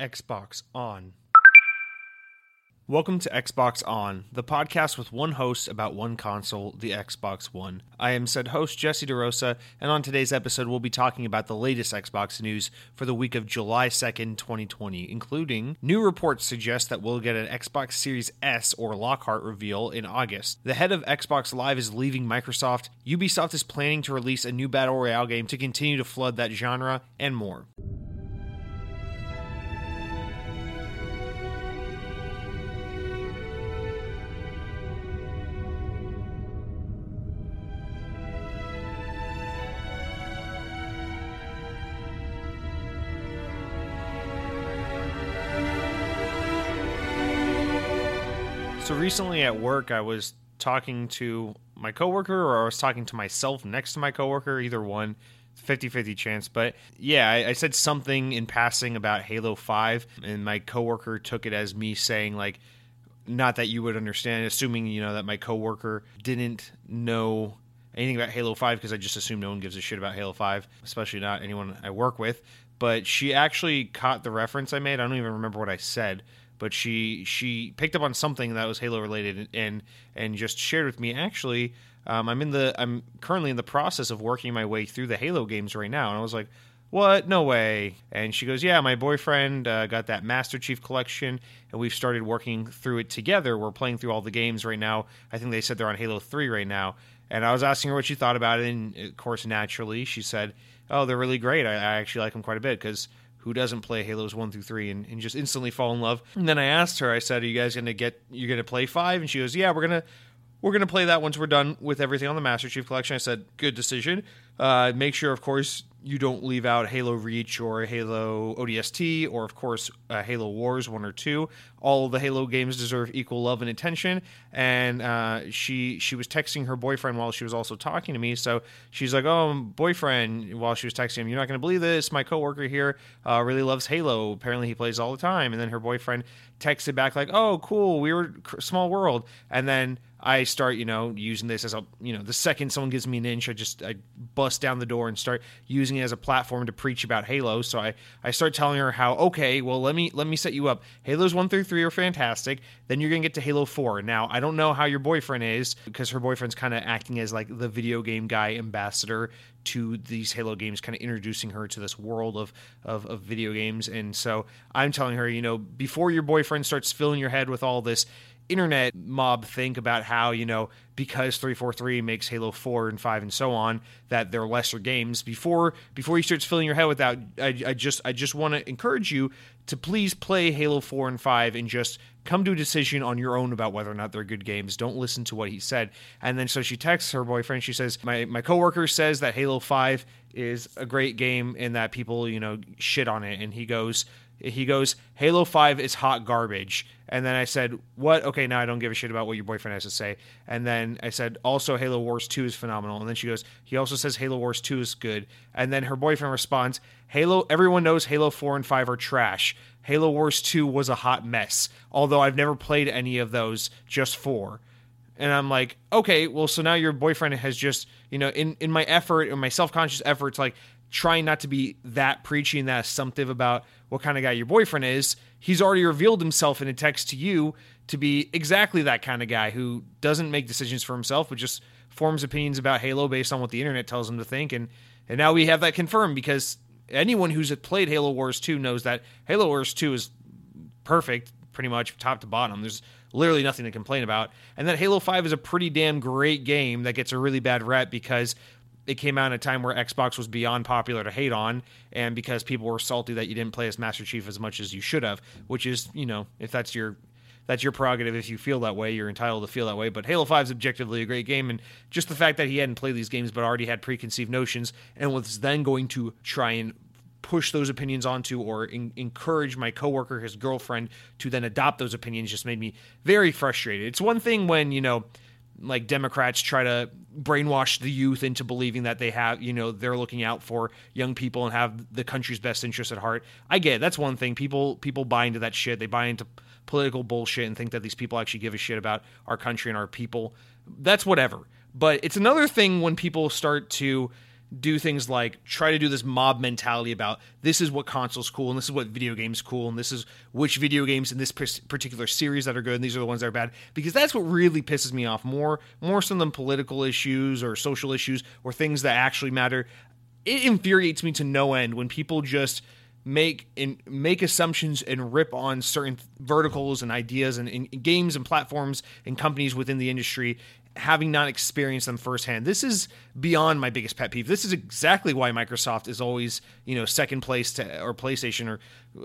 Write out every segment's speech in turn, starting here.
Xbox On. Welcome to Xbox On, the podcast with one host about one console, the Xbox One. I am said host Jesse DeRosa, and on today's episode, we'll be talking about the latest Xbox news for the week of July 2nd, 2020, including new reports suggest that we'll get an Xbox Series S or Lockhart reveal in August. The head of Xbox Live is leaving Microsoft, Ubisoft is planning to release a new Battle Royale game to continue to flood that genre, and more. Recently at work, I was talking to my coworker, or I was talking to myself next to my coworker, either one. 50 50 chance. But yeah, I, I, said something in passing about Halo 5, and my coworker took it as me saying, like, not that you would understand, assuming, you know, that my coworker didn't know anything about Halo 5 because I just assume no one gives a shit about Halo 5, especially not anyone I work with. But she actually caught the reference I made. I don't even remember what I said but she she picked up on something that was Halo related and and just shared with me. Actually um, I'm in the I'm currently in the process of working my way through the Halo games right now. And I was like what? No way. And she goes yeah my boyfriend uh, got that Master Chief collection and we've started working through it together. We're playing through all the games right now. I think they said they're on Halo 3 right now. And I was asking her what she thought about it and of course naturally she said oh they're really great. I, I actually like them quite a bit. Because who doesn't play Halos one through three and, and just instantly fall in love. And then I asked her, I said, "Are you guys gonna get? You're gonna play five? And she goes, "Yeah, we're gonna." We're to play that once we're done with everything on the Master Chief Collection. I said, good decision. Uh, make sure, of course, you don't leave out Halo Reach or Halo ODST or, of course, uh, Halo Wars 1 or 2. All the Halo games deserve equal love and attention. And uh, she she was texting her boyfriend while she was also talking to me. So she's like, oh, boyfriend, while she was texting him, you're not going to believe this. My coworker here uh, really loves Halo. Apparently, he plays all the time. And then her boyfriend texted back, like, oh, cool, we were small world. And then I start, you know, using this as a, you know, the second someone gives me an inch, I just I bust down the door and start using it as a platform to preach about Halo. So I I start telling her how okay, well let me let me set you up. Halos one through three are fantastic. Then you're gonna get to Halo four. Now I don't know how your boyfriend is because her boyfriend's kind of acting as like the video game guy ambassador to these Halo games, kind of introducing her to this world of, of, of video games. And so I'm telling her, you know, before your boyfriend starts filling your head with all this internet mob think about how you know because 343 makes halo 4 and 5 and so on that they're lesser games. Before before you start filling your head with that i, I just i just want to encourage you to please play halo 4 and 5 and just come to a decision on your own about whether or not they're good games. Don't listen to what he said. And then so she texts her boyfriend she says my my coworker says that halo 5 is a great game and that people you know shit on it. And he goes he goes, Halo 5 is hot garbage. And then I said, What? Okay, now I don't give a shit about what your boyfriend has to say. And then I said, Also, Halo Wars 2 is phenomenal. And then she goes, He also says Halo Wars 2 is good. And then her boyfriend responds, Halo, everyone knows Halo 4 and 5 are trash. Halo Wars 2 was a hot mess. Although I've never played any of those, just 4. And I'm like, okay, well, so now your boyfriend has just, you know, in, in my effort, in my self conscious efforts, like trying not to be that preachy and that assumptive about what kind of guy your boyfriend is, he's already revealed himself in a text to you to be exactly that kind of guy who doesn't make decisions for himself, but just forms opinions about Halo based on what the internet tells him to think. And and now we have that confirmed because anyone who's played Halo Wars 2 knows that Halo Wars 2 is perfect, pretty much top to bottom. There's literally nothing to complain about. And that Halo 5 is a pretty damn great game that gets a really bad rep because it came out in a time where Xbox was beyond popular to hate on, and because people were salty that you didn't play as Master Chief as much as you should have, which is, you know, if that's your that's your prerogative. If you feel that way, you're entitled to feel that way. But Halo 5 is objectively a great game, and just the fact that he hadn't played these games but already had preconceived notions and was then going to try and push those opinions onto or in, encourage my coworker, his girlfriend, to then adopt those opinions just made me very frustrated. It's one thing when, you know, like Democrats try to brainwash the youth into believing that they have, you know, they're looking out for young people and have the country's best interest at heart. I get it. That's one thing. People people buy into that shit. They buy into political bullshit and think that these people actually give a shit about our country and our people. That's whatever. But it's another thing when people start to do things like try to do this mob mentality about this is what consoles cool and this is what video games cool and this is which video games in this particular series that are good and these are the ones that are bad. Because that's what really pisses me off more more so than political issues or social issues or things that actually matter. It infuriates me to no end when people just make and make assumptions and rip on certain verticals and ideas and, and, games and platforms and companies within the industry having not experienced them firsthand. This is beyond my biggest pet peeve. This is exactly why Microsoft is always, you know, second place to or PlayStation or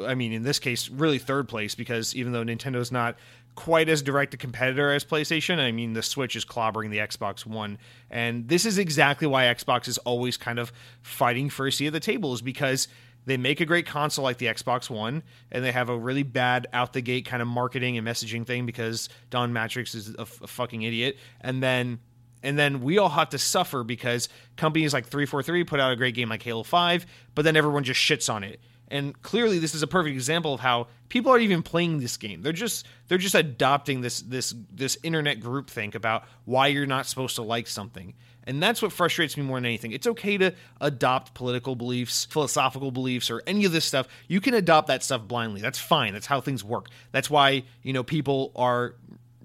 I mean in this case really third place because even though Nintendo's not quite as direct a competitor as PlayStation, I mean the Switch is clobbering the Xbox One. And this is exactly why Xbox is always kind of fighting for a seat at the table is because they make a great console like the Xbox One, and they have a really bad out the gate kind of marketing and messaging thing because Don Mattrick is a, f- a fucking idiot. And then and then we all have to suffer because companies like 343 put out a great game like Halo 5, but then everyone just shits on it. And clearly this is a perfect example of how people aren't even playing this game. They're just they're just adopting this this this internet group think about why you're not supposed to like something. And that's what frustrates me more than anything. It's okay to adopt political beliefs, philosophical beliefs, or any of this stuff. You can adopt that stuff blindly. That's fine. That's how things work. That's why, you know, people are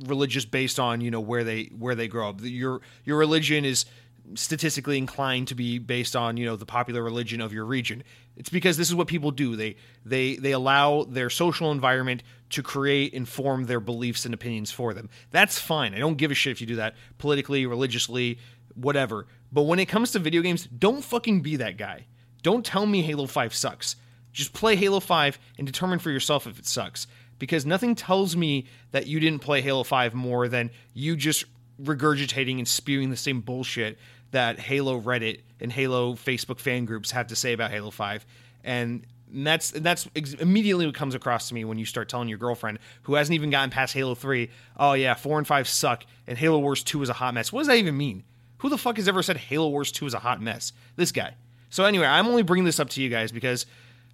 religious based on, you know, where they where they grow up. Your your religion is statistically inclined to be based on, you know, the popular religion of your region. It's because this is what people do. They they they allow their social environment to create and form their beliefs and opinions for them. That's fine. I don't give a shit if you do that politically, religiously, whatever. But when it comes to video games, don't fucking be that guy. Don't tell me Halo 5 sucks. Just play Halo 5 and determine for yourself if it sucks. Because nothing tells me that you didn't play Halo 5 more than you just regurgitating and spewing the same bullshit that Halo Reddit and Halo Facebook fan groups have to say about Halo 5. And that's that's immediately what comes across to me when you start telling your girlfriend who hasn't even gotten past Halo 3, "Oh yeah, 4 and 5 suck and Halo Wars 2 is a hot mess." What does that even mean? Who the fuck has ever said Halo Wars 2 is a hot mess? This guy. So anyway, I'm only bringing this up to you guys because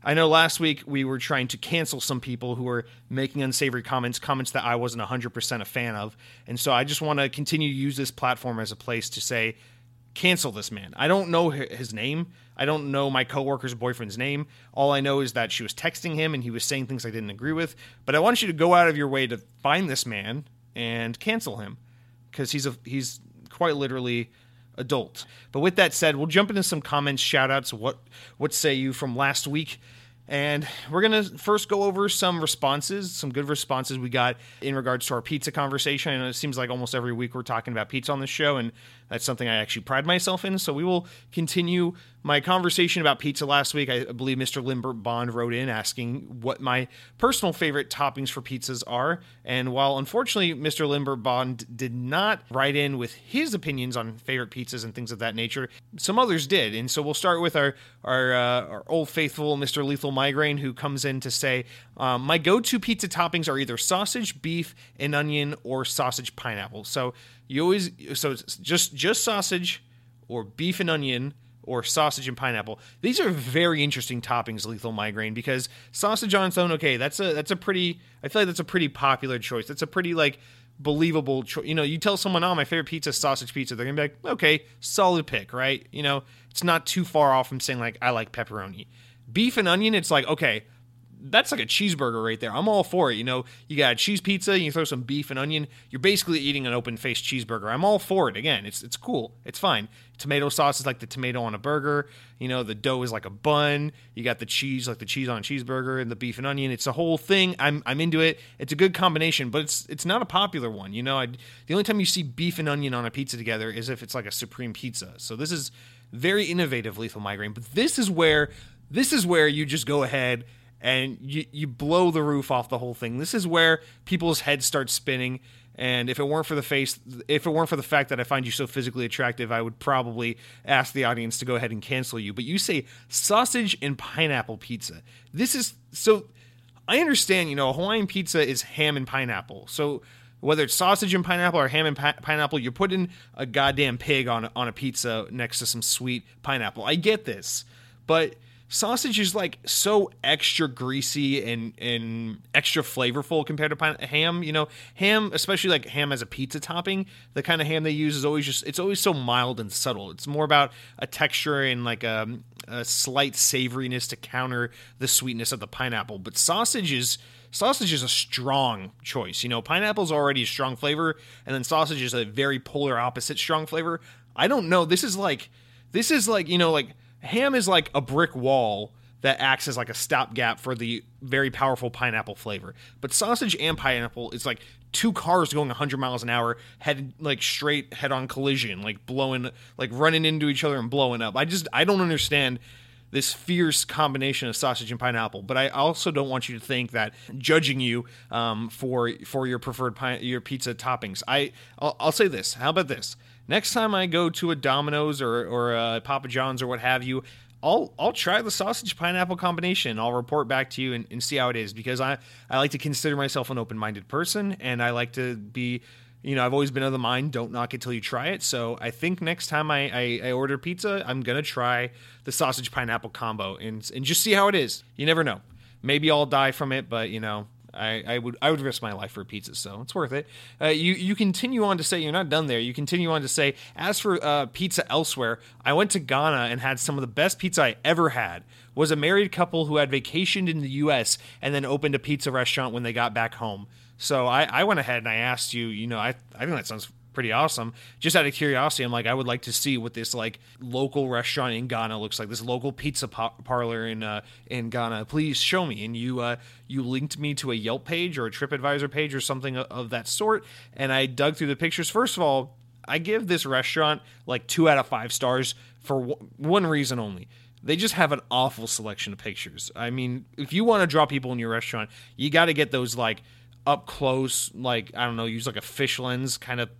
I know last week we were trying to cancel some people who were making unsavory comments, comments that I wasn't 100% a fan of. And so I just want to continue to use this platform as a place to say, cancel this man. I don't know his name. I don't know my coworker's boyfriend's name. All I know is that she was texting him and he was saying things I didn't agree with. But I want you to go out of your way to find this man and cancel him because he's a he's quite literally adult. But with that said, we'll jump into some comments, shout outs. What what say you from last week? And we're going to first go over some responses, some good responses we got in regards to our pizza conversation. And it seems like almost every week we're talking about pizza on the show, and that's something I actually pride myself in. So we will continue my conversation about pizza last week. I believe Mr. Limbert Bond wrote in asking what my personal favorite toppings for pizzas are. And while unfortunately Mr. Limbert Bond did not write in with his opinions on favorite pizzas and things of that nature, some others did. And so we'll start with our our, uh, our old faithful Mr. Lethal Migraine, who comes in to say, um, My go to pizza toppings are either sausage, beef, and onion, or sausage pineapple. So you always so it's just just sausage or beef and onion or sausage and pineapple. These are very interesting toppings, lethal migraine, because sausage on its own, okay, that's a that's a pretty I feel like that's a pretty popular choice. That's a pretty like believable choice. You know, you tell someone, "Oh, my favorite pizza is sausage pizza," they're gonna be like, "Okay, solid pick, right?" You know, it's not too far off from saying like I like pepperoni. Beef and onion, it's like okay, that's like a cheeseburger right there. I'm all for it. You know, you got cheese pizza, you throw some beef and onion. You're basically eating an open faced cheeseburger. I'm all for it. Again, it's it's cool. It's fine. Tomato sauce is like the tomato on a burger. You know, the dough is like a bun. You got the cheese like the cheese on a cheeseburger and the beef and onion. It's a whole thing. I'm I'm into it. It's a good combination, but it's it's not a popular one. You know, I, the only time you see beef and onion on a pizza together is if it's like a supreme pizza. So this is very innovative lethal migraine. But this is where this is where you just go ahead and you, you blow the roof off the whole thing. This is where people's heads start spinning. And if it weren't for the face, if it weren't for the fact that I find you so physically attractive, I would probably ask the audience to go ahead and cancel you. But you say sausage and pineapple pizza. This is so. I understand, you know, Hawaiian pizza is ham and pineapple. So whether it's sausage and pineapple or ham and pi- pineapple, you're putting a goddamn pig on on a pizza next to some sweet pineapple. I get this, but sausage is like so extra greasy and and extra flavorful compared to ham. You know, ham, especially like ham as a pizza topping, the kind of ham they use is always just it's always so mild and subtle. It's more about a texture and like a, a slight savoriness to counter the sweetness of the pineapple. But sausage is sausage is a strong choice. You know, pineapple's already a strong flavor, and then sausage is a very polar opposite strong flavor. I don't know. This is like this is like you know like ham is like a brick wall that acts as like a stopgap for the very powerful pineapple flavor. But sausage and pineapple is like two cars going 100 miles an hour, head like straight head on collision, like blowing, like running into each other and blowing up. I just I don't understand this fierce combination of sausage and pineapple. But I also don't want you to think that judging you um, for for your preferred pine, your pizza toppings. I I'll, I'll say this. How about this? Next time I go to a Domino's or or a Papa John's or what have you, I'll I'll try the sausage pineapple combination. I'll report back to you and, and see how it is because I I like to consider myself an open minded person and I like to be you know, I've always been of the mind, don't knock it till you try it. So I think next time I, I, I, order pizza, I'm gonna try the sausage pineapple combo and and just see how it is. You never know. Maybe I'll die from it, but you know, I, I would I would risk my life for a pizza, so it's worth it. Uh, you you continue on to say you're not done there. You continue on to say, as for uh, pizza elsewhere, I went to Ghana and had some of the best pizza I ever had. Was a married couple who had vacationed in the U.S. and then opened a pizza restaurant when they got back home. So I, I went ahead and I asked you. You know, I I think that sounds pretty awesome. Just out of curiosity, I'm like, I would like to see what this like local restaurant in Ghana looks like. This local pizza parlor in uh, in Ghana. Please show me. And you uh, you linked me to a Yelp page or a TripAdvisor page or something of, of that sort. And I dug through the pictures. First of all, I give this restaurant like two out of five stars for w- one reason only they just have an awful selection of pictures. I mean, if you want to draw people in your restaurant, you got to get those like up close, like I don't know, use like a fish lens kind of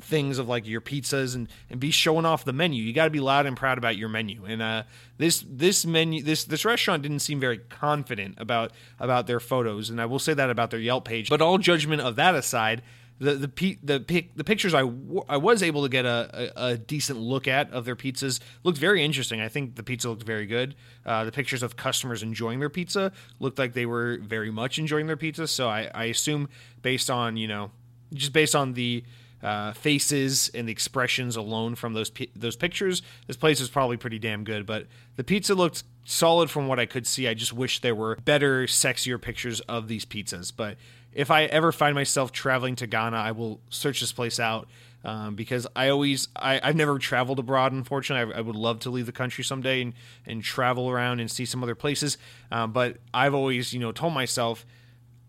things of like your pizzas and and be showing off the menu. You got to be loud and proud about your menu. And uh, this this menu this this restaurant didn't seem very confident about about their photos, and I will say that about their Yelp page. But all judgment of that aside. The the the pic, the pictures I, w- I was able to get a, a, a, decent look at of their pizzas looked very interesting. I think the pizza looked very good. Uh, the pictures of customers enjoying their pizza looked like they were very much enjoying their pizza. So I, I assume based on you know just based on the uh, faces and the expressions alone from those those pictures, this place is probably pretty damn good. But the pizza looked solid from what I could see. I just wish there were better, sexier pictures of these pizzas. But if I ever find myself traveling to Ghana, I will search this place out. Um, because I always I, I've never traveled abroad. Unfortunately, I, I, would love to leave the country someday and, and travel around and see some other places. Um, but I've always you know told myself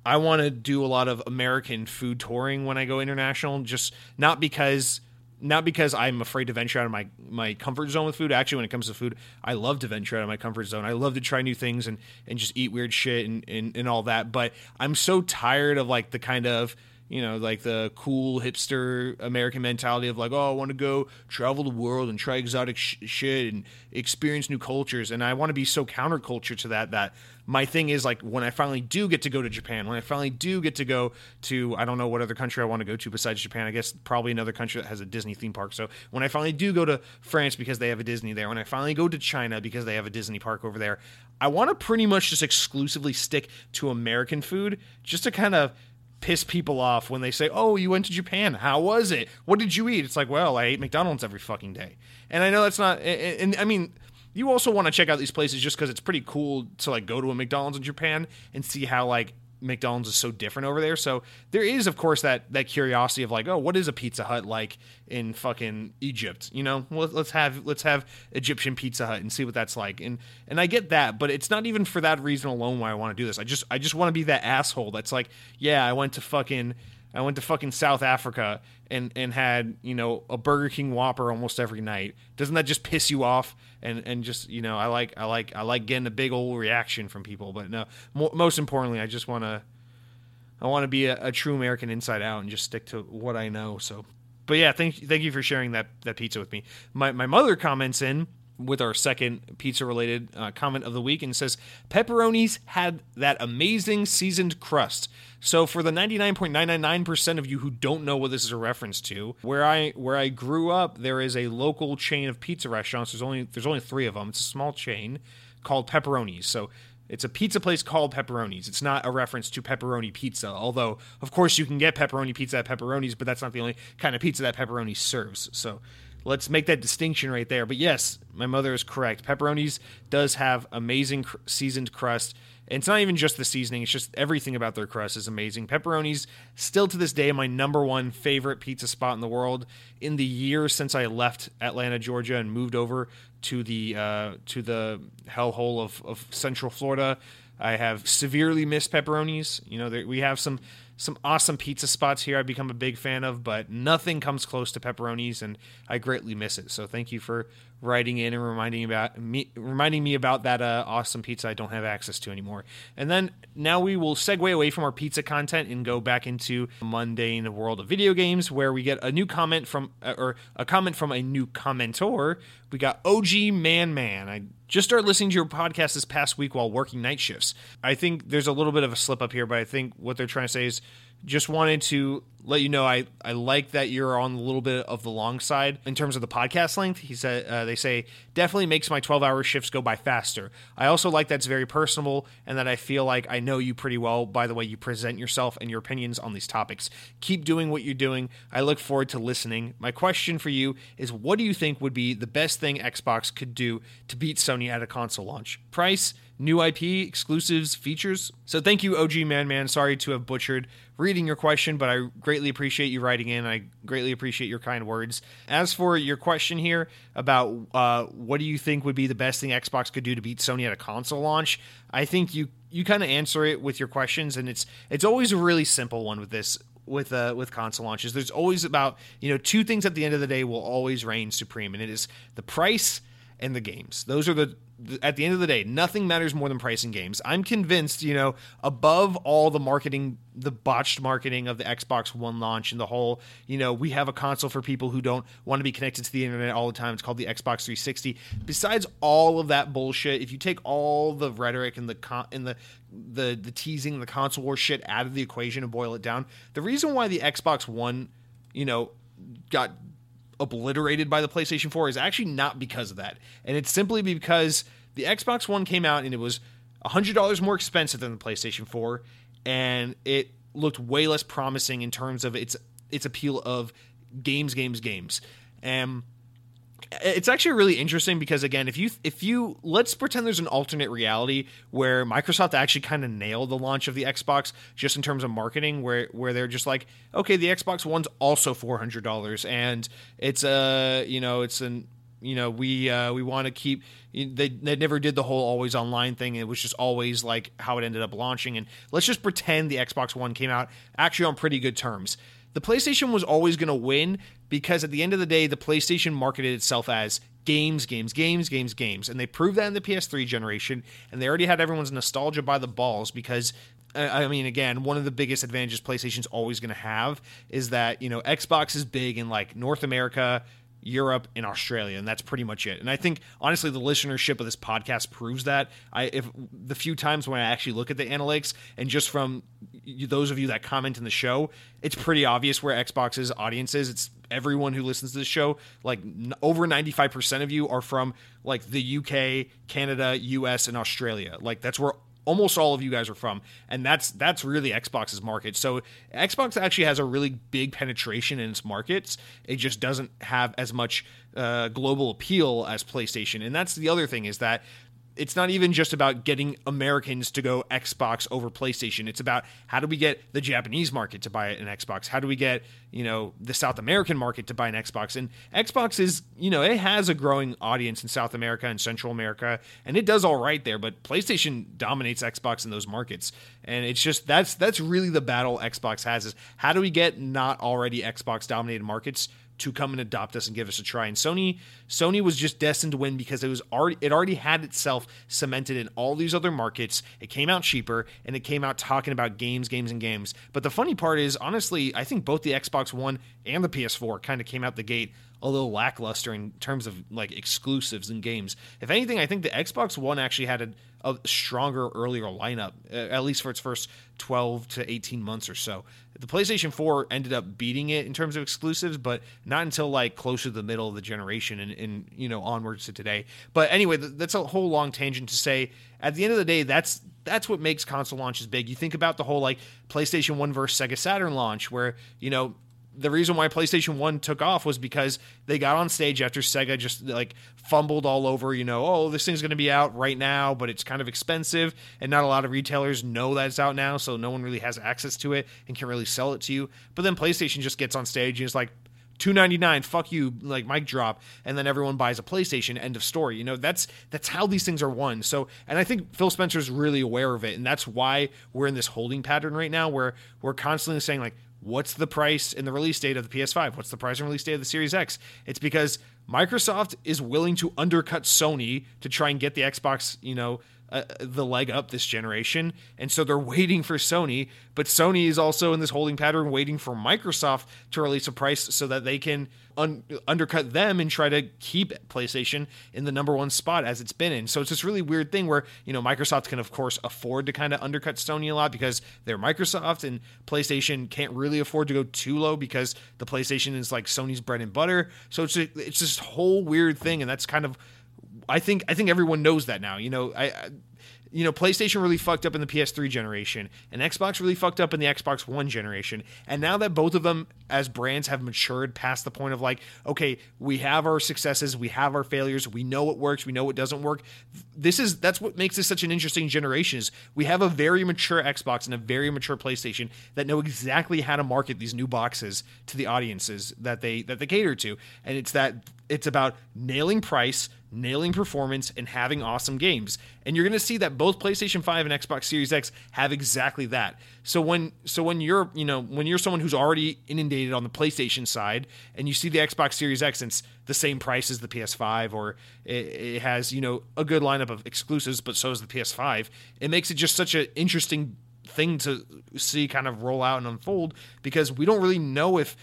I want to do a lot of American food touring when I go international, just not because not because I'm afraid to venture out of my my comfort zone with food. Actually, when it comes to food, I love to venture out of my comfort zone. I love to try new things and and just eat weird shit and and, and all that. But I'm so tired of like the kind of you know, like the cool hipster American mentality of like, oh, I want to go travel the world and try exotic sh- shit and experience new cultures. And I want to be so counterculture to that that my thing is like when I finally do get to go to Japan, when I finally do get to go to I don't know what other country I want to go to besides Japan. I guess probably another country that has a Disney theme park. So when I finally do go to France because they have a Disney there, when I finally go to China because they have a Disney park over there, I want to pretty much just exclusively stick to American food just to kind of piss people off when they say, "Oh, you went to Japan. How was it? What did you eat?" It's like, "Well, I ate McDonald's every fucking day." And I know that's not and, and I mean, you also want to check out these places just cuz it's pretty cool to like go to a McDonald's in Japan and see how like McDonald's is so different over there. So there is, of course, that that curiosity of like, oh, what is a Pizza Hut like in fucking Egypt? You know, well, let's have let's have Egyptian Pizza Hut and see what that's like. And and I get that, but it's not even for that reason alone why I want to do this. I just I just want to be that asshole that's like, yeah, I went to fucking I went to fucking South Africa and and had you know a Burger King Whopper almost every night. Doesn't that just piss you off? And and just you know I like I like I like getting a big old reaction from people. But no, mo- most importantly, I just want to I want to be a, a, true American inside out and just stick to what I know. So, but yeah, thank thank you for sharing that that pizza with me. My my mother comments in with our second pizza related uh, comment of the week and says pepperonis had that amazing seasoned crust so for the 99.999% of you who don't know what this is a reference to where i where i grew up there is a local chain of pizza restaurants there's only there's only three of them it's a small chain called pepperonis. So it's a pizza place called Pepperoni's. It's not a reference to pepperoni pizza, although, of course, you can get pepperoni pizza at Pepperoni's, but that's not the only kind of pizza that Pepperoni serves. So let's make that distinction right there. But yes, my mother is correct. Pepperoni's does have amazing cr- seasoned crust. And it's not even just the seasoning, it's just everything about their crust is amazing. Pepperoni's still to this day my number one favorite pizza spot in the world. In the years since I left Atlanta, Georgia and moved over to the uh, to the hellhole of, of Central Florida, I have severely missed pepperonis. You know, there, we have some some awesome pizza spots here I've become a big fan of, but nothing comes close to pepperonis, and I greatly miss it. So thank you for writing in and reminding about me, reminding me about that uh, awesome pizza I don't have access to anymore. And then now we will segue away from our pizza content and go back into the mundane world of video games, where we get a new comment from uh, or a comment from a new commentor. We got OG Man Man. I just started listening to your podcast this past week while working night shifts. I think there's a little bit of a slip up here, but I think what they're trying to say is just wanted to let you know I, I like that you're on a little bit of the long side in terms of the podcast length. He said uh, they say definitely makes my 12 hour shifts go by faster. I also like that it's very personable and that I feel like I know you pretty well by the way you present yourself and your opinions on these topics. Keep doing what you're doing. I look forward to listening. My question for you is what do you think would be the best thing Xbox could do to beat Sony at a console launch? Price, new IP, exclusives, features. So thank you, OG Man Man. Sorry to have butchered reading your question, but I greatly appreciate you writing in. I greatly appreciate your kind words. As for your question here about uh, what do you think would be the best thing Xbox could do to beat Sony at a console launch, I think you you kind of answer it with your questions, and it's it's always a really simple one with this with uh, with console launches. There's always about you know two things at the end of the day will always reign supreme, and it is the price and the games. Those are the at the end of the day, nothing matters more than pricing games. I'm convinced, you know, above all the marketing, the botched marketing of the Xbox One launch and the whole, you know, we have a console for people who don't want to be connected to the internet all the time. It's called the Xbox 360. Besides all of that bullshit, if you take all the rhetoric and the con- and the the the teasing, the console war shit out of the equation and boil it down, the reason why the Xbox One, you know, got obliterated by the PlayStation 4 is actually not because of that. And it's simply because the Xbox One came out and it was $100 more expensive than the PlayStation 4 and it looked way less promising in terms of its its appeal of games games games. And it's actually really interesting because again if you if you let's pretend there's an alternate reality where microsoft actually kind of nailed the launch of the xbox just in terms of marketing where where they're just like okay the xbox one's also $400 and it's a you know it's an you know we uh, we want to keep they, they never did the whole always online thing. It was just always like how it ended up launching. And let's just pretend the xbox one came out actually on pretty good terms the PlayStation was always going to win because at the end of the day, the PlayStation marketed itself as games, games, games, games, games. And they proved that in the PS3 generation. And they already had everyone's nostalgia by the balls because. Uh, I mean, again, one of the biggest advantages PlayStation's always going to have is that, you know, Xbox is big in like North America, Europe, and Australia, and that's pretty much it. And I think honestly, the listenership of this podcast proves that. I if the few times when I actually look at the analytics, and just from those of you that comment in the show, it's pretty obvious where Xbox's audience is. It's everyone who listens to the show. Like over ninety five percent of you are from like the UK, Canada, US, and Australia. Like that's where almost all of you guys are from and that's that's really xbox's market. So xbox actually has a really big penetration in its markets. It just doesn't have as much uh, global appeal as playstation. And that's the other thing is that it's not even just about getting Americans to go Xbox over PlayStation. It's about how do we get the Japanese market to buy an Xbox? How do we get, you know, the South American market to buy an Xbox? And Xbox is, you know, it has a growing audience in South America and Central America, and it does all right there, but PlayStation dominates Xbox in those markets. And it's just that's that's really the battle Xbox has is how do we get not already Xbox dominated markets to come and adopt us and give us a try. And Sony, Sony was just destined to win because it was already it already had itself cemented in all these other markets. It came out cheaper and it came out talking about games, games, and games. But the funny part is, honestly, I think both the Xbox One and the PS4 kind of came out the gate a little lackluster in terms of like exclusives and games. If anything, I think the Xbox One actually had a, a stronger earlier lineup, at least for its first 12 to 18 months or so. The PlayStation 4 ended up beating it in terms of exclusives, but not until like closer to the middle of the generation and, and you know onwards to today. But anyway, that's a whole long tangent to say. At the end of the day, that's that's what makes console launches big. You think about the whole like PlayStation 1 versus Sega Saturn launch, where you know the reason why PlayStation 1 took off was because they got on stage after Sega just like fumbled all over, you know, oh, this thing's going to be out right now, but it's kind of expensive and not a lot of retailers know that it's out now, so no one really has access to it and can really sell it to you. But then PlayStation just gets on stage and is like 299 fuck you like mic drop and then everyone buys a PlayStation end of story you know that's that's how these things are won so and I think Phil Spencer's really aware of it and that's why we're in this holding pattern right now where we're constantly saying like what's the price and the release date of the PS5? What's the price and release date of the Series X? It's because Microsoft is willing to undercut Sony to try and get the Xbox, you know, uh, the leg up this generation. And so they're waiting for Sony, but Sony is also in this holding pattern waiting for Microsoft to release a price so that they can un- undercut them and try to keep PlayStation in the number one spot as it's been in. So it's this really weird thing where, you know, Microsoft can, of course, afford to kind of undercut Sony a lot because they're Microsoft and PlayStation can't really afford to go too low because the PlayStation is like Sony's bread and butter. So it's, a, it's this whole weird thing. And that's kind of I think I think everyone knows that now. You know, I, I you know, PlayStation really fucked up in the PS3 generation, and Xbox really fucked up in the Xbox One generation. And now that both of them as brands have matured past the point of like, okay, we have our successes, we have our failures, we know what works, we know what doesn't work. This is that's what makes this such an interesting generation is we have a very mature Xbox and a very mature PlayStation that know exactly how to market these new boxes to the audiences that they that they cater to. And it's that it's about nailing price, nailing performance, and having awesome games. And you're going to see that both PlayStation 5 and Xbox Series X have exactly that. So when so when you're you know when you're someone who's already inundated on the PlayStation side, and you see the Xbox Series X, and it's the same price as the PS5, or it, it has you know a good lineup of exclusives, but so is the PS5. It makes it just such an interesting thing to see kind of roll out and unfold because we don't really know if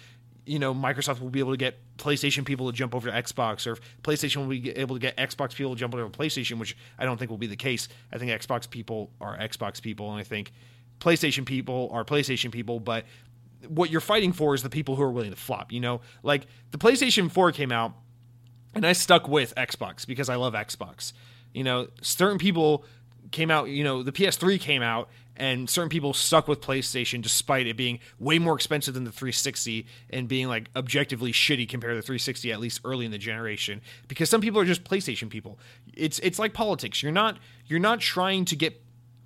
you know Microsoft will be able to get PlayStation people to jump over to Xbox, or PlayStation will be able to get Xbox people to jump over to PlayStation, which I don't think will be the case. I think Xbox people are Xbox people, and I think PlayStation people are PlayStation people. But what you're fighting for is the people who are willing to flop. You know, like the PlayStation 4 came out, and I stuck with Xbox because I love Xbox. You know, certain people came out. You know, the PS3 came out, and certain people stuck with PlayStation despite it being way more expensive than the 360 and being like objectively shitty compared to the 360 at least early in the generation because some people are just PlayStation people. It's it's like politics. You're not you're not trying to get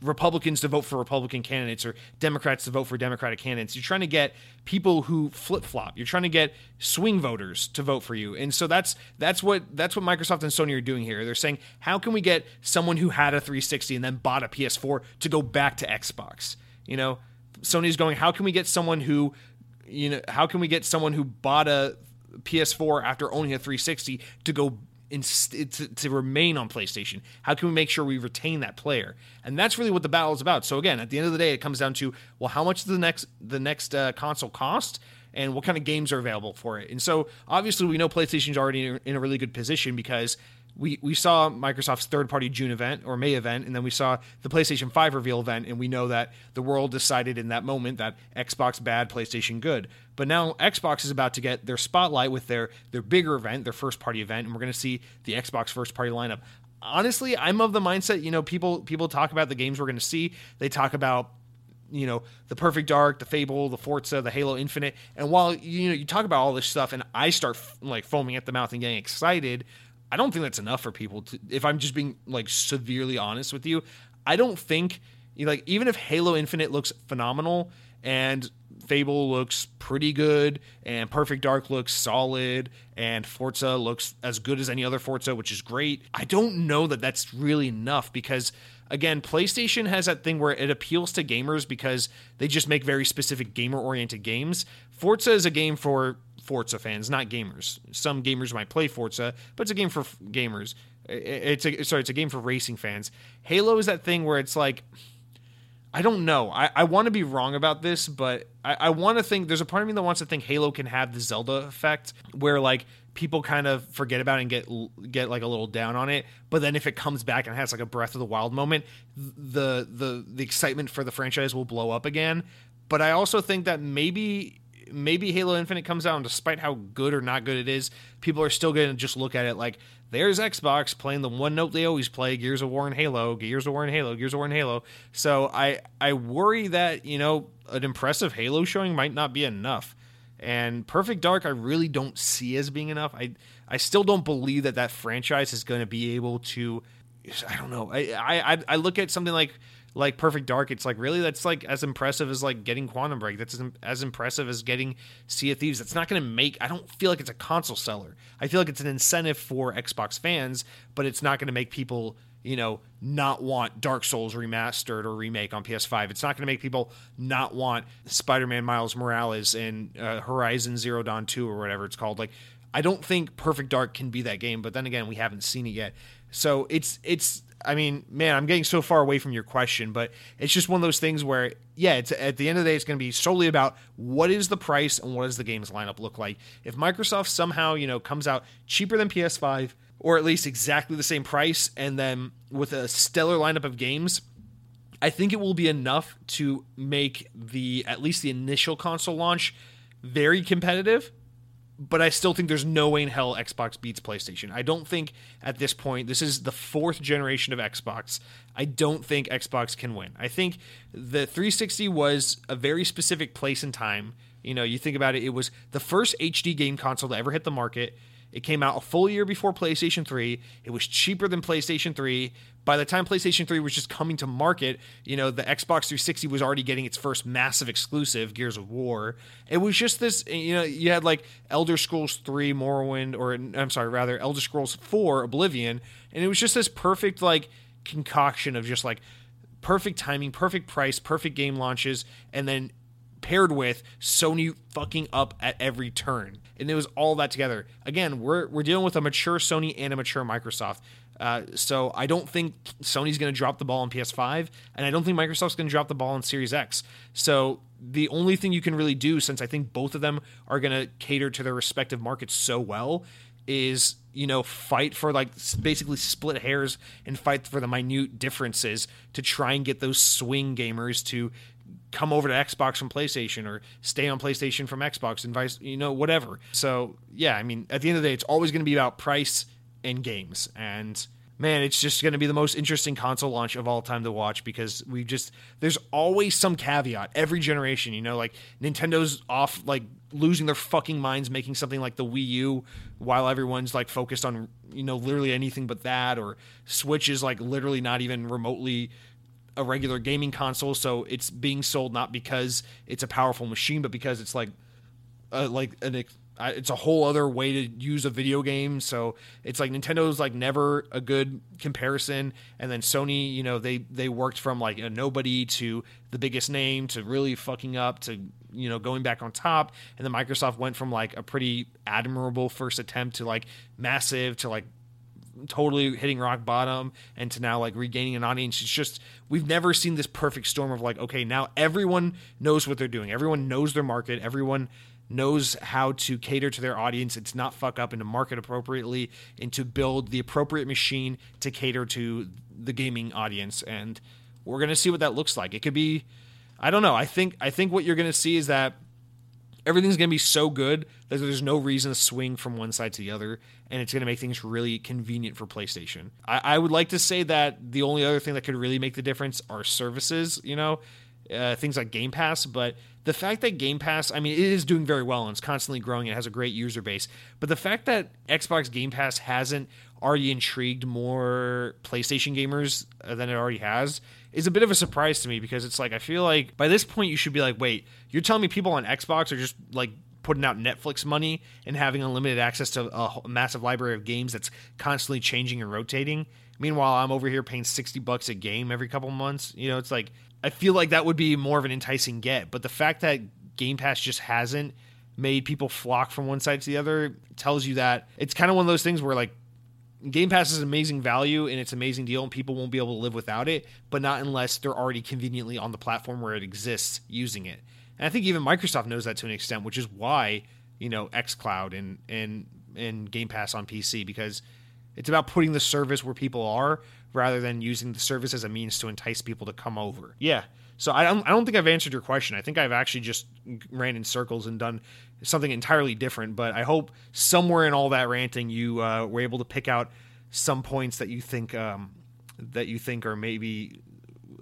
Republicans to vote for Republican candidates or Democrats to vote for Democratic candidates. You're trying to get people who flip flop. You're trying to get swing voters to vote for you. And so that's that's what that's what Microsoft and Sony are doing here. They're saying, how can we get someone who had a 360 and then bought a PS4 to go back to Xbox? You know, Sony's going, how can we get someone who you know, how can we get someone who bought a PS4 after owning a 360 to go to, to remain on PlayStation? How can we make sure we retain that player? And that's really what the battle is about. So again, at the end of the day, it comes down to well, how much does the next the next uh, console cost? And what kind of games are available for it? And so, obviously, we know PlayStation's already in a really good position because we, we saw Microsoft's third party June event or May event, and then we saw the PlayStation 5 reveal event, and we know that the world decided in that moment that Xbox bad, PlayStation good. But now Xbox is about to get their spotlight with their their bigger event, their first party event, and we're going to see the Xbox first party lineup. Honestly, I'm of the mindset, you know, people people talk about the games we're going to see. They talk about you know the perfect dark the fable the forza the halo infinite and while you know you talk about all this stuff and i start like foaming at the mouth and getting excited I don't think that's enough for people to if I'm just being like severely honest with you, I don't think like even if Halo Infinite looks phenomenal and Fable looks pretty good and Perfect Dark looks solid and Forza looks as good as any other Forza, which is great. I don't know that that's really enough because again, PlayStation has that thing where it appeals to gamers because they just make very specific gamer oriented games. Forza is a game for Forza fans, not gamers. Some gamers might play Forza, but it's a game for f- gamers. It's a sorry, it's a game for racing fans. Halo is that thing where it's like I don't know. I, I want to be wrong about this, but I, I want to think there's a part of me that wants to think Halo can have the Zelda effect where like people kind of forget about it and get get like a little down on it, but then if it comes back and has like a Breath of the Wild moment, the the the excitement for the franchise will blow up again. But I also think that maybe maybe Halo Infinite comes out and despite how good or not good it is, people are still going to just look at it like there's Xbox playing the one note they always play, Gears of War and Halo, Gears of War and Halo, Gears of War and Halo. So I I worry that, you know, an impressive Halo showing might not be enough. And Perfect Dark I really don't see as being enough. I I still don't believe that that franchise is going to be able to I don't know. I I I look at something like like Perfect Dark, it's like really that's like as impressive as like getting Quantum Break. That's as, as impressive as getting Sea of Thieves. That's not going to make. I don't feel like it's a console seller. I feel like it's an incentive for Xbox fans, but it's not going to make people you know not want Dark Souls remastered or remake on PS5. It's not going to make people not want Spider-Man Miles Morales and uh, Horizon Zero Dawn 2 or whatever it's called. Like I don't think Perfect Dark can be that game, but then again, we haven't seen it yet. So it's it's I mean, man, I'm getting so far away from your question, but it's just one of those things where, yeah, it's at the end of the day, it's going to be solely about what is the price and what does the game's lineup look like. If Microsoft somehow, you know, comes out cheaper than PS5 or at least exactly the same price, and then with a stellar lineup of games, I think it will be enough to make the at least the initial console launch very competitive but I still think there's no way in hell Xbox beats PlayStation. I don't think at this point, this is the fourth generation of Xbox. I don't think Xbox can win. I think the 360 was a very specific place in time. You know, you think about it, it was the first HD game console to ever hit the market. It came out a full year before PlayStation 3. It was cheaper than PlayStation 3 by the time PlayStation 3 was just coming to market, you know, the Xbox 360 was already getting its first massive exclusive, Gears of War. It was just this, you know, you had like Elder Scrolls 3 Morrowind, or I'm sorry, rather, Elder Scrolls 4 Oblivion, and it was just this perfect, like, concoction of just like perfect timing, perfect price, perfect game launches, and then paired with Sony fucking up at every turn. And it was all that together. Again, we're, we're dealing with a mature Sony and a mature Microsoft. Uh, so I don't think Sony's going to drop the ball on PS5, and I don't think Microsoft's going to drop the ball on Series X. So the only thing you can really do, since I think both of them are going to cater to their respective markets so well, is you know fight for like basically split hairs and fight for the minute differences to try and get those swing gamers to come over to Xbox from PlayStation or stay on PlayStation from Xbox and vice, you know, whatever. So, yeah, I mean, at the end of the day, it's always going to be about price and games. And man, it's just going to be the most interesting console launch of all time to watch because we just there's always some caveat every generation. You know, like Nintendo's off like losing their fucking minds making something like the Wii U while everyone's like focused on you know literally anything but that, or Switch is like literally not even remotely a regular gaming console so it's being sold not because it's a powerful machine but because it's like uh, like an it's a whole other way to use a video game. So it's like nintendo's like never a good comparison. And then sony you know they they worked from like a nobody to the biggest name to really fucking up to you know going back on top. And then microsoft went from like a pretty admirable first attempt to like massive to like totally hitting rock bottom and to now like regaining an audience. It's just we've never seen this perfect storm of like okay now everyone knows what they're doing. Everyone knows their market. Everyone knows how to cater to their audience. And to not fuck up and to market appropriately and to build the appropriate machine to cater to the gaming audience. And we're to see what that looks like. It could be i don't know. I think i think what you're to see is that everything's going to be so good that there's no reason to swing from one side to the other and it's going to make things really convenient for playstation I, I would like to say that the only other thing that could really make the difference are services you know uh, things like game pass but the fact that Game Pass, I mean, it is doing very well and it's constantly growing. It has a great user base. But the fact that Xbox Game Pass hasn't already intrigued more PlayStation gamers uh, than it already has is a bit of a surprise to me because it's like, I feel like by this point, you should be like, wait, you're telling me people on Xbox are just like putting out Netflix money and having unlimited access to a massive library of games that's constantly changing and rotating. Meanwhile, I'm over here paying 60 bucks a game every couple months. You know, it's like I feel like that would be more of an enticing get. But the fact that Game Pass just hasn't made people flock from one side to the other tells you that it's kind of one of those things where like Game Pass is amazing value and it's an amazing deal, and people won't be able to live without it, but not unless they're already conveniently on the platform where it exists using it. And I think even Microsoft knows that to an extent, which is why you know XCloud and and and Game Pass on PC because it's about putting the service where people are rather than using the service as a means to entice people to come over. Yeah. So I don't, I don't think I've answered your question. I think I've actually just ran in circles and done something entirely different. But I hope somewhere in all that ranting, you uh, were able to pick out some points that you think um, that you think are maybe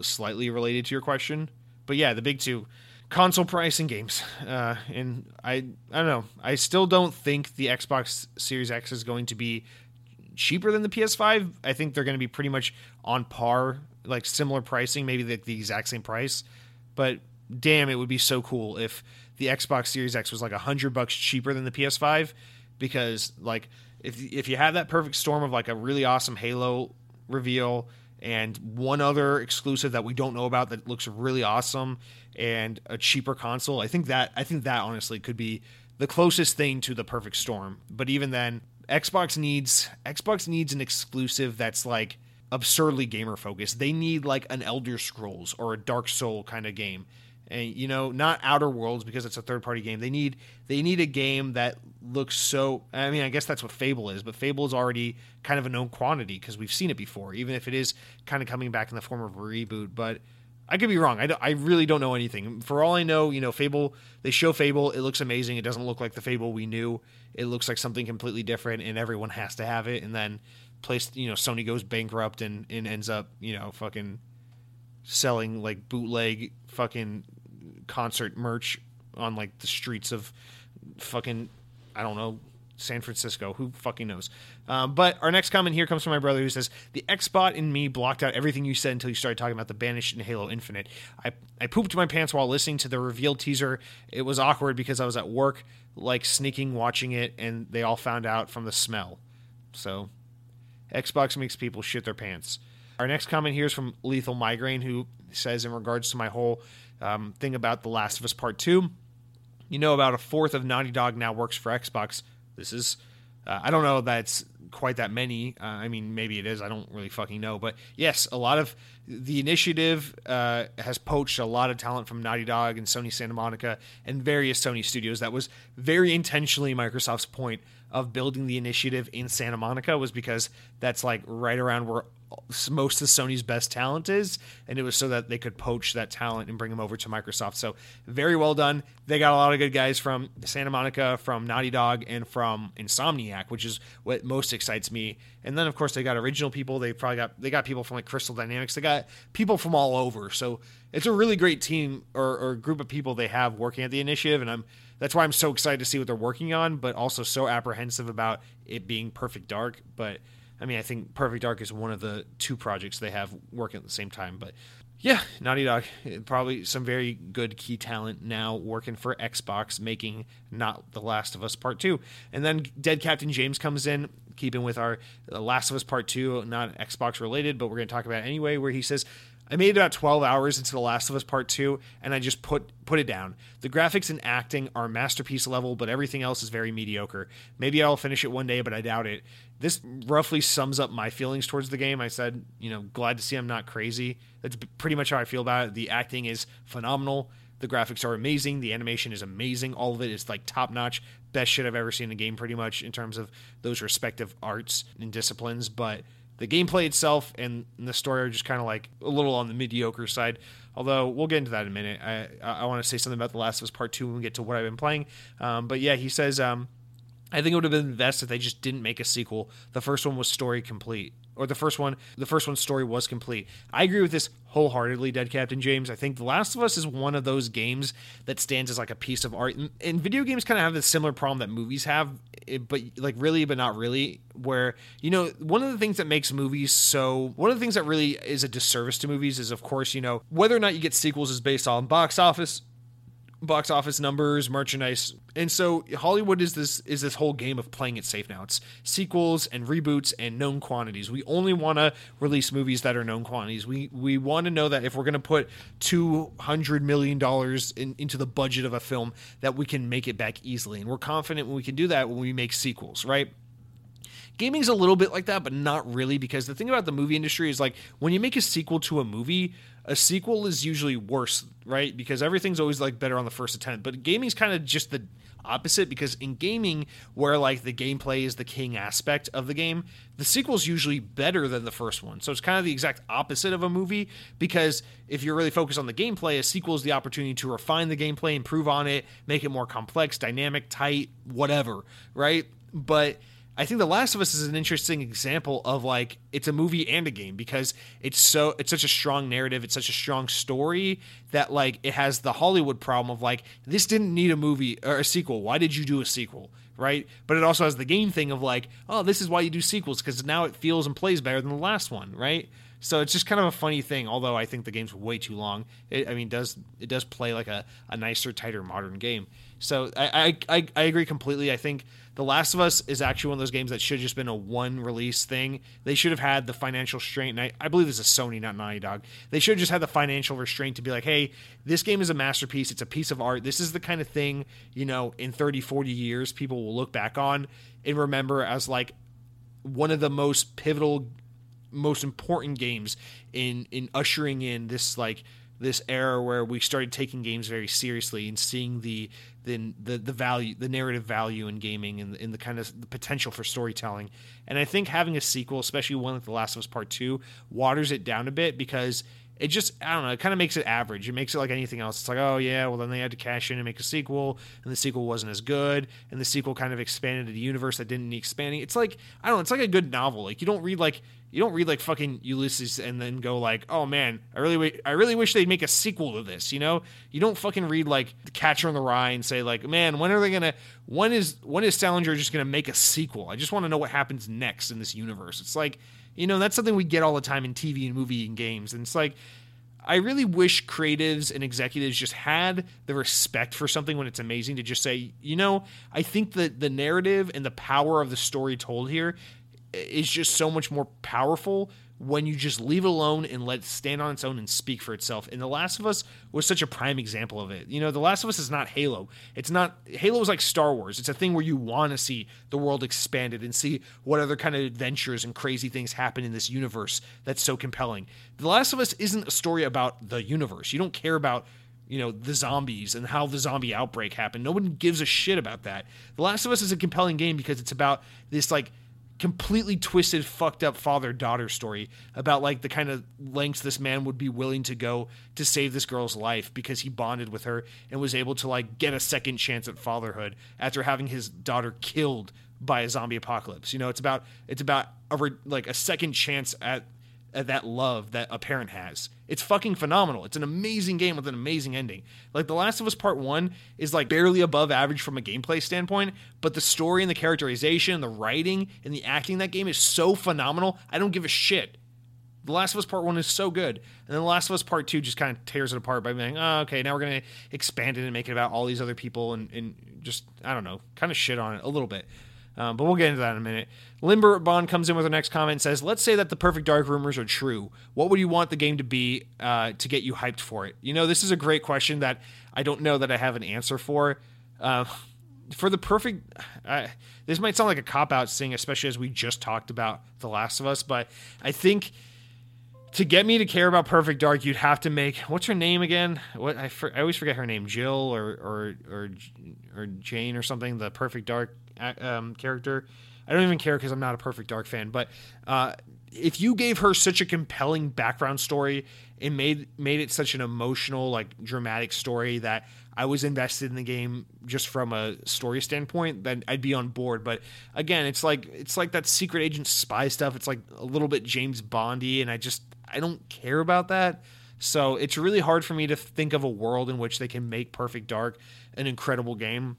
slightly related to your question. But yeah, the big two: console price and games. Uh, and I I don't know. I still don't think the Xbox Series X is going to be cheaper than the PS5. I think they're going to be pretty much on par, like similar pricing, maybe the, the exact same price. But damn, it would be so cool if the Xbox Series X was like a hundred bucks cheaper than the PS5, because like if if you have that perfect storm of like a really awesome Halo reveal and one other exclusive that we don't know about that looks really awesome and a cheaper console, I think that I think that honestly could be the closest thing to the perfect storm. But even then, Xbox needs Xbox needs an exclusive that's like absurdly gamer focused. They need like an Elder Scrolls or a Dark Soul kind of game. And you know, not Outer Worlds because it's a third party game. They need they need a game that looks so I mean, I guess that's what Fable is, but Fable is already kind of a known quantity because we've seen it before, even if it is kind of coming back in the form of a reboot, but I could be wrong. I, I really don't know anything. For all I know, you know, Fable, they show Fable. It looks amazing. It doesn't look like the Fable we knew. It looks like something completely different, and everyone has to have it. And then, place, you know, Sony goes bankrupt and, and ends up, you know, fucking selling like bootleg fucking concert merch on like the streets of fucking, I don't know, San Francisco. Who fucking knows? Um, but our next comment here comes from my brother who says, The Xbot in me blocked out everything you said until you started talking about the Banished and Halo Infinite. I, I pooped my pants while listening to the reveal teaser. It was awkward because I was at work, like sneaking watching it, and they all found out from the smell. So, Xbox makes people shit their pants. Our next comment here is from Lethal Migraine, who says, in regards to my whole um, thing about The Last of Us Part 2, you know, about a fourth of Naughty Dog now works for Xbox. This is, uh, I don't know that's quite that many. Uh, I mean, maybe it is. I don't really fucking know. But yes, a lot of the initiative uh, has poached a lot of talent from Naughty Dog and Sony Santa Monica and various Sony studios. That was very intentionally Microsoft's point of building the initiative in Santa Monica was because that's like right around where most of Sony's best talent is, and it was so that they could poach that talent and bring them over to Microsoft. So very well done. They got a lot of good guys from Santa Monica, from Naughty Dog, and from Insomniac, which is what most excites me. And then of course they got original people. They probably got they got people from like Crystal Dynamics. They got people from all over. So it's a really great team or, or group of people they have working at the initiative, and I'm that's why I'm so excited to see what they're working on, but also so apprehensive about it being Perfect Dark. But I mean, I think Perfect Dark is one of the two projects they have working at the same time. But yeah, Naughty Dog, eh, probably some very good key talent now working for Xbox, making not The Last of Us Part 2. And then Dead Captain James comes in, keeping with our Last of Us Part 2, not Xbox related, but we're going to talk about anyway, where he says, I made about 12 hours into The Last of Us Part 2 and I just put put it down. The graphics and acting are masterpiece level, but everything else is very mediocre. Maybe I'll finish it one day, but I doubt it. This roughly sums up my feelings towards the game. I said, you know, glad to see I'm not crazy. That's pretty much how I feel about it. The acting is phenomenal. The graphics are amazing. The animation is amazing. All of it is like top notch. Best shit I've ever seen in a game, pretty much, in terms of those respective arts and disciplines. But the gameplay itself and the story are just kind of like a little on the mediocre side. Although we'll get into that in a minute. I I want to say something about The Last of Us Part Two when we get to what I've been playing. Um, but yeah, he says um, I think it would have been best if they just didn't make a sequel. The first one was story complete or the first one the first one's story was complete. I agree with this wholeheartedly dead captain james. I think the last of us is one of those games that stands as like a piece of art. And, and video games kind of have this similar problem that movies have it, but like really but not really where you know one of the things that makes movies so one of the things that really is a disservice to movies is of course you know whether or not you get sequels is based on box office box office numbers, merchandise. And so Hollywood is this is this whole game of playing it safe now. It's sequels and reboots and known quantities. We only want to release movies that are known quantities. We we want to know that if we're going to put 200 million dollars in, into the budget of a film that we can make it back easily. And we're confident when we can do that when we make sequels, right? gaming's a little bit like that, but not really because the thing about the movie industry is like when you make a sequel to a movie, a sequel is usually worse, right? Because everything's always like better on the first attempt. But gaming's kind of just the opposite because in gaming where like the gameplay is the king aspect of the game the sequel's usually better than the first one so it's kind of the exact opposite of a movie because if you're really focused on the gameplay a sequel is the opportunity to refine the gameplay improve on it make it more complex dynamic tight whatever right but I think The Last of Us is an interesting example of like it's a movie and a game because it's so it's such a strong narrative, it's such a strong story that like it has the Hollywood problem of like this didn't need a movie or a sequel. Why did you do a sequel? Right? But it also has the game thing of like, oh, this is why you do sequels because now it feels and plays better than the last one, right? So it's just kind of a funny thing. Although I think the game's way too long. It, I mean, does it does play like a, a nicer, tighter, modern game. So I, I I agree completely. I think the Last of Us is actually one of those games that should have just been a one release thing. They should have had the financial restraint. I, I, believe this is Sony, not Naughty Dog. They should have just had the financial restraint to be like, hey, this game is a masterpiece. It's a piece of art. This is the kind of thing, you know, in 30, 40 years, people will look back on and remember as like one of the most pivotal, most important games in in ushering in this like this era where we started taking games very seriously and seeing the the the, the value the narrative value in gaming and in the kind of the potential for storytelling and i think having a sequel especially one like the last of us part 2 waters it down a bit because it just I don't know, it kind of makes it average. It makes it like anything else. It's like, oh yeah, well then they had to cash in and make a sequel, and the sequel wasn't as good, and the sequel kind of expanded the universe that didn't need expanding. It's like I don't know, it's like a good novel. Like you don't read like you don't read like fucking Ulysses and then go like, oh man, I really I really wish they'd make a sequel to this. You know, you don't fucking read like The Catcher in the Rye and say like, man, when are they gonna when is when is Salinger just gonna make a sequel? I just want to know what happens next in this universe. It's like you know, that's something we get all the time in TV and movie and games. And it's like, I really wish creatives and executives just had the respect for something when it's amazing to just say, you know, I think that the narrative and the power of the story told here is just so much more powerful when you just leave it alone and let it stand on its own and speak for itself. And The Last of Us was such a prime example of it. You know, The Last of Us is not Halo. It's not Halo is like Star Wars. It's a thing where you want to see the world expanded and see what other kind of adventures and crazy things happen in this universe that's so compelling. The Last of Us isn't a story about the universe. You don't care about you know the zombies and how the zombie outbreak happened. No one gives a shit about that. The Last of Us is a compelling game because it's about this like completely twisted, fucked up father daughter story about like the kind of lengths this man would be willing to go to save this girl's life because he bonded with her and was able to like get a second chance at fatherhood after having his daughter killed by a zombie apocalypse. You know, it's about it's about a like a second chance at at Uh, that love that a parent has. It's fucking phenomenal. It's an amazing game with an amazing ending. Like The Last of Us Part 1 is like barely above average from a gameplay standpoint, but the story and the characterization, the writing and the acting in that game is so phenomenal. I don't give a shit. The Last of Us Part 1 is so good. And then The Last of Us Part 2 just kind of tears it apart by being, oh, okay, now we're going to expand it and make it about all these other people and, and just, I don't know, kind of shit on it a little bit. Um, but we'll get into that in a minute. Limber Bond comes in with her next comment and says, Let's say that the Perfect Dark rumors are true. What would you want the game to be uh, to get you hyped for it? You know, this is a great question that I don't know that I have an answer for. Uh, for the perfect, uh, this might sound like a cop out thing, especially as we just talked about The Last of Us, but I think to get me to care about Perfect Dark, you'd have to make what's her name again? What I, for, I always forget her name, Jill or or or or Jane or something. The Perfect Dark um, character. I don't even care because I'm not a Perfect Dark fan, but uh, if you gave her such a compelling background story and made made it such an emotional, like dramatic story that I was invested in the game just from a story standpoint, then I'd be on board. But again, it's like it's like that secret agent spy stuff. It's like a little bit James Bondy, and I just I don't care about that. So it's really hard for me to think of a world in which they can make Perfect Dark an incredible game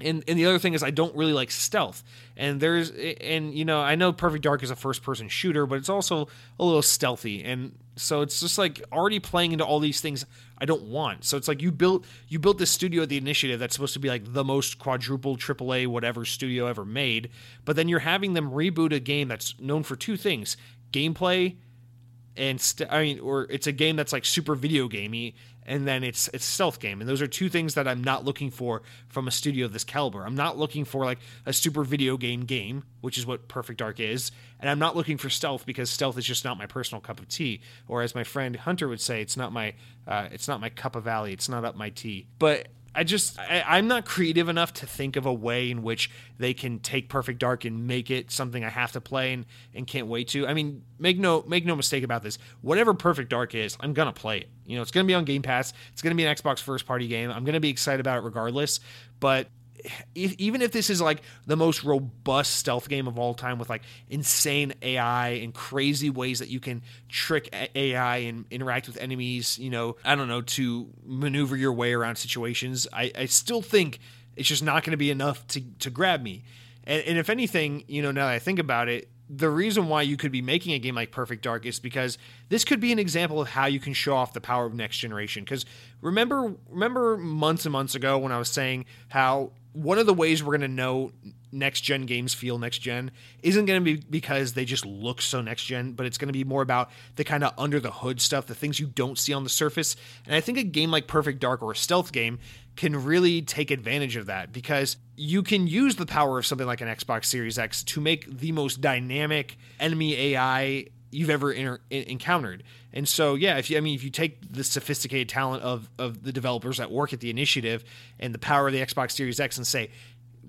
and and the other thing is I don't really like stealth. And there's and you know I know Perfect Dark is a first person shooter, but it's also a little stealthy. And so it's just like already playing into all these things I don't want. So it's like you built you built this studio at the initiative that's supposed to be like the most quadruple AAA whatever studio ever made, but then you're having them reboot a game that's known for two things: gameplay and st- I mean, or it's a game that's like super video gamey and then it's it's stealth game. And those are two things that i'm not looking for from a studio of this caliber. I'm not looking for like a super video game game which is what perfect dark is. And i'm not looking for stealth because stealth is just not my personal cup of tea. Or as my friend hunter would say it's not my uh, it's not my cup of valley it's not up my tea. But I just I, am not creative enough to think of a way in which they can take Perfect Dark and make it something I have to play and, and can't wait to. I mean, make no make no mistake about this. Whatever Perfect Dark is, I'm gonna play it. You know, it's gonna be on Game Pass. It's gonna be an Xbox first party game. I'm gonna be excited about it regardless. But if, even if this is like the most robust stealth game of all time with like insane AI and crazy ways that you can trick AI and interact with enemies, you know, I don't know, to maneuver your way around situations, I, I still think it's just not going to be enough to, to grab me. And, and if anything, you know, now that I think about it, the reason why you could be making a game like Perfect Dark is because this could be an example of how you can show off the power of next generation. Because remember, remember months and months ago when I was saying how one of the ways we're going to know next gen games feel next gen isn't going to be because they just look so next gen, but it's going to be more about the kind of under the hood stuff, the things you don't see on the surface. And I think a game like Perfect Dark or a stealth game can really take advantage of that because you can use the power of something like an Xbox Series X to make the most dynamic enemy AI you've ever inter- encountered. And so, yeah, if you, I mean, if you take the sophisticated talent of of the developers that work at the initiative and the power of the Xbox Series X, and say,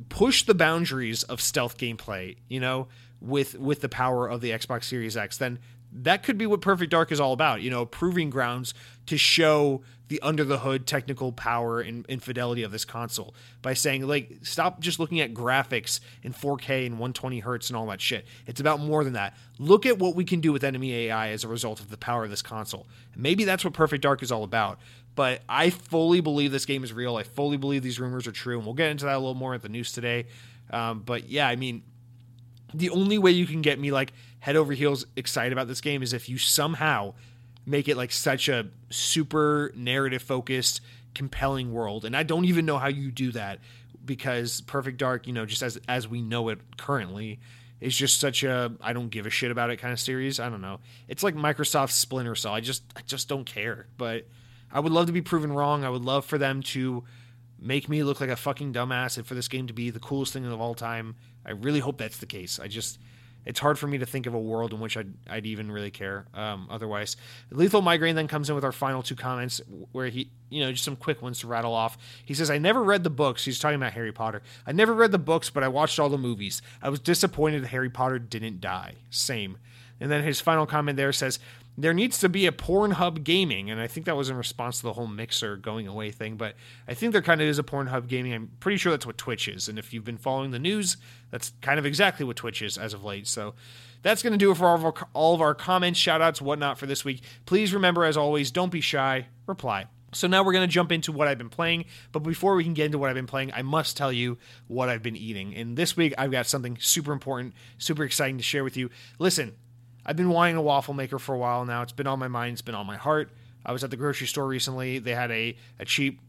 push the boundaries of stealth gameplay, you know, with with the power of the Xbox Series X, then that could be what Perfect Dark is all about. You know, proving grounds to show the under the hood technical power and, and, fidelity of this console by saying like stop just looking at graphics in 4K and 120 hertz and all that shit. It's about more than that. Look at what we can do with enemy AI as a result of the power of this console. Maybe that's what Perfect Dark is all about. But I fully believe this game is real. I fully believe these rumors are true, and we'll get into that a little more at the news today. Um, but yeah, I mean, the only way you can get me like head over heels excited about this game is if you somehow make it like such a super narrative focused compelling world. And i don't even know how you do that because perfect dark you know just as as we know it currently is just such a i don't give a shit about it kind of series. I don't know. It's like microsoft's splinter cell. I just i just don't care. But i would love to be proven wrong. I would love for them to make me look like a fucking dumbass and for this game to be the coolest thing of all time. I really hope that's the case. I just it's hard for me to think of a world in which I'd, I'd even really care um, otherwise. Lethal Migraine then comes in with our final two comments where he, you know, just some quick ones to rattle off. He says, I never read the books. He's talking about Harry Potter. I never read the books, but I watched all the movies. I was disappointed Harry Potter didn't die. Same. And then his final comment there says, there needs to be a Pornhub gaming, and I think that was in response to the whole mixer going away thing. But I think there kind of is a Pornhub gaming. I'm pretty sure that's what Twitch is, and if you've been following the news, that's kind of exactly what Twitch is as of late. So that's going to do it for all of, our, all of our comments, shout outs, whatnot for this week. Please remember, as always, don't be shy. Reply. So now we're going to jump into what I've been playing. But before we can get into what I've been playing, I must tell you what I've been eating. And this week, I've got something super important, super exciting to share with you. Listen, I've been wanting a waffle maker for a while now. It's been on my mind, it's been on my heart. I was at the grocery store recently. They had a, a cheap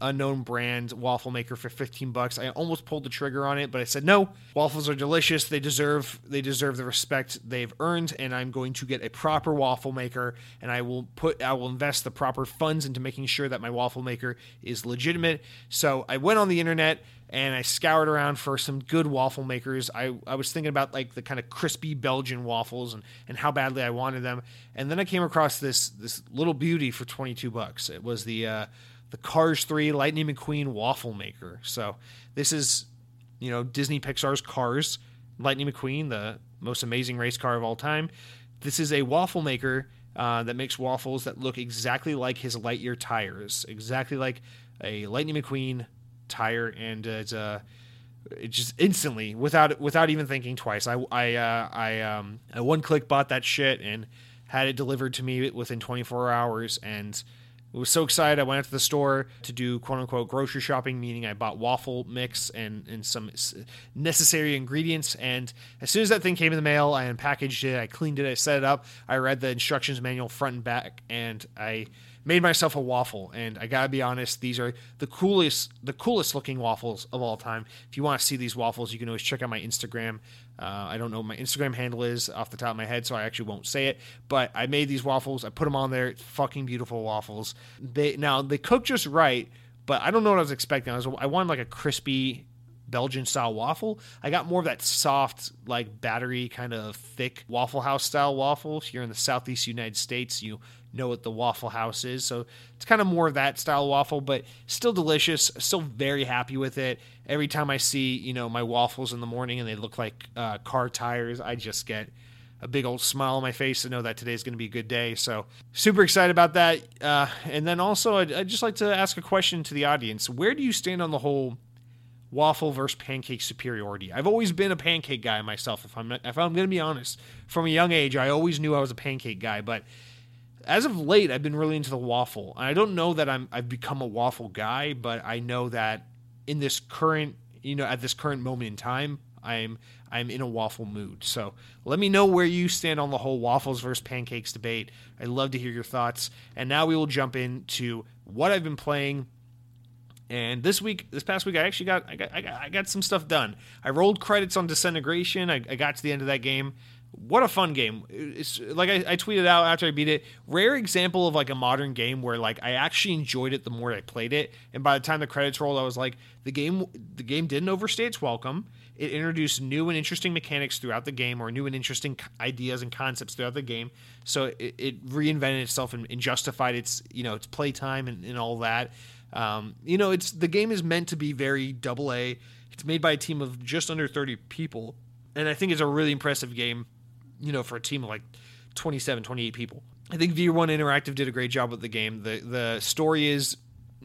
unknown brand waffle maker for 15 bucks. I almost pulled the trigger on it, but I said no. Waffles are delicious. They deserve they deserve the respect they've earned and I'm going to get a proper waffle maker and I will put I will invest the proper funds into making sure that my waffle maker is legitimate. So I went on the internet and I scoured around for some good waffle makers. I, I was thinking about like the kind of crispy Belgian waffles and, and how badly I wanted them. And then I came across this this little beauty for 22 bucks. It was the uh, the Cars 3 Lightning McQueen waffle maker. So this is you know Disney Pixar's Cars, Lightning McQueen, the most amazing race car of all time. This is a waffle maker uh, that makes waffles that look exactly like his Lightyear tires, exactly like a Lightning McQueen tire, and uh, it's uh, it just instantly without without even thinking twice. I I uh, I um I one click bought that shit and had it delivered to me within 24 hours and I was so excited. I went out to the store to do quote unquote grocery shopping, meaning I bought waffle mix and, and some necessary ingredients. And as soon as that thing came in the mail, I unpackaged it, I cleaned it, I set it up, I read the instructions manual front and back, and I made myself a waffle, and I gotta be honest, these are the coolest, the coolest looking waffles of all time. If you want to see these waffles, you can always check out my Instagram. Uh, I don't know what my Instagram handle is off the top of my head, so I actually won't say it. But I made these waffles. I put them on there. Fucking beautiful waffles. They now they cook just right, but I don't know what I was expecting. I was I wanted like a crispy Belgian style waffle. I got more of that soft, like battery kind of thick Waffle House style waffle. Here in the southeast United States, you know what the Waffle House is. So it's kind of more of that style waffle, but still delicious. Still very happy with it. Every time I see, you know, my waffles in the morning and they look like uh, car tires, I just get a big old smile on my face to know that today's going to be a good day. So super excited about that. Uh, and then also, I'd, I'd just like to ask a question to the audience: Where do you stand on the whole? waffle versus pancake superiority. I've always been a pancake guy myself. If I'm if I'm going to be honest, from a young age, I always knew I was a pancake guy. But as of late, I've been really into the waffle. And I don't know that I'm I've become a waffle guy, but I know that in this current you know at this current moment in time, I'm I'm in a waffle mood. So let me know where you stand on the whole waffles versus pancakes debate. I'd love to hear your thoughts. And now we will jump into what I've been playing and this week, this past week, I actually got I got I got, I got some stuff done. I rolled credits on Disintegration. I, I got to the end of that game. What a fun game! It's like I, I, tweeted out after I beat it. Rare example of like a modern game where like I actually enjoyed it the more I played it. And by the time the credits rolled, I was like, the game the game didn't overstay its welcome. It introduced new and interesting mechanics throughout the game, or new and interesting ideas and concepts throughout the game. So it, it reinvented itself and, and, justified its you know its playtime and, and all that. Um, you know, it's the game is meant to be very double A. It's made by a team of just under 30 people, and I think it's a really impressive game. You know, for a team of like 27, 28 people. I think V1 Interactive did a great job with the game. The the story is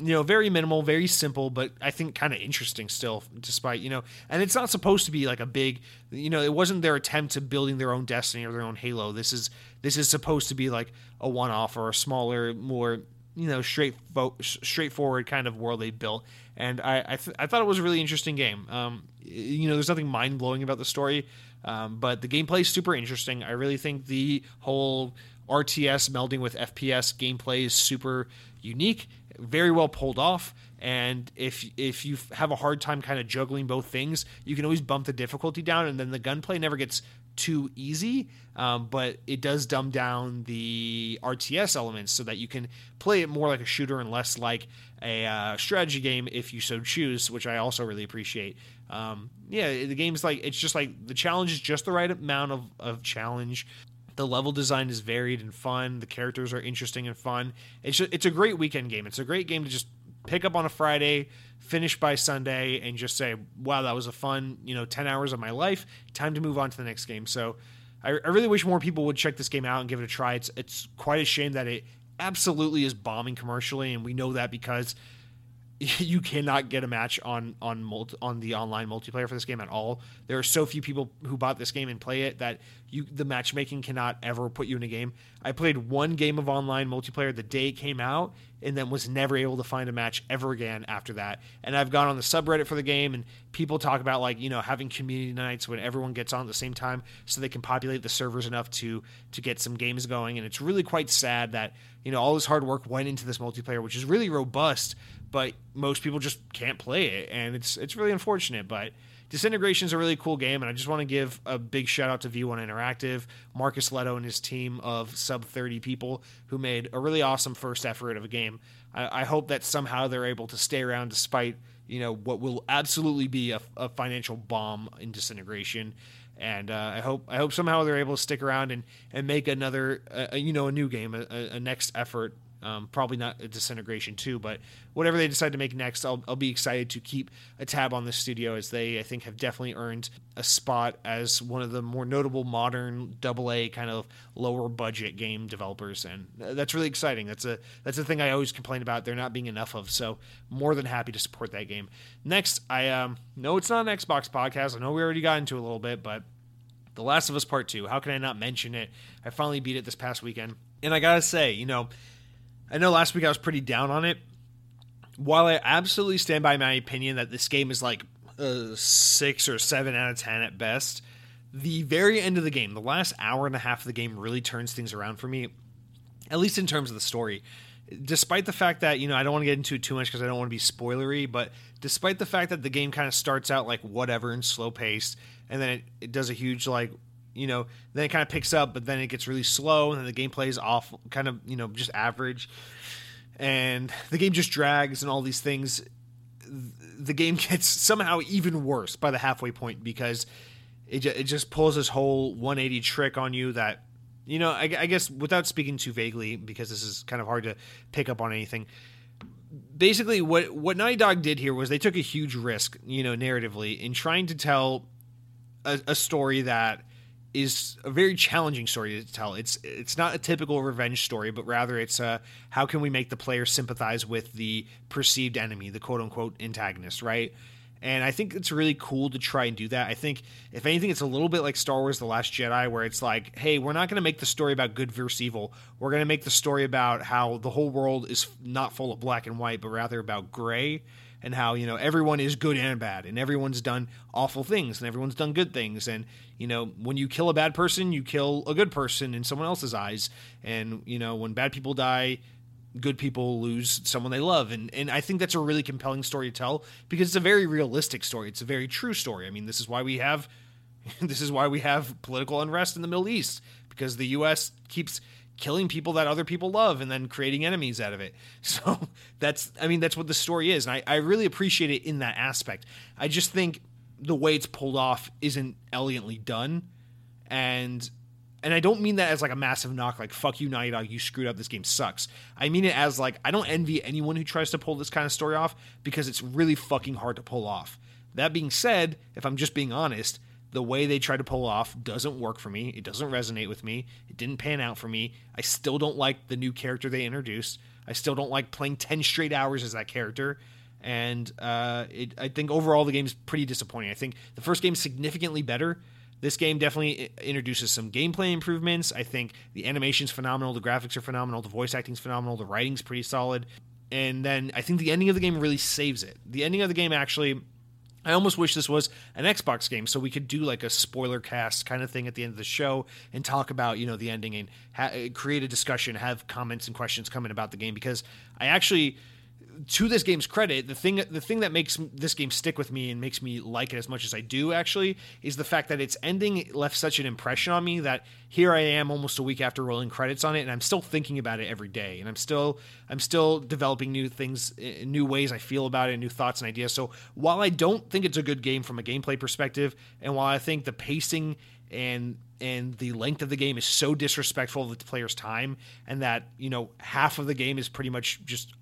you know very minimal very simple but i think kind of interesting still despite you know and it's not supposed to be like a big you know it wasn't their attempt to building their own destiny or their own halo this is this is supposed to be like a one-off or a smaller more you know straight straightforward kind of world they built and i I, th- I, thought it was a really interesting game um, you know there's nothing mind-blowing about the story um, but the gameplay is super interesting. I really think the whole rts melding with fps gameplay is super unique very well pulled off. And if if you have a hard time kind of juggling both things you can always bump the difficulty down and then the gunplay never gets too easy, um, but it does dumb down the RTS elements so that you can play it more like a shooter and less like a uh, strategy game if you so choose, which I also really appreciate. Um, yeah, the game's like it's just like the challenge is just the right amount of, of challenge. The level design is varied and fun. The characters are interesting and fun. It's just, it's a great weekend game. It's a great game to just pick up on a Friday, finish by Sunday, and just say, "Wow, that was a fun, you know, ten hours of my life. Time to move on to the next game." So, I, I really wish more people would check this game out and give it a try. It's it's quite a shame that it absolutely is bombing commercially, and we know that because you cannot get a match on on multi, on the online multiplayer for this game at all. There are so few people who bought this game and play it that you the matchmaking cannot ever put you in a game. I played one game of online multiplayer the day it came out and then was never able to find a match ever again after that. And I've gone on the subreddit for the game and people talk about like, you know, having community nights when everyone gets on at the same time so they can populate the servers enough to to get some games going and it's really quite sad that, you know, all this hard work went into this multiplayer which is really robust but most people just can't play it, and it's it's really unfortunate. But Disintegration is a really cool game, and I just want to give a big shout out to V1 Interactive, Marcus Lehto, and his team of sub 30 people who made a really awesome first effort of a game. I, I hope that somehow they're able to stay around despite you know what will absolutely be a, a financial bomb in Disintegration. And uh, I hope I hope somehow they're able to stick around and, and make another uh, you know a new game a, a next effort um, probably not a disintegration too, but whatever they decide to make next, I'll, I'll be excited to keep a tab on this studio as they, I think, have definitely earned a spot as one of the more notable modern double A kind of lower budget game developers, and that's really exciting. That's a that's a thing I always complain about there not being enough of. So more than happy to support that game. Next, I um know it's not an Xbox podcast. I know we already got into a little bit, but The Last of Us Part Two. How can I not mention it? I finally beat it this past weekend, and I gotta say, you know I know last week I was pretty down on it. While I absolutely stand by my opinion that this game is like a six or seven out of ten at best, the very end of the game, the last hour and a half of the game, really turns things around for me. At least in terms of the story. despite the fact that you know I don't want to get into it too much because I don't want to be spoilery, but despite the fact that the game kind of starts out like whatever and slow paced, and then it, it does a huge like you know then it kind of picks up, but then it gets really slow, and then the gameplay is off, kind of you know just average, and the game just drags and all these things. The game gets somehow even worse by the halfway point because it, it just pulls this whole 180 trick on you that you know, I, I, guess without speaking too vaguely, because this is kind of hard to pick up on anything. Basically, what what Naughty Dog did here was they took a huge risk, you know, narratively in trying to tell a, a story that is a very challenging story to tell. It's it's not a typical revenge story, but rather it's a how can we make the player sympathize with the perceived enemy, the quote unquote antagonist, right? And I think it's really cool to try and do that. I think, if anything, it's a little bit like Star Wars The Last Jedi, where it's like, hey, we're not going to make the story about good versus evil. We're going to make the story about how the whole world is not full of black and white, but rather about gray and how, you know, everyone is good and bad and everyone's done awful things and everyone's done good things. And, you know, when you kill a bad person, you kill a good person in someone else's eyes. And, you know, when bad people die, good people lose someone they love and and I think that's a really compelling story to tell because it's a very realistic story it's a very true story I mean this is why we have this is why we have political unrest in the Middle East because the US keeps killing people that other people love and then creating enemies out of it so that's I mean that's what the story is and I, I really appreciate it in that aspect I just think the way it's pulled off isn't elegantly done and and I don't mean that as like a massive knock, like fuck you, Naughty Dog, you screwed up. This game sucks. I mean it as like I don't envy anyone who tries to pull this kind of story off because it's really fucking hard to pull off. That being said, if I'm just being honest, the way they try to pull off doesn't work for me. It doesn't resonate with me. It didn't pan out for me. I still don't like the new character they introduced. I still don't like playing ten straight hours as that character. And uh, it, I think overall the game's pretty disappointing. I think the first game's significantly better this game definitely introduces some gameplay improvements. I think the animation's phenomenal, the graphics are phenomenal, the voice acting's phenomenal, the writing's pretty solid. And then I think the ending of the game really saves it. The ending of the game actually I almost wish this was an Xbox game so we could do like a spoiler cast kind of thing at the end of the show and talk about, you know, the ending and ha- create a discussion, have comments and questions coming about the game because I actually to this game's credit, the thing the thing that makes this game stick with me and makes me like it as much as I do actually is the fact that its ending left such an impression on me that here I am almost a week after rolling credits on it and I'm still thinking about it every day and I'm still I'm still developing new things eh, new ways I feel about it, new thoughts and ideas. So while I don't think it's a good game from a gameplay perspective and while I think the pacing and and the length of the game is so disrespectful of the player's time and that you know half of the game is pretty much just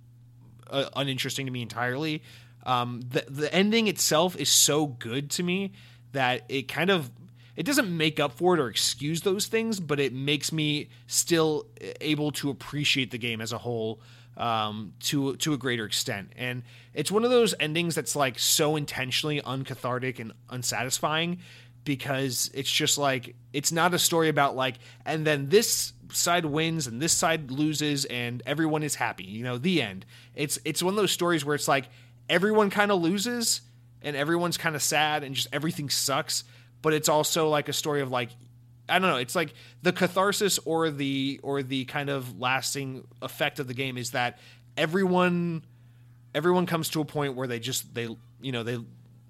uh, uninteresting to me entirely. Um, the the ending itself is so good to me that it kind of it doesn't make up for it or excuse those things, but it makes me still able to appreciate the game as a whole um, to to a greater extent. And it's one of those endings that's like so intentionally uncathartic and unsatisfying because it's just like it's not a story about like and then this side wins and this side loses and everyone is happy you know the end it's it's one of those stories where it's like everyone kind of loses and everyone's kind of sad and just everything sucks but it's also like a story of like I don't know. It's like the catharsis or the or the kind of lasting effect of the game is that everyone everyone comes to a point where they just they you know they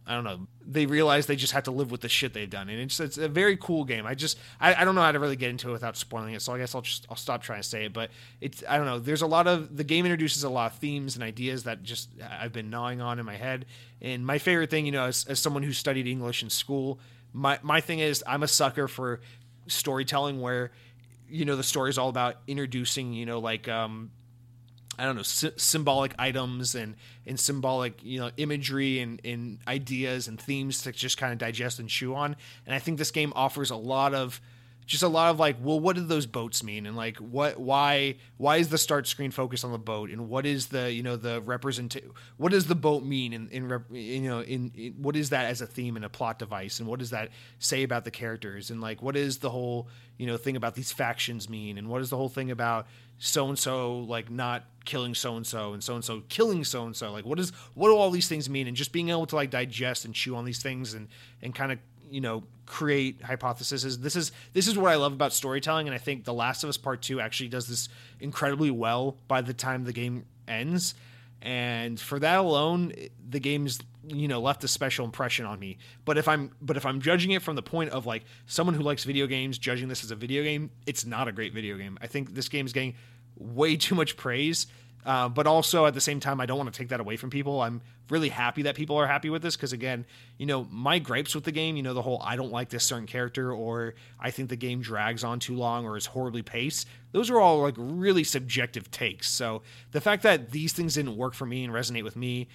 I don't know. They realize they just have to live with the shit they've done, and it's it's a very cool game. I just I, I don't know how to really get into it without spoiling it, so I guess I'll just I'll stop trying to say it. But it's I don't know. There's a lot of the game introduces a lot of themes and ideas that just I've been gnawing on in my head. And my favorite thing, you know, as, as someone who studied English in school, my my thing is I'm a sucker for storytelling where you know the story is all about introducing you know like um I don't know sy- symbolic items and and symbolic you know imagery and, and ideas and themes to just kind of digest and chew on. And I think this game offers a lot of just a lot of like, well, what do those boats mean, and like, what, why, why is the start screen focused on the boat, and what is the, you know, the represent, what does the boat mean, in, in you know, in, in, what is that as a theme and a plot device, and what does that say about the characters, and like, what is the whole, you know, thing about these factions mean, and what is the whole thing about so and so like not killing so and so and so and so killing so and so, like, what is, what do all these things mean, and just being able to like digest and chew on these things and and kind of you know create hypotheses. This is this is what I love about storytelling, and I think The Last of Us Part Two actually does this incredibly well. By the time the game ends, and for that alone, the game's you know left a special impression on me. But if I'm but if I'm judging it from the point of like someone who likes video games, judging this as a video game, it's not a great video game. I think this game is getting way too much praise uh, but also at the same time, I don't want to take that away from people. I'm really happy that people are happy with this because, again, you know, my gripes with the game, you know, the whole I don't like this certain character or I think the game drags on too long or is horribly paced, those are all like really subjective takes. So the fact that these things didn't work for me and resonate with me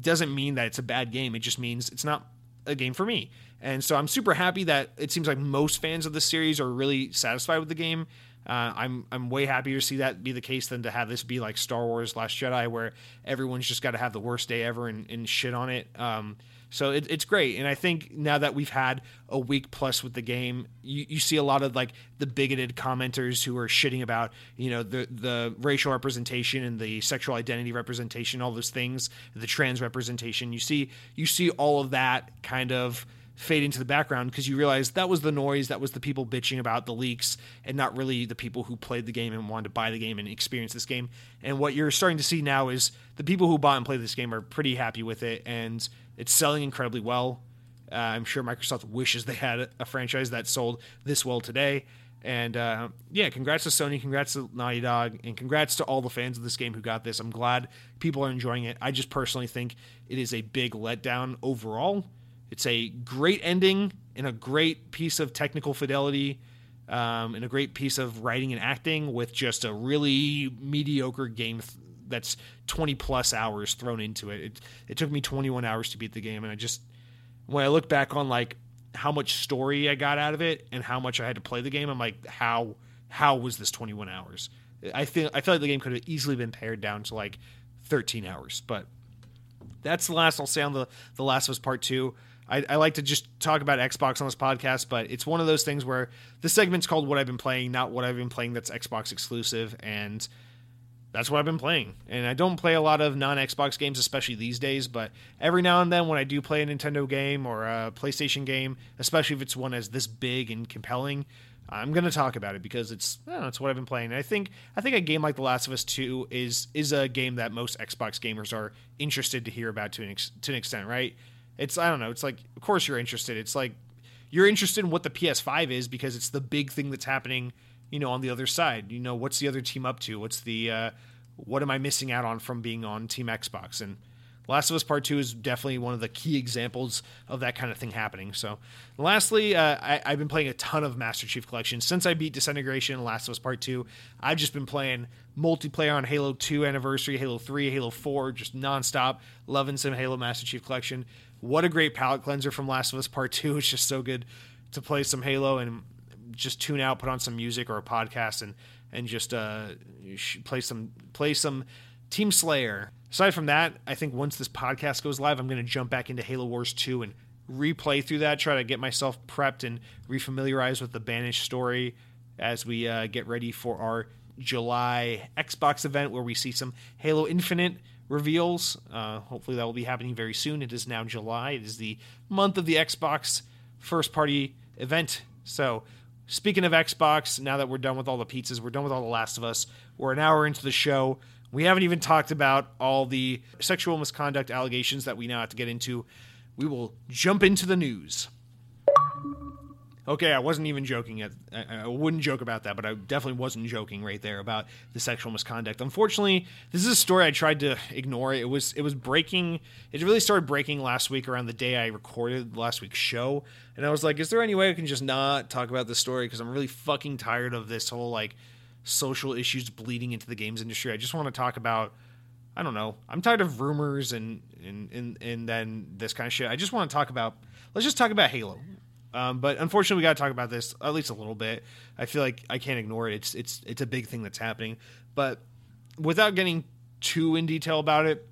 doesn't mean that it's a bad game. It just means it's not a game for me. And so I'm super happy that it seems like most fans of the series are really satisfied with the game. Uh, I'm I'm way happier to see that be the case than to have this be like Star Wars Last Jedi, where everyone's just got to have the worst day ever and, and shit on it. Um, so it, it's great, and I think now that we've had a week plus with the game, you, you see a lot of like the bigoted commenters who are shitting about you know the the racial representation and the sexual identity representation, all those things, the trans representation. You see you see all of that kind of fade into the background because you realize that was the noise, that was the people bitching about the leaks, and not really the people who played the game and wanted to buy the game and experience this game. And what you're starting to see now is the people who bought and played this game are pretty happy with it, and it's selling incredibly well. Uh, I'm sure Microsoft wishes they had a franchise that sold this well today. And uh, yeah, congrats to Sony, congrats to Naughty Dog, and congrats to all the fans of this game who got this. I'm glad people are enjoying it. I just personally think it is a big letdown overall it's a great ending and a great piece of technical fidelity um, and a great piece of writing and acting with just a really mediocre game th- that's 20 plus hours thrown into it. it. It took me 21 hours to beat the game, and I just when I look back on like how much story I got out of it and how much I had to play the game, I'm like, how how was this 21 hours? I feel I feel like the game could have easily been pared down to like 13 hours, but that's the last I'll say on the the Last of Us Part Two. I, I, like to just talk about Xbox on this podcast, but it's one of those things where the segment's called "What I've Been Playing," not what I've been playing that's Xbox exclusive, and that's what I've been playing. And I don't play a lot of non-Xbox games, especially these days. But every now and then, when I do play a Nintendo game or a PlayStation game, especially if it's one as this big and compelling, I'm going to talk about it because it's it's what I've been playing. And I think I think a game like The Last of Us Two is is a game that most Xbox gamers are interested to hear about to an ex, to an extent, right? It's I don't know. It's like of course you're interested. It's like you're interested in what the PS5 is because it's the big thing that's happening, you know, on the other side. You know, what's the other team up to? What's the uh, what am I missing out on from being on Team Xbox? And Last of Us Part Two is definitely one of the key examples of that kind of thing happening. So, lastly, uh, I, have been playing a ton of Master Chief Collection since I beat Disintegration and Last of Us Part Two. I've just been playing multiplayer on Halo Two Anniversary, Halo Three, Halo Four, just nonstop. Loving some Halo Master Chief Collection. What a great palate cleanser from Last of Us Part 2. It's just so good to play some Halo and just tune out, put on some music or a podcast and and just uh, play some play some Team Slayer. Aside from that, I think once this podcast goes live, I'm going to jump back into Halo Wars 2 and replay through that, try to get myself prepped and refamiliarized with the Banished story as we uh, get ready for our July Xbox event where we see some Halo Infinite reveals. Uh, hopefully, that will be happening very soon. It is now July. It is the month of the Xbox first party event. So, speaking of Xbox, now that we're done with all the pizzas, we're done with all the Last of Us. We're an hour into the show. We haven't even talked about all the sexual misconduct allegations that we now have to get into. We will jump into the news. Okay, I wasn't even joking. At, I, I wouldn't joke about that, but I definitely wasn't joking right there about the sexual misconduct. Unfortunately, this is a story I tried to ignore. It was it was breaking. It really started breaking last week around the day I recorded last week's show, and I was like, "Is there any way I can just not talk about this story?" Because I'm really fucking tired of this whole like social issues bleeding into the games industry. I just want to talk about. I don't know. I'm tired of rumors and and and and then this kind of shit. I just want to talk about. Let's just talk about Halo. Um, but unfortunately, we got to talk about this at least a little bit. I feel like I can't ignore it. It's it's it's a big thing that's happening. But without getting too in detail about it,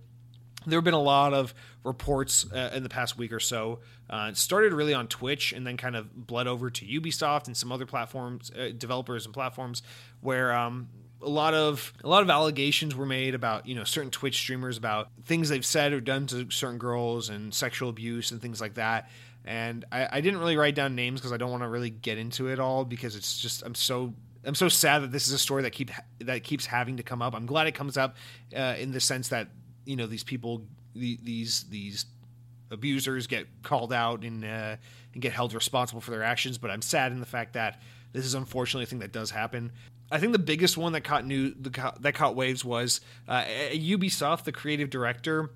there have been a lot of reports uh, in the past week or so. Uh, it started really on Twitch and then kind of bled over to Ubisoft and some other platforms, uh, developers and platforms, where um, a lot of a lot of allegations were made about you know certain Twitch streamers about things they've said or done to certain girls and sexual abuse and things like that And I, I didn't really write down names because I don't want to really get into it all because it's just I'm so I'm so sad that this is a story that keep that keeps having to come up. I'm glad it comes up uh, in the sense that you know these people these these abusers get called out and uh, and get held responsible for their actions. But I'm sad in the fact that this is unfortunately a thing that does happen. I think the biggest one that caught new the, that caught waves was uh, Ubisoft, the creative director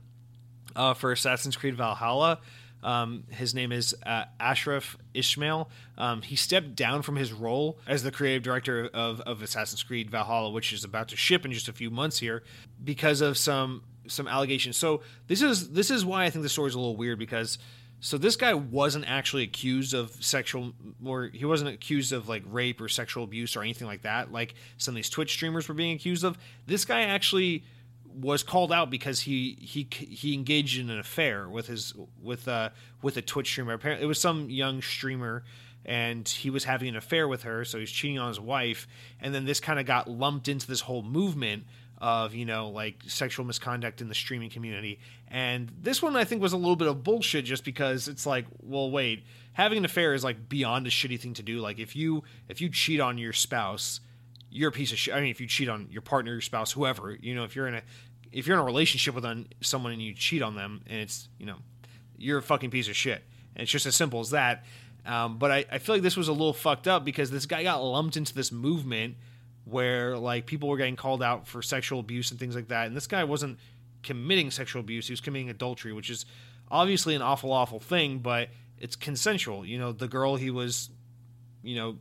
uh, for Assassin's Creed Valhalla. Um, his name is uh, Ashraf Ismail. Um, he stepped down from his role as the creative director of, of Assassin's Creed Valhalla, which is about to ship in just a few months here, because of some some allegations. So this is this is why I think the story is a little weird because so this guy wasn't actually accused of sexual or he wasn't accused of like rape or sexual abuse or anything like that like some of these Twitch streamers were being accused of. This guy actually was called out because he he he engaged in an affair with his with uh with a Twitch streamer. Apparently, it was some young streamer, and he was having an affair with her, so he's cheating on his wife. And then this kind of got lumped into this whole movement of you know like sexual misconduct in the streaming community. And this one I think was a little bit of bullshit, just because it's like, well, wait, having an affair is like beyond a shitty thing to do. Like if you if you cheat on your spouse you're a piece of shit. I mean, if you cheat on your partner, your spouse, whoever, you know, if you're in a if you're in a relationship with someone and you cheat on them, and it's you know, you're a fucking piece of shit. And it's just as simple as that. Um, but I, I feel like this was a little fucked up because this guy got lumped into this movement where like people were getting called out for sexual abuse and things like that, and this guy wasn't committing sexual abuse; he was committing adultery, which is obviously an awful, awful thing, but it's consensual. You know, the girl he was, you know,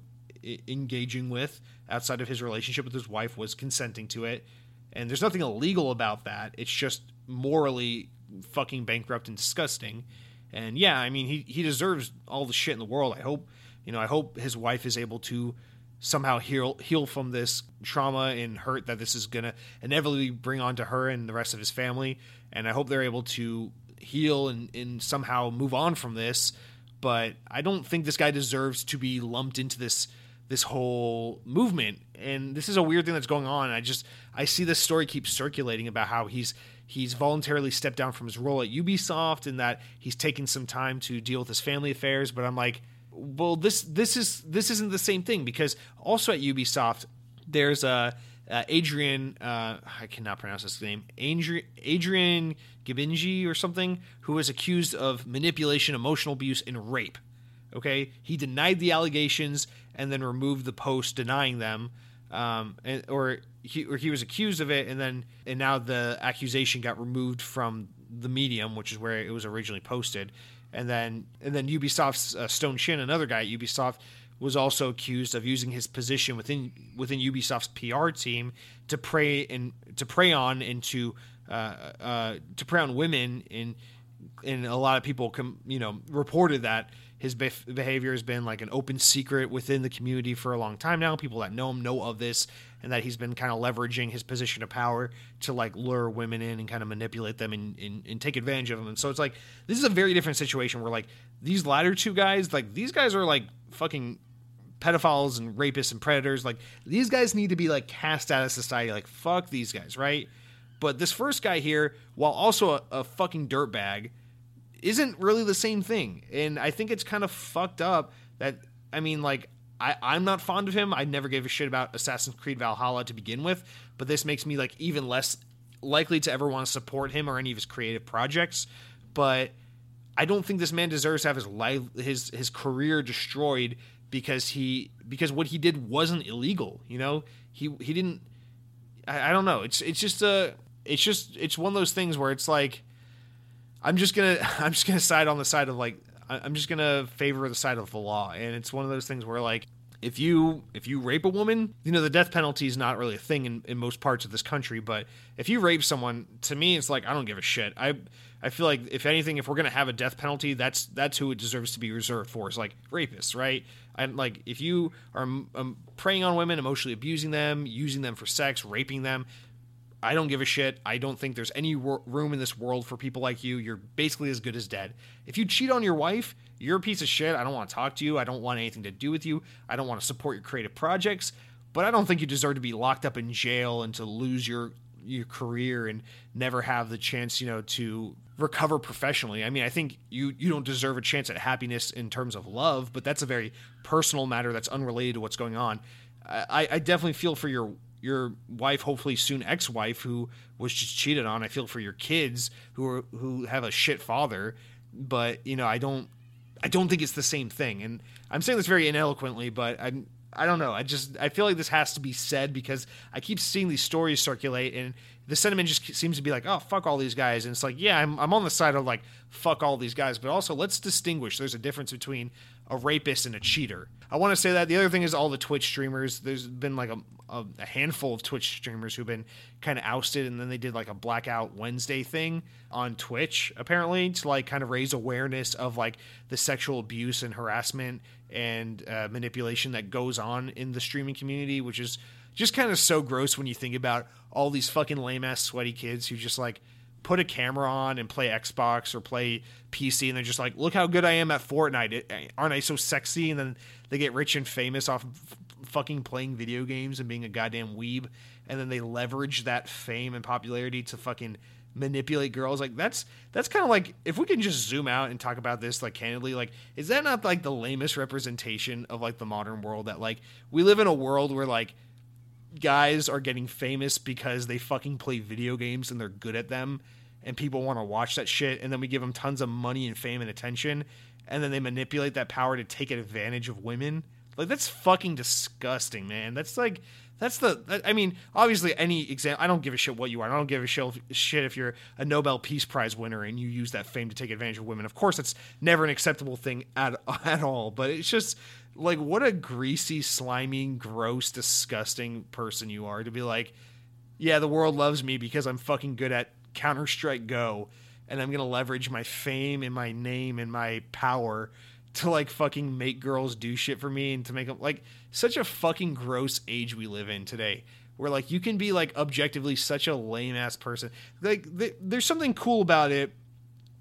engaging with outside of his relationship with his wife was consenting to it. And there's nothing illegal about that. It's just morally fucking bankrupt and disgusting. And yeah, I mean, he, he deserves all the shit in the world. I hope, you know, I hope his wife is able to somehow heal heal from this trauma and hurt that this is gonna inevitably bring on to her and the rest of his family. And I hope they're able to heal and, and somehow move on from this. But I don't think this guy deserves to be lumped into this this whole movement. And this is a weird thing that's going on. I just i see this story keep circulating about how he's he's voluntarily stepped down from his role at ubisoft and that he's taking some time to deal with his family affairs. But i'm like well this this is this isn't the same thing because also at ubisoft there's a uh, Adrian, uh, I cannot pronounce his name, Adrian, Adrian Gibinji or something, who was accused of manipulation, emotional abuse, and rape. Okay, he denied the allegations and then removed the post denying them, um, and, or he or he was accused of it, and then and now the accusation got removed from the medium, which is where it was originally posted, and then and then Ubisoft's uh, Stone Chin, another guy at Ubisoft, was also accused of using his position within within Ubisoft's PR team to prey and to prey on and to uh, uh, to prey on women and and a lot of people com- you know reported that his behavior has been like an open secret within the community for a long time now. People that know him know of this, and that he's been kind of leveraging his position of power to like lure women in and kind of manipulate them and, and, and take advantage of them. And so it's like this is a very different situation where like these latter two guys, like these guys are like fucking pedophiles and rapists and predators. Like these guys need to be like cast out of society. Like fuck these guys, right? But this first guy here, while also a, a fucking dirtbag, isn't really the same thing. And I think it's kind of fucked up that I mean, like I, I'm not fond of him. I never gave a shit about Assassin's Creed Valhalla to begin with, but this makes me like even less likely to ever want to support him or any of his creative projects. But I don't think this man deserves to have his life his his career destroyed because he because what he did wasn't illegal. You know, he he didn't. I, I don't know. It's it's just a it's just it's one of those things where it's like I'm just gonna I'm just gonna side on the side of like I'm just gonna favor the side of the law, and it's one of those things where like if you if you rape a woman, you know the death penalty is not really a thing in, in most parts of this country. But if you rape someone, to me, it's like I don't give a shit. I I feel like if anything, if we're gonna have a death penalty, that's that's who it deserves to be reserved for. Is like rapists, right? And like if you are um, preying on women, emotionally abusing them, using them for sex, raping them, I don't give a shit. I don't think there's any room in this world for people like you. You're basically as good as dead. If you cheat on your wife, you're a piece of shit. I don't want to talk to you. I don't want anything to do with you. I don't want to support your creative projects. But I don't think you deserve to be locked up in jail and to lose your your career and never have the chance, you know, to recover professionally. I mean, I think you you don't deserve a chance at happiness in terms of love, but that's a very personal matter that's unrelated to what's going on. I, I definitely feel for your your wife, hopefully soon ex-wife, who was just cheated on. I feel for your kids who are who have a shit father, but you know, I don't I don't think it's the same thing. And I'm saying this very ineloquently, but I'm I don't know. I just I feel like this has to be said because I keep seeing these stories circulate and the sentiment just seems to be like, oh fuck all these guys, and it's like, yeah, I'm I'm on the side of like fuck all these guys, but also let's distinguish. There's a difference between a rapist and a cheater. I want to say that. The other thing is all the Twitch streamers. There's been like a, a, a handful of Twitch streamers who've been kind of ousted, and then they did like a blackout Wednesday thing on Twitch, apparently, to like kind of raise awareness of like the sexual abuse and harassment and uh, manipulation that goes on in the streaming community, which is just kind of so gross when you think about all these fucking lame ass sweaty kids who just like put a camera on and play Xbox or play PC and they're just like, look how good I am at Fortnite. Eh, aren't I so sexy? And then they get rich and famous off of fucking playing video games and being a goddamn weeb. And then they leverage that fame and popularity to fucking manipulate girls. Like that's that's kind of like if we can just zoom out and talk about this like candidly, like is that not like the lamest representation of like the modern world that like we live in a world where like guys are getting famous because they fucking play video games and they're good at them and people want to watch that shit and then we give them tons of money and fame and attention and then they manipulate that power to take advantage of women. Like that's fucking disgusting man. That's like that's the i mean obviously any example i don't give a shit what you are i don't give a shit if you're a nobel peace prize winner and you use that fame to take advantage of women. Of course it's never an acceptable thing at, at all but it's just like what a greasy, slimy, gross, disgusting person you are to be like, yeah, the world loves me because I'm fucking good at Counter Strike Go, and I'm gonna leverage my fame and my name and my power to like fucking make girls do shit for me and to make them like such a fucking gross age we live in today where like you can be like objectively such a lame ass person like th- there's something cool about it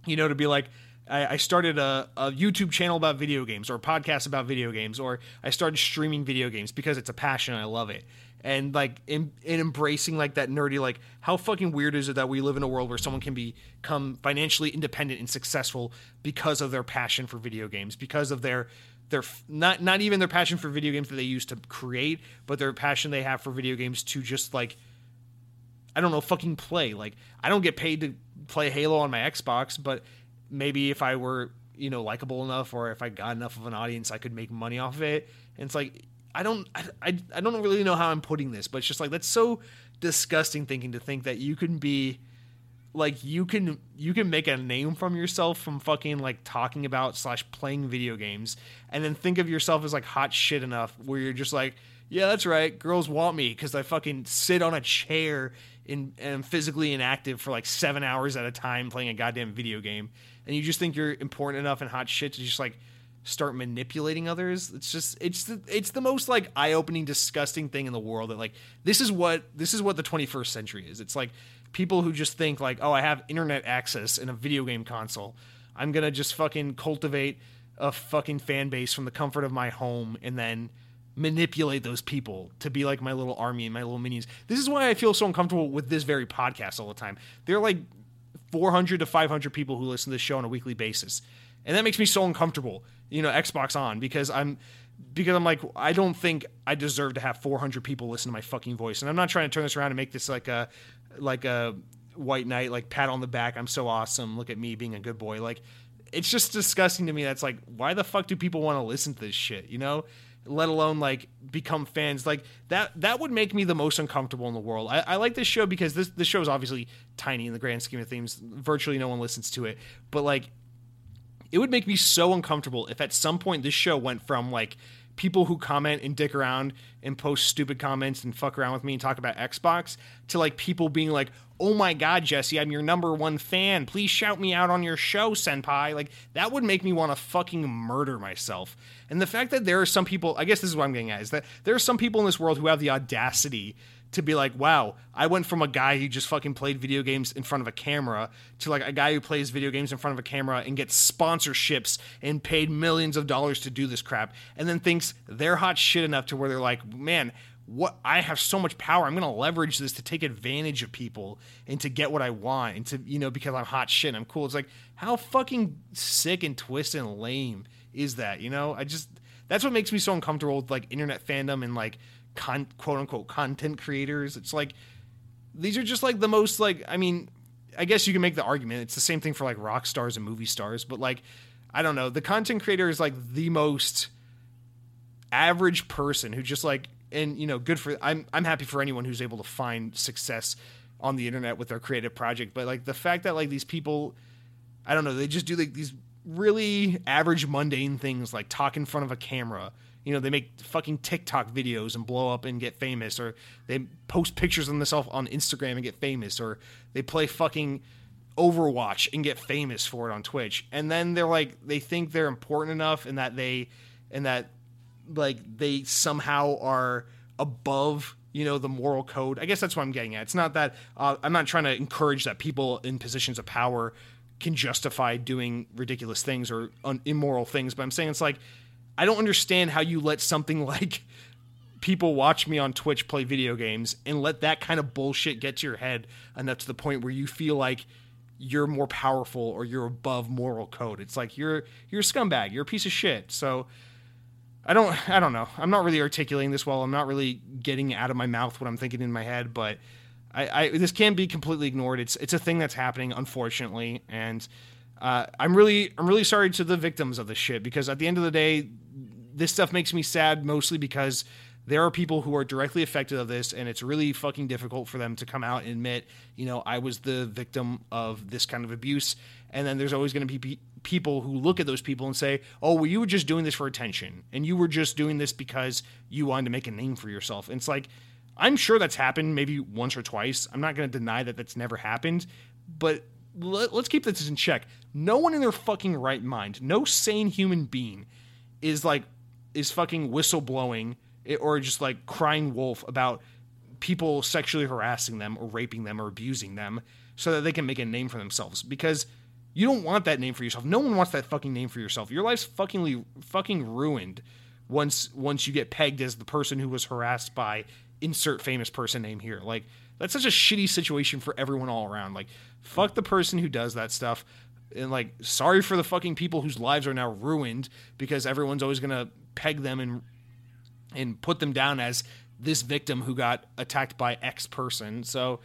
you know to be like I, I started a, a, YouTube channel about video games or a podcast about video games, or I started streaming video games because it's a passion. I love it. And like in, in embracing like that nerdy, like how fucking weird is it that we live in a world where someone can become financially independent and successful because of their passion for video games, because of their their not not even their passion for video games that they used to create, but their passion they have for video games to just like I don't know, fucking play. Like I don't get paid to play Halo on my Xbox, but maybe if I were you know likable enough or if I got enough of an audience, I could make money off of it. And it's like I don't I, I, I don't really know how I'm putting this, but it's just like that's so disgusting thinking to think that you can be like you can you can make a name from yourself from fucking like talking about slash playing video games and then think of yourself as like hot shit enough where you're just like yeah that's right girls want me because i fucking sit on a chair and am physically inactive for like seven hours at a time playing a goddamn video game. And you just think you're important enough and hot shit to just like start manipulating others it's just it's the it's the most like eye-opening disgusting thing in the world that like this is what this is what the 21st century is it's like people who just think like oh i have internet access and a video game console i'm gonna just fucking cultivate a fucking fan base from the comfort of my home and then manipulate those people to be like my little army and my little minions. This is why I feel so uncomfortable with this very podcast all the time. They're like 400 to 500 people who listen to this show on a weekly basis. And that makes me so uncomfortable, you know, Xbox on because I'm because I'm like I don't think I deserve to have 400 people listen to my fucking voice. And I'm not trying to turn this around and make this like a like a white knight like pat on the back, I'm so awesome, look at me being a good boy. Like it's just disgusting to me that's like why the fuck do people want to listen to this shit, you know? let alone like become fans like that that would make me the most uncomfortable in the world i, I like this show because this this show is obviously tiny in the grand scheme of things virtually no one listens to it but like it would make me so uncomfortable if at some point this show went from like people who comment and dick around and post stupid comments and fuck around with me and talk about Xbox to like people being like, "Oh my god, Jesse, I'm your number one fan. Please shout me out on your show, senpai." Like that would make me want to fucking murder myself. And the fact that there are some people, I guess this is what I'm getting at, is that there are some people in this world who have the audacity to be like, wow, I went from a guy who just fucking played video games in front of a camera to like a guy who plays video games in front of a camera and gets sponsorships and paid millions of dollars to do this crap, and then thinks they're hot shit enough to where they're like, man, what I have so much power. I'm going to leverage this to take advantage of people and to get what I want and to, you know, because I'm hot shit I'm cool. It's like, how fucking sick and twisted and lame is that? You know, I just, that's what makes me so uncomfortable with like internet fandom and like con- quote unquote content creators. It's like, these are just like the most, like, I mean, I guess you can make the argument. It's the same thing for like rock stars and movie stars, but like, I don't know. The content creator is like the most average person who just like and you know, good for I'm I'm happy for anyone who's able to find success on the internet with their creative project. But like the fact that like these people, I don't know, they just do like these really average mundane things like talk in front of a camera. You know, they make fucking TikTok videos and blow up and get famous, or they post pictures of themselves on Instagram and get famous, or they play fucking Overwatch and get famous for it on Twitch. And then they're like, they think they're important enough and that they, and that like they somehow are above you know the moral code i guess that's what i'm getting at it's not that uh, i'm not trying to encourage that people in positions of power can justify doing ridiculous things or un- immoral things but i'm saying it's like i don't understand how you let something like people watch me on twitch play video games and let that kind of bullshit get to your head enough to the point where you feel like you're more powerful or you're above moral code it's like you're you're a scumbag you're a piece of shit so I don't I don't know. I'm not really articulating this well. I'm not really getting out of my mouth what I'm thinking in my head, but I, I this can't be completely ignored. It's it's a thing that's happening, unfortunately, and uh, I'm really I'm really sorry to the victims of this shit because at the end of the day, this stuff makes me sad mostly because there are people who are directly affected of this and it's really fucking difficult for them to come out and admit you know i was the victim of this kind of abuse and then there's always going to be people who look at those people and say, "Oh, well, you were just doing this for attention, and you were just doing this because you wanted to make a name for yourself." And it's like, I'm sure that's happened maybe once or twice. I'm not going to deny that that's never happened, but let, us keep this in check. No one in their fucking right mind, no sane human being, is like is fucking whistleblowing or just like crying wolf about people sexually harassing them or raping them or abusing them so that they can make a name for themselves because you don't want that name for yourself. No one wants that fucking name for yourself. Your life's fuckingly fucking ruined once once you get pegged as the person who was harassed by insert famous person name here. Like that's such a shitty situation for everyone all around. Like fuck the person who does that stuff. And like sorry for the fucking people whose lives are now ruined because everyone's always to peg them and and put them down as this victim who got attacked by X person. So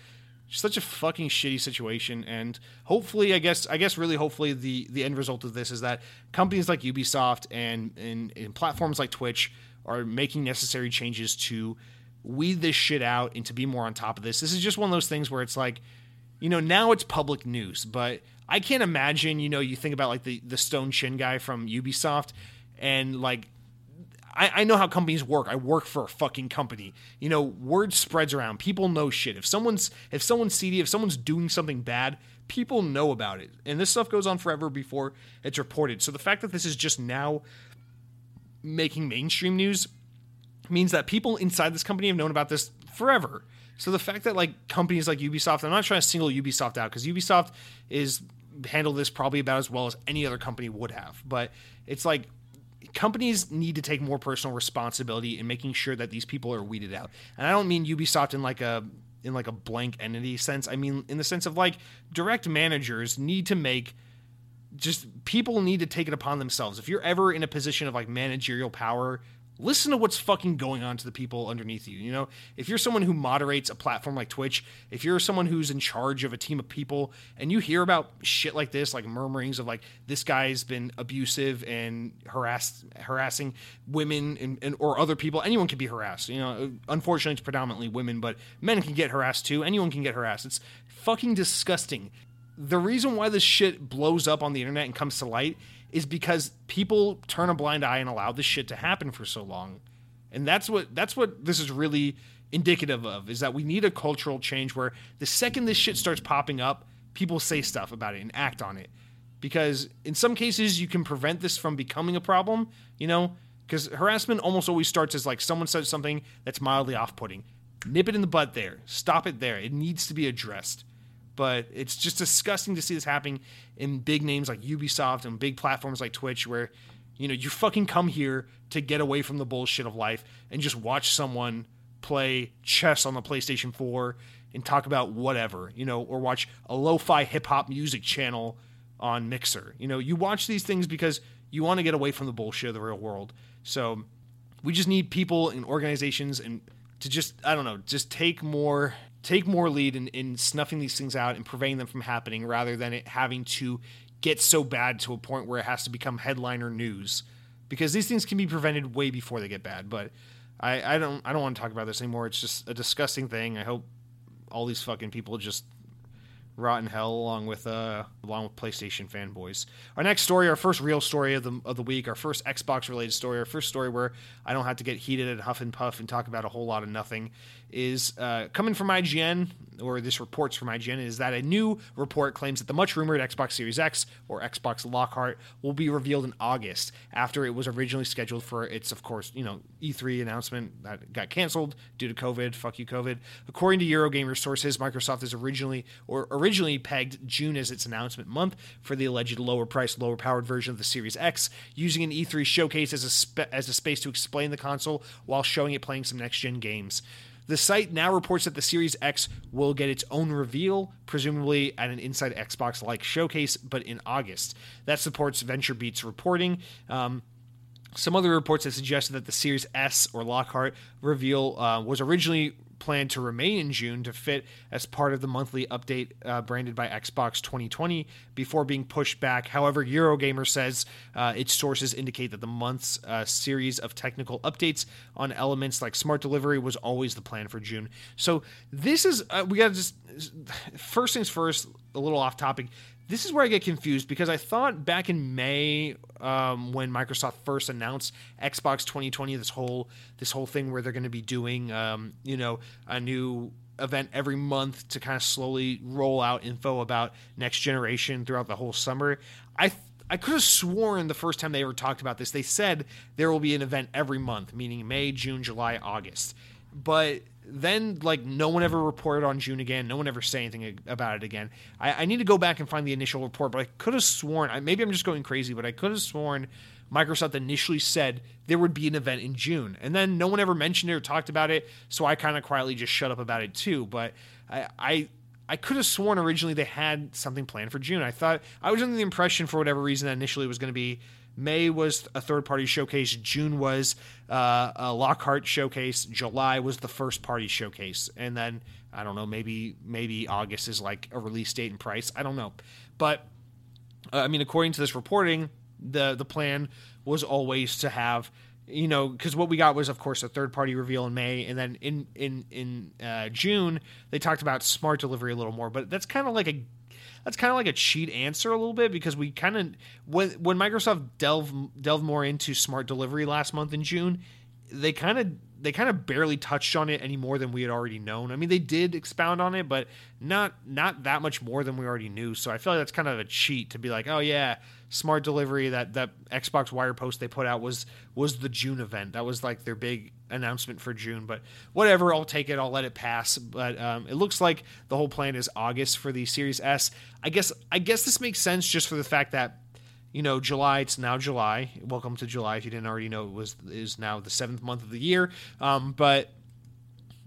such a fucking shitty situation and hopefully i guess i guess really hopefully the the end result of this is that companies like ubisoft and and, and platforms like twitch are making necessary changes to weed this shit out and to be more on top of this this is just one of those things where it's like you know now it's public news but i can't imagine you know you think about like the the stone chin guy from ubisoft and like I, I know how companies work. I work for a fucking company. You know, word spreads around. People know shit. If someone's if someone's seedy, if someone's doing something bad, people know about it. And this stuff goes on forever before it's reported. So the fact that this is just now making mainstream news means that people inside this company have known about this forever. So the fact that like companies like Ubisoft, I'm not trying to single Ubisoft out because Ubisoft is handled this probably about as well as any other company would have. But it's like companies need to take more personal responsibility in making sure that these people are weeded out. And I don't mean Ubisoft in like a in like a blank entity sense. I mean in the sense of like direct managers need to make just people need to take it upon themselves. If you're ever in a position of like managerial power listen to what's fucking going on to the people underneath you. You know, if you're someone who moderates a platform like Twitch, if you're someone who's in charge of a team of people and you hear about shit like this, like murmurings of like this guy's been abusive and harassed harassing women and, and or other people, anyone can be harassed. You know, unfortunately it's predominantly women, but men can get harassed too. Anyone can get harassed. It's fucking disgusting. The reason why this shit blows up on the internet and comes to light is because people turn a blind eye and allow this shit to happen for so long. And that's what that's what this is really indicative of is that we need a cultural change where the second this shit starts popping up, people say stuff about it and act on it. Because in some cases you can prevent this from becoming a problem, you know, because harassment almost always starts as like someone says something that's mildly off-putting. Nip it in the butt there. Stop it there. It needs to be addressed but it's just disgusting to see this happening in big names like Ubisoft and big platforms like Twitch where you know you fucking come here to get away from the bullshit of life and just watch someone play chess on the PlayStation 4 and talk about whatever, you know, or watch a lo-fi hip hop music channel on Mixer. You know, you watch these things because you want to get away from the bullshit of the real world. So we just need people and organizations and to just I don't know, just take more take more lead in, in snuffing these things out and preventing them from happening rather than it having to get so bad to a point where it has to become headliner news. Because these things can be prevented way before they get bad. But I, I don't I don't want to talk about this anymore. It's just a disgusting thing. I hope all these fucking people just rot in hell along with uh along with PlayStation fanboys. Our next story, our first real story of the of the week, our first Xbox related story, our first story where I don't have to get heated and huff and puff and talk about a whole lot of nothing, is uh, coming from IGN or this reports from IGN is that a new report claims that the much rumored Xbox Series X or Xbox Lockhart will be revealed in August after it was originally scheduled for its, of course, you know, E3 announcement that got canceled due to COVID. Fuck you, COVID. According to Eurogamer sources, Microsoft is originally or originally pegged June as its announcement month for the alleged lower priced, lower powered version of the Series X, using an E3 showcase as a spe- as a space to explain the console while showing it playing some next gen games. The site now reports that the Series X will get its own reveal, presumably at an Inside Xbox like showcase, but in August. That supports VentureBeat's reporting. Um, some other reports have suggested that the Series S or Lockhart reveal uh, was originally planned to remain in June to fit as part of the monthly update uh, branded by Xbox 2020 before being pushed back. However, Eurogamer says uh, its sources indicate that the month's uh, series of technical updates on elements like smart delivery was always the plan for June. So this is uh, we got to just first things first. A little off topic this is where I get confused because I thought back in May um, when Microsoft first announced Xbox 2020, this whole this whole thing where they're going to be doing um, you know a new event every month to kind of slowly roll out info about next generation throughout the whole summer. I I could have sworn the first time they ever talked about this, they said there will be an event every month, meaning May, June, July, August. But then like no one ever reported on June again. No one ever say anything about it again. I, I need to go back and find the initial report, but I could have sworn. Maybe I'm just going crazy, but I could have sworn Microsoft initially said there would be an event in June, and then no one ever mentioned it or talked about it. So I kind of quietly just shut up about it too. But I, I I could have sworn originally they had something planned for June. I thought I was under the impression for whatever reason that initially it was going to be May was a third party showcase. June was uh, a Lockhart showcase. July was the first party showcase, and then I don't know. Maybe maybe August is like a release date and price. I don't know, but uh, I mean, according to this reporting, the the plan was always to have you know because what we got was of course a third party reveal in may and then in in in uh, june they talked about smart delivery a little more but that's kind of like a that's kind of like a cheat answer a little bit because we kind of when when Microsoft delved delved more into smart delivery last month in June, they kind of they kind of barely touched on it any more than we had already known. I mean, they did expound on it, but not not that much more than we already knew. So I feel like that's kind of a cheat to be like, oh yeah, smart delivery. That that Xbox Wire post they put out was was the June event. That was like their big announcement for June. But whatever, I'll take it. I'll let it pass. But um, it looks like the whole plan is August for the Series S. I guess I guess this makes sense just for the fact that you know, July. It's now July. Welcome to July. If you didn't already know, it was is now the seventh month of the year. Um, but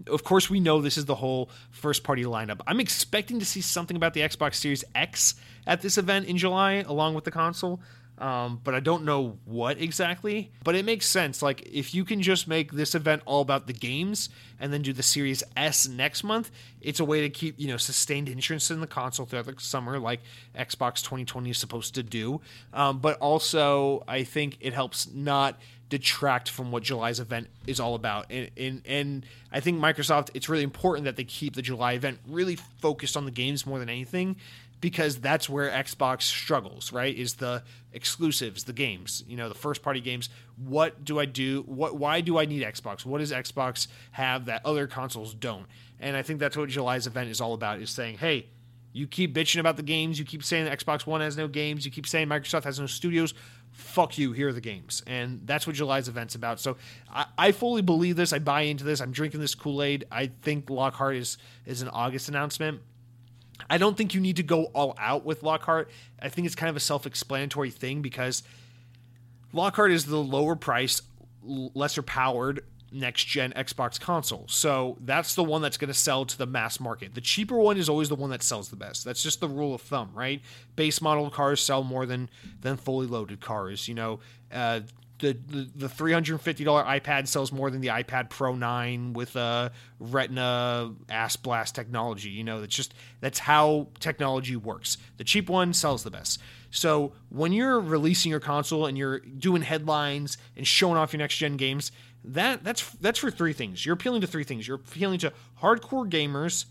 of course, we know this is the whole first party lineup. I'm expecting to see something about the Xbox Series X at this event in July, along with the console um, but I don't know what exactly. But it makes sense. Like, if you can just make this event all about the games and then do the Series S next month, it's a way to keep, you know, sustained interest in the console throughout the summer, like Xbox 2020 is supposed to do. Um, but also, I think it helps not detract from what July's event is all about. And, and, and I think Microsoft, it's really important that they keep the July event really focused on the games more than anything because that's where Xbox struggles, right? Is the exclusives, the games, you know, the first party games. What do I do? What why do I need Xbox? What does Xbox have that other consoles don't? And I think that's what July's event is all about is saying, "Hey, you keep bitching about the games, you keep saying Xbox One has no games, you keep saying Microsoft has no studios. Fuck you, here are the games. And that's what July's event's about. So I, I fully believe this. I buy into this. I'm drinking this Kool-Aid. I think Lockhart is is an August announcement. I don't think you need to go all out with Lockhart. I think it's kind of a self explanatory thing because Lockhart is the lower price, lesser powered next gen Xbox console. So that's the one that's going to sell to the mass market. The cheaper one is always the one that sells the best. That's just the rule of thumb, right? Base model cars sell more than than fully loaded cars. You know, uh, the, the, the $350 iPad sells more than the iPad Pro 9 with a Retina ass blast technology. You know, that's just that's how technology works. The cheap one sells the best. So when you're releasing your console and you're doing headlines and showing off your next gen games, that that's that's for three things. You're appealing to three things. You're appealing to hardcore gamers,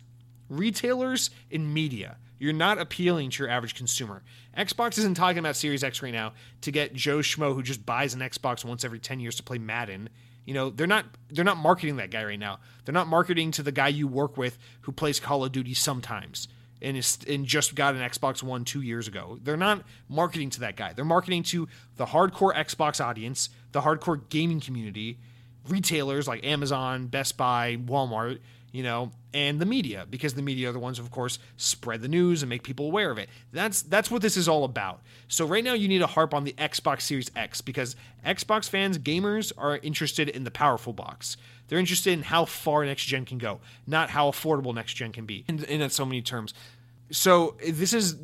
retailers, and media. You're not appealing to your average consumer. Xbox isn't talking about Series X right now to get Joe Schmo who just buys an Xbox once every 10 years to play Madden. You know, they're not they're not marketing that guy right now. They're not marketing to the guy you work with who plays Call of Duty sometimes and is and just got an Xbox One 2 years ago. They're not marketing to that guy. They're marketing to the hardcore Xbox audience, the hardcore gaming community, retailers like Amazon, Best Buy, Walmart, you know, and the media because the media are the ones, of course, spread the news and make people aware of it. That's that's what this is all about. So right now, you need to harp on the Xbox Series X because Xbox fans, gamers, are interested in the powerful box. They're interested in how far next gen can go, not how affordable next gen can be. In, in so many terms. So eh, this is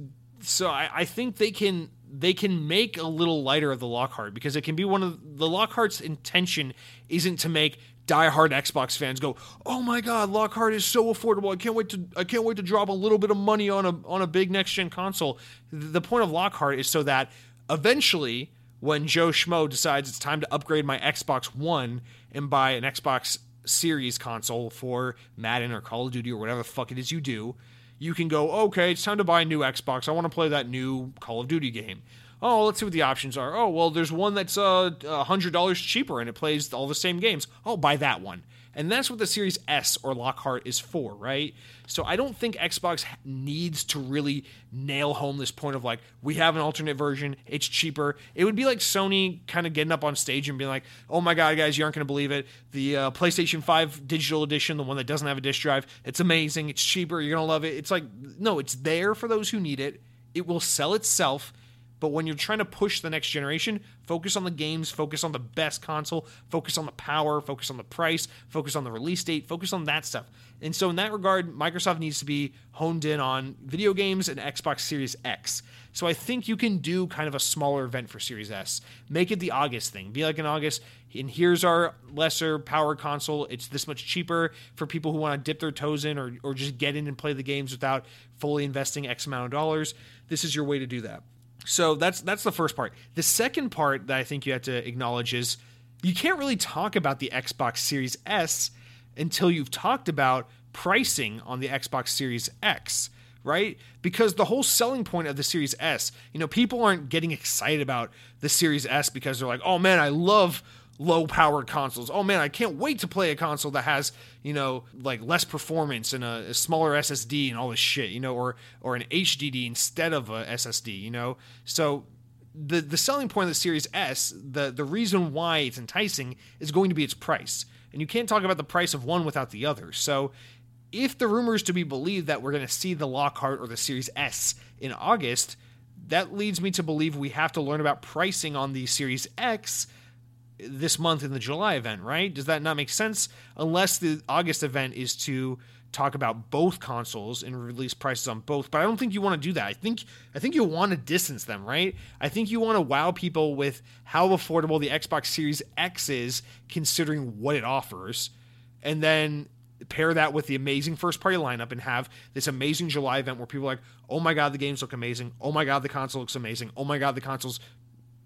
so I, I think they can they can make a little lighter of the Lockhart because it can be one of the Lockhart's intention isn't to make diehard Xbox fans go, "Oh my God, Lockhart is so affordable! I can't wait to I can't wait to drop a little bit of money on a on a big next gen console." The point of Lockhart is so that eventually, when Joe Schmo decides it's time to upgrade my Xbox One and buy an Xbox Series console for Madden or Call of Duty or whatever the fuck it is you do, you can go, okay, it's time to buy a new Xbox. I want to play that new Call of Duty game. Oh, let's see what the options are. Oh, well, there's one that's uh, $100 cheaper and it plays all the same games. I'll buy that one. And that's what the Series S or Lockhart is for, right? So I don't think Xbox needs to really nail home this point of like, we have an alternate version, it's cheaper. It would be like Sony kind of getting up on stage and being like, oh my God, guys, you aren't going to believe it. The uh, PlayStation 5 digital edition, the one that doesn't have a disc drive, it's amazing, it's cheaper, you're going to love it. It's like, no, it's there for those who need it. It will sell itself but when you're trying to push the next generation, focus on the games, focus on the best console, focus on the power, focus on the price, focus on the release date, focus on that stuff. And so, in that regard, Microsoft needs to be honed in on video games and Xbox Series X. So, I think you can do kind of a smaller event for Series S. Make it the August thing. Be like in August, and here's our lesser power console. It's this much cheaper for people who want to dip their toes in or, or just get in and play the games without fully investing X amount of dollars. This is your way to do that. So that's that's the first part. The second part that I think you have to acknowledge is you can't really talk about the Xbox Series S until you've talked about pricing on the Xbox Series X, right? Because the whole selling point of the Series S, you know, people aren't getting excited about the Series S because they're like, "Oh man, I love low powered consoles. Oh man, I can't wait to play a console that has, you know, like less performance and a, a, smaller SSD and all this shit, you know, or or an HDD instead of a SSD, you know. So the the selling point of the Series S, the the reason why it's enticing is going to be its price. And you can't talk about the price of one without the other. So if the rumor is to be believed that we're going to see the Lockhart or the Series S in August, that leads me to believe we have to learn about pricing on the Series X this month in the July event, right? Does that not make sense? Unless the August event is to talk about both consoles and release prices on both. But I don't think you want to do that. I think I think you want to distance them, right? I think you want to wow people with how affordable the Xbox Series X is considering what it offers. And then pair that with the amazing first party lineup and have this amazing July event where people are like, "Oh my god, the games look amazing. Oh my god, the console looks amazing. Oh my god, the console's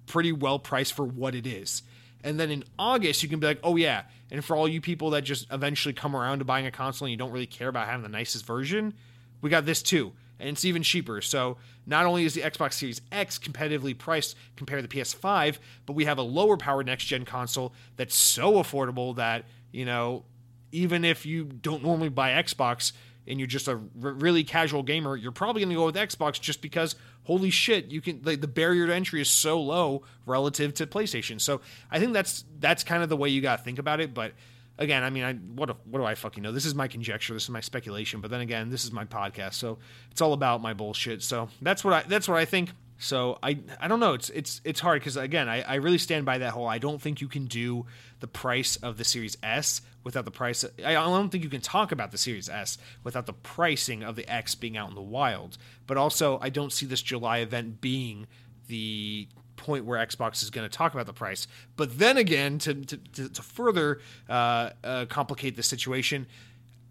pretty well priced for what it is." And then in August, you can be like, oh, yeah. And for all you people that just eventually come around to buying a console and you don't really care about having the nicest version, we got this too. And it's even cheaper. So not only is the Xbox Series X competitively priced compared to the PS5, but we have a lower power next gen console that's so affordable that, you know, even if you don't normally buy Xbox, and you're just a r- really casual gamer, you're probably going to go with Xbox just because holy shit, you can like, the barrier to entry is so low relative to PlayStation. So I think that's that's kind of the way you got to think about it. But again, I mean, I what what do I fucking know? This is my conjecture. This is my speculation. But then again, this is my podcast, so it's all about my bullshit. So that's what I that's what I think. So I I don't know. It's it's it's hard because again I, I really stand by that whole. I don't think you can do the price of the Series S without the price. I don't think you can talk about the Series S without the pricing of the X being out in the wild. But also I don't see this July event being the point where Xbox is going to talk about the price. But then again, to to, to further uh, uh, complicate the situation,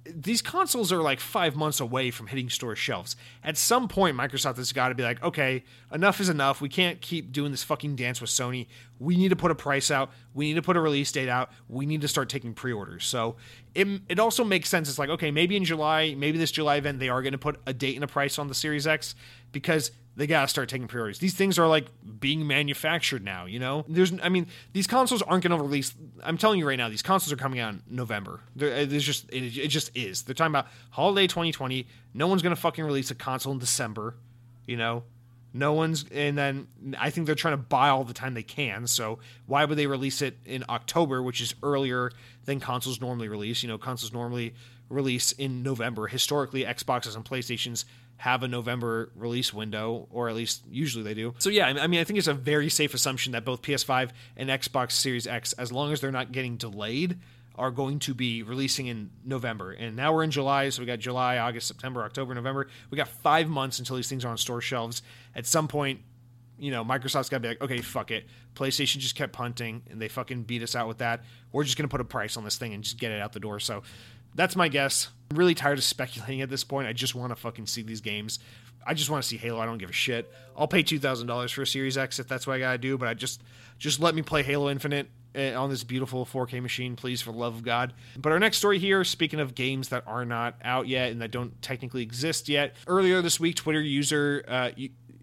these consoles are like five months away from hitting store shelves. At some point, Microsoft has got to be like, okay, enough is enough. We can't keep doing this fucking dance with Sony. We need to put a price out. We need to put a release date out. We need to start taking pre orders. So it, it also makes sense. It's like, okay, maybe in July, maybe this July event, they are going to put a date and a price on the Series X because they gotta start taking pre-orders. These things are like being manufactured now. You know, there's, I mean, these consoles aren't gonna release. I'm telling you right now, these consoles are coming out in November. There's just, it, it just is. They're talking about holiday 2020. No one's gonna fucking release a console in December. You know, no one's, and then I think they're trying to buy all the time they can. So why would they release it in October, which is earlier than consoles normally release? You know, consoles normally release in November. Historically, Xboxes and PlayStations have a November release window, or at least usually they do. So yeah, I mean, I think it's a very safe assumption that both PS5 and Xbox Series X, as long as they're not getting delayed, are going to be releasing in November. And now we're in July, so we got July, August, September, October, November. We got five months until these things are on store shelves. At some point, you know, Microsoft's got to be like, okay, fuck it. PlayStation just kept punting, and they fucking beat us out with that. We're just going to put a price on this thing and just get it out the door. So that's my guess. I'm really tired of speculating at this point. I just want to fucking see these games. I just want to see Halo. I don't give a shit. I'll pay two thousand dollars for a Series X if that's what I gotta do. But I just just let me play Halo Infinite eh, on this beautiful 4K machine, please, for the love of God. But our next story here, speaking of games that are not out yet and that don't technically exist yet, earlier this week, Twitter user. Uh,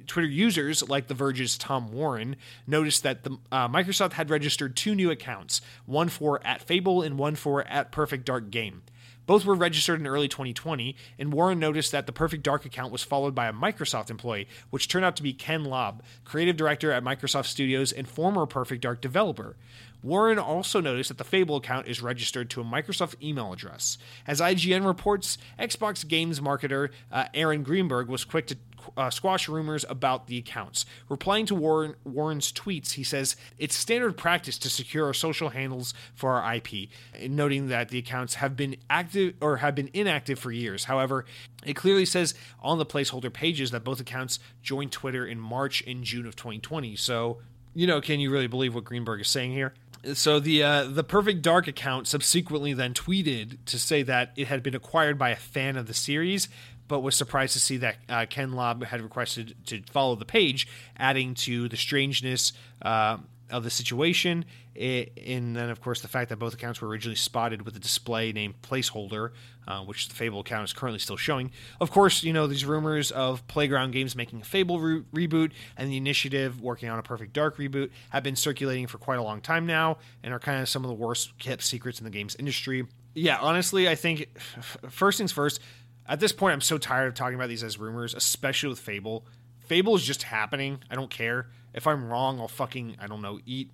Twitter users like The Verge's Tom Warren noticed that the, uh, Microsoft had registered two new accounts, one for at Fable and one for at Perfect Dark Game. Both were registered in early 2020, and Warren noticed that the Perfect Dark account was followed by a Microsoft employee, which turned out to be Ken Lobb, creative director at Microsoft Studios and former Perfect Dark developer. Warren also noticed that the Fable account is registered to a Microsoft email address. As IGN reports, Xbox games marketer uh, Aaron Greenberg was quick to uh, squash rumors about the accounts. Replying to Warren, Warren's tweets, he says, It's standard practice to secure our social handles for our IP, noting that the accounts have been active or have been inactive for years. However, it clearly says on the placeholder pages that both accounts joined Twitter in March and June of 2020. So, you know, can you really believe what Greenberg is saying here? So the uh, the Perfect Dark account subsequently then tweeted to say that it had been acquired by a fan of the series, but was surprised to see that uh, Ken Lobb had requested to follow the page, adding to the strangeness uh, of the situation. It, and then, of course, the fact that both accounts were originally spotted with a display named placeholder, uh, which the Fable account is currently still showing. Of course, you know, these rumors of Playground Games making a Fable re- reboot and the initiative working on a Perfect Dark reboot have been circulating for quite a long time now and are kind of some of the worst kept secrets in the games industry. Yeah, honestly, I think first things first, at this point, I'm so tired of talking about these as rumors, especially with Fable. Fable is just happening. I don't care. If I'm wrong, I'll fucking, I don't know, eat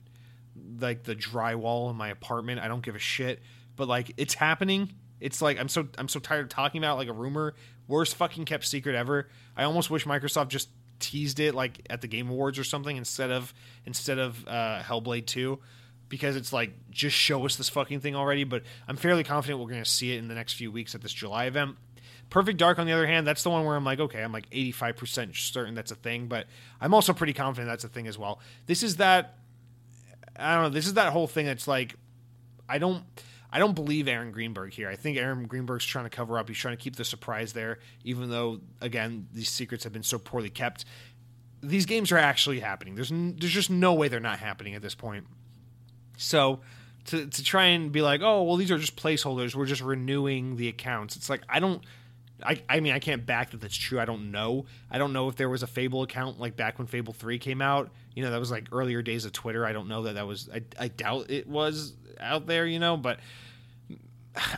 like the drywall in my apartment. I don't give a shit. But like it's happening. It's like I'm so I'm so tired of talking about like a rumor. Worst fucking kept secret ever. I almost wish Microsoft just teased it like at the Game Awards or something instead of instead of uh, Hellblade 2 because it's like just show us this fucking thing already. But I'm fairly confident we're going to see it in the next few weeks at this July event. Perfect Dark, on the other hand, that's the one where I'm like, okay, I'm like 85% certain that's a thing, but I'm also pretty confident that's a thing as well. This is that, I don't know, this is that whole thing that's like, I don't. I don't believe Aaron Greenberg here. I think Aaron Greenberg's trying to cover up. He's trying to keep the surprise there, even though, again, these secrets have been so poorly kept. These games are actually happening. There's n- there's just no way they're not happening at this point. So to to try and be like, oh well, these are just placeholders. We're just renewing the accounts. It's like I don't I, I mean, I can't back that that's true. I don't know. I don't know if there was a Fable account like back when Fable 3 came out. You know, that was like earlier days of Twitter. I don't know that that was, I, I doubt it was out there, you know, but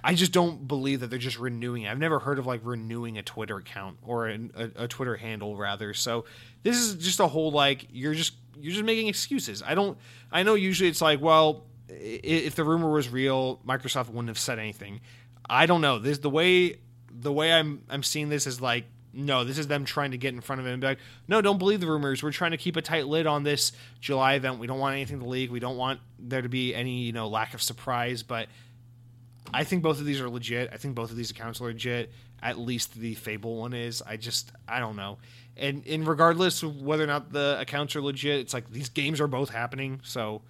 I just don't believe that they're just renewing. I've never heard of like renewing a Twitter account or a, a, a Twitter handle rather. So this is just a whole like, you're just, you're just making excuses. I don't, I know usually it's like, well, if the rumor was real, Microsoft wouldn't have said anything. I don't know. This the way the way I'm I'm seeing this is like no, this is them trying to get in front of him and be like, no, don't believe the rumors. We're trying to keep a tight lid on this July event. We don't want anything to leak. We don't want there to be any, you know, lack of surprise. But I think both of these are legit. I think both of these accounts are legit. At least the Fable one is. I just, I don't know. And, and regardless of whether or not the accounts are legit, it's like these games are both happening. So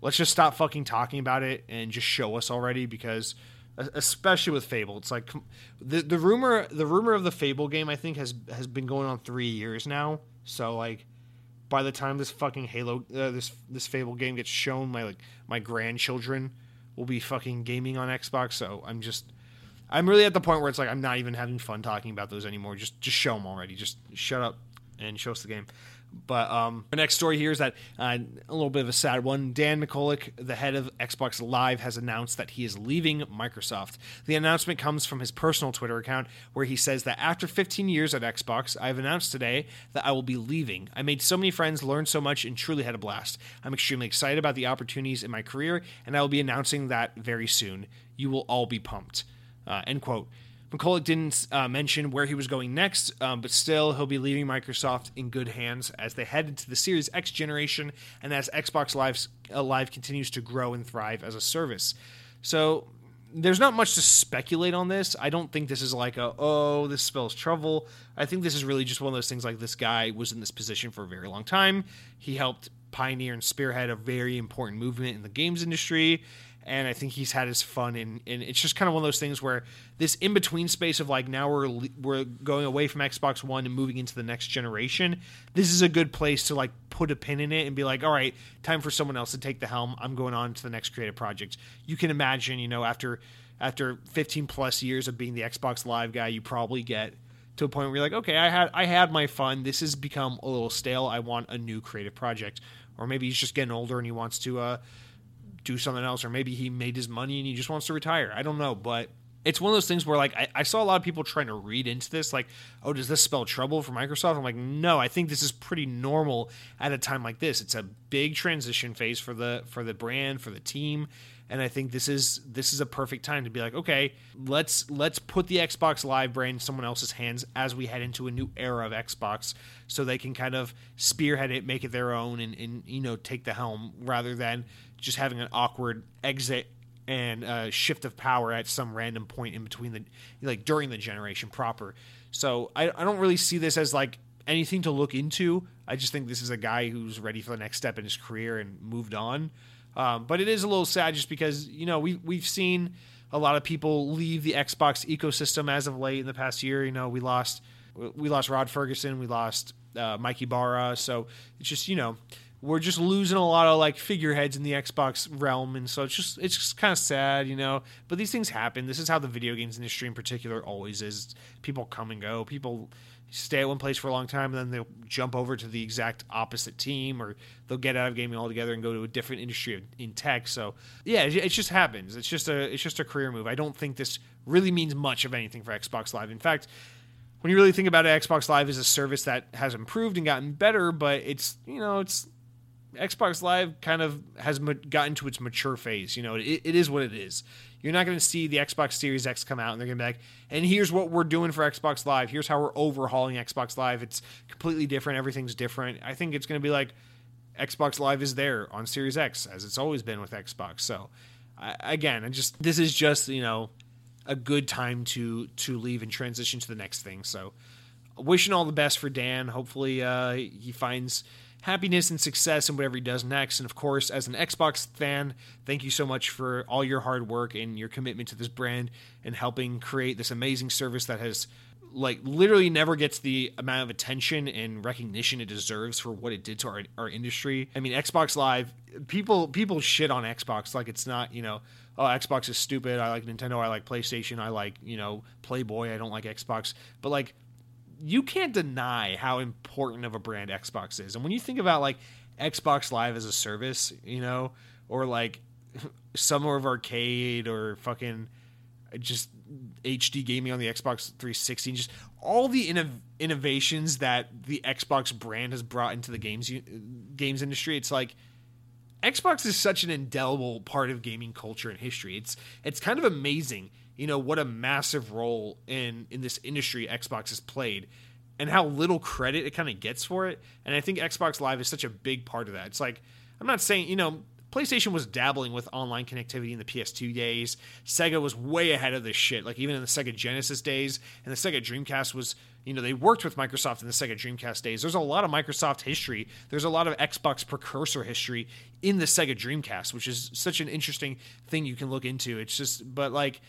let's just stop fucking talking about it and just show us already because especially with Fable. It's like the the rumor the rumor of the Fable game I think has has been going on 3 years now. So like by the time this fucking Halo uh, this this Fable game gets shown my like my grandchildren will be fucking gaming on Xbox. So I'm just I'm really at the point where it's like I'm not even having fun talking about those anymore. Just just show them already. Just shut up and show us the game. But um, our next story here is that uh, a little bit of a sad one. Dave McCarthy, the head of Xbox Live, has announced that he is leaving Microsoft. The announcement comes from his personal Twitter account, where he says that after 15 years at Xbox, I have announced today that I will be leaving. I made so many friends, learned so much, and truly had a blast. I'm extremely excited about the opportunities in my career, and I will be announcing that very soon. You will all be pumped. Uh, end quote. McCarthy didn't uh, mention where he was going next, um, but still, he'll be leaving Microsoft in good hands as they head into the Series X generation and as Xbox Live, uh, Live continues to grow and thrive as a service. So, there's not much to speculate on this. I don't think this is like a, oh, this spells trouble. I think this is really just one of those things like this guy was in this position for a very long time. He helped pioneer and spearhead a very important movement in the games industry and I think he's had his fun and, and it's just kind of one of those things where this in between space of like now we're we're going away from Xbox One and moving into the next generation. This is a good place to like put a pin in it and be like, all right, time for someone else to take the helm. I'm going on to the next creative project. You can imagine, you know, after after 15 plus years of being the Xbox Live guy, you probably get to a point where you're like, okay, I had I had my fun. This has become a little stale. I want a new creative project. Or maybe he's just getting older and he wants to uh, do something else, or maybe he made his money and he just wants to retire. I don't know, but it's one of those things where like I, I, saw a lot of people trying to read into this like oh does this spell trouble for microsoft? I'm like no i think this is pretty normal at a time like this. It's a big transition phase for the for the brand for the team and i think this is this is a perfect time to be like okay let's let's put the xbox live brand in someone else's hands as we head into a new era of xbox so they can kind of spearhead it make it their own and, and you know take the helm rather than just having an awkward exit and shift of power at some random point in between the like during the generation proper. So I, I don't really see this as like anything to look into. I just think this is a guy who's ready for the next step in his career and moved on. Um, but it is a little sad just because you know we we've seen a lot of people leave the Xbox ecosystem as of late in the past year. You know we lost we lost Rod Ferguson, we lost uh, Mike Ybarra, so it's just you know we're just losing a lot of like figureheads in the Xbox realm, and so it's just it's just kind of sad, you know. But these things happen. This is how the video games industry in particular always is. People come and go. People stay at one place for a long time, and then they'll jump over to the exact opposite team, or they'll get out of gaming altogether and go to a different industry in tech. So yeah, it, just happens. It's just a it's just a career move. I don't think this really means much of anything for Xbox Live. In fact when you really think about it, Xbox Live is a service that has improved and gotten better, but it's you know it's Xbox Live kind of has gotten to its mature phase. You know, it, it is what it is. You're not going to see the Xbox Series X come out and they're going to be like, and here's what we're doing for Xbox Live. Here's how we're overhauling Xbox Live. It's completely different. Everything's different. I think it's going to be like Xbox Live is there on Series X as it's always been with Xbox. So, I, again, I just this is just you know a good time to to leave and transition to the next thing. So, wishing all the best for Dan. Hopefully, uh, he finds happiness and success in whatever he does next. And of course, as an Xbox fan, thank you so much for all your hard work and your commitment to this brand and helping create this amazing service that has like literally never gets the amount of attention and recognition it deserves for what it did to our, our industry. I mean, Xbox Live, people people shit on Xbox like it's not, you know, oh, Xbox is stupid. I like Nintendo. I like PlayStation. I like, you know, Playboy. I don't like Xbox. But like you can't deny how important of a brand Xbox is. And when you think about like Xbox Live as a service, you know, or like Summer of Arcade or fucking just HD gaming on the Xbox 360, just all the innov- innovations that the Xbox brand has brought into the games games industry, it's like Xbox is such an indelible part of gaming culture and history. It's it's kind of amazing you know what a massive role in in this industry Xbox has played and how little credit it kind of gets for it. And I think Xbox Live is such a big part of that. It's like I'm not saying, you know, PlayStation was dabbling with online connectivity in the PS2 days. Sega was way ahead of this shit, like even in the Sega Genesis days. And the Sega Dreamcast was, you know, they worked with Microsoft in the Sega Dreamcast days. There's a lot of Microsoft history. There's a lot of Xbox precursor history in the Sega Dreamcast, which is such an interesting thing you can look into. It's just, but like,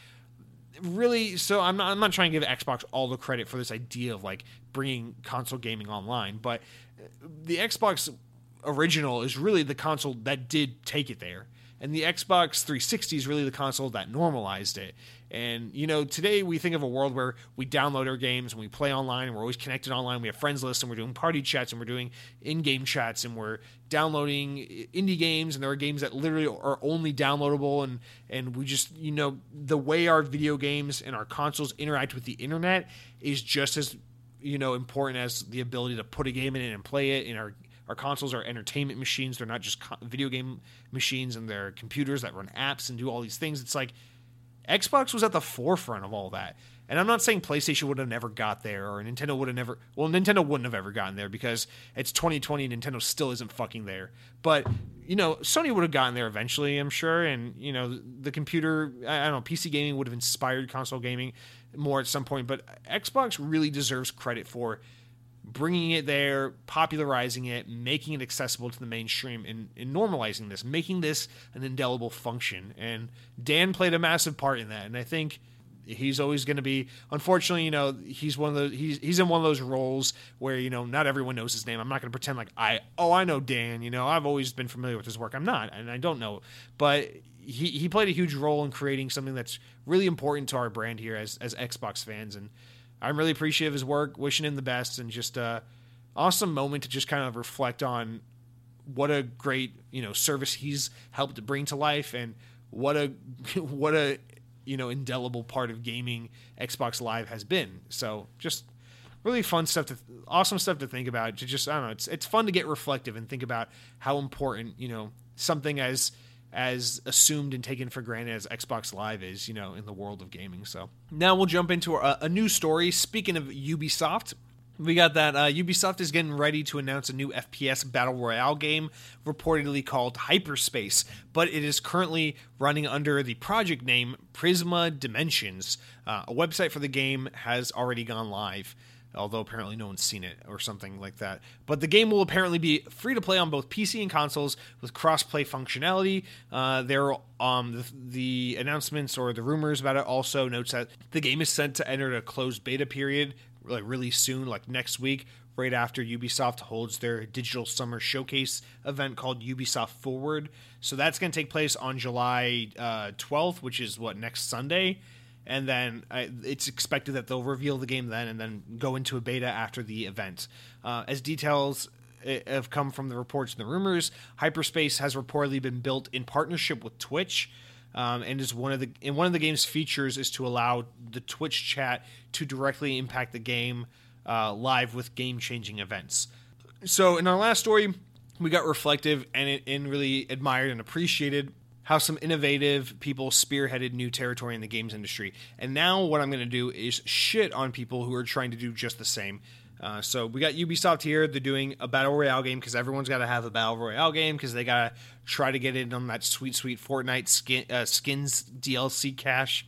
really so I'm not I'm not trying to give Xbox all the credit for this idea of like bringing console gaming online, but uh, the Xbox original is really the console that did take it there. And the Xbox 360 is really the console that normalized it. And, you know, today we think of a world where we download our games and we play online and we're always connected online. We have friends lists and we're doing party chats and we're doing in game chats and we're downloading indie games. And there are games that literally are only downloadable. And, and we just, you know, the way our video games and our consoles interact with the internet is just as, you know, important as the ability to put a game in it and play it in our our consoles are entertainment machines. They're not just video game machines and they're computers that run apps and do all these things. It's like Xbox was at the forefront of all that. And I'm not saying PlayStation would have never got there or Nintendo would have never well Nintendo wouldn't have ever gotten there because it's 2020 and Nintendo still isn't fucking there. But you know, Sony would have gotten there eventually, I'm sure, and you know, the computer I don't know, PC gaming would have inspired console gaming more at some point, but Xbox really deserves credit for bringing it there, popularizing it, making it accessible to the mainstream, and, and, normalizing this, making this an indelible function. And Dan played a massive part in that. And I think he's always going to be. Unfortunately, you know, he's one of those. He's he's in one of those roles where you know not everyone knows his name. I'm not going to pretend like I oh I know Dan. You know, I've always been familiar with his work. I'm not, and I don't know, but. He, he played a huge role in creating something that's really important to our brand here as, as Xbox fans and I'm really appreciative of his work, wishing him the best, and just a awesome moment to just kind of reflect on what a great you know service he's helped to bring to life, and what a what a you know indelible part of gaming Xbox Live has been. So just really fun stuff to awesome stuff to think about. To just I don't know, it's it's fun to get reflective and think about how important you know something as as assumed and taken for granted as Xbox Live is, you know, in the world of gaming. So now we'll jump into a, a new story. Speaking of Ubisoft, we got that uh, Ubisoft is getting ready to announce a new FPS battle royale game, reportedly called Hyperspace, but it is currently running under the project name Prisma Dimensions. Uh, a website for the game has already gone live although apparently no one's seen it or something like that. But the game will apparently be free to play on both PC and consoles with cross-play functionality. Uh, there, um, the, the, announcements or the rumors about it also notes that the game is set to enter a closed beta period like really soon, like next week. Right after Ubisoft holds their digital summer showcase event called Ubisoft Forward. So that's going to take place on July uh, 12th, which is what, next Sunday? And then uh, it's expected that they'll reveal the game then and then go into a beta after the event. Uh, as details uh, have come from the reports and the rumors, Hyperspace has reportedly been built in partnership with Twitch. Um, and is one of the and one of the game's features is to allow the Twitch chat to directly impact the game uh, live with game changing events. So in our last story, we got reflective and, and really admired and appreciated how some innovative people spearheaded new territory in the games industry. And now what I'm going to do is shit on people who are trying to do just the same. Uh, so we got Ubisoft here. They're doing a battle royale game because everyone's got to have a battle royale game because they got to try to get in on that sweet, sweet Fortnite skin, uh, skins DLC cash.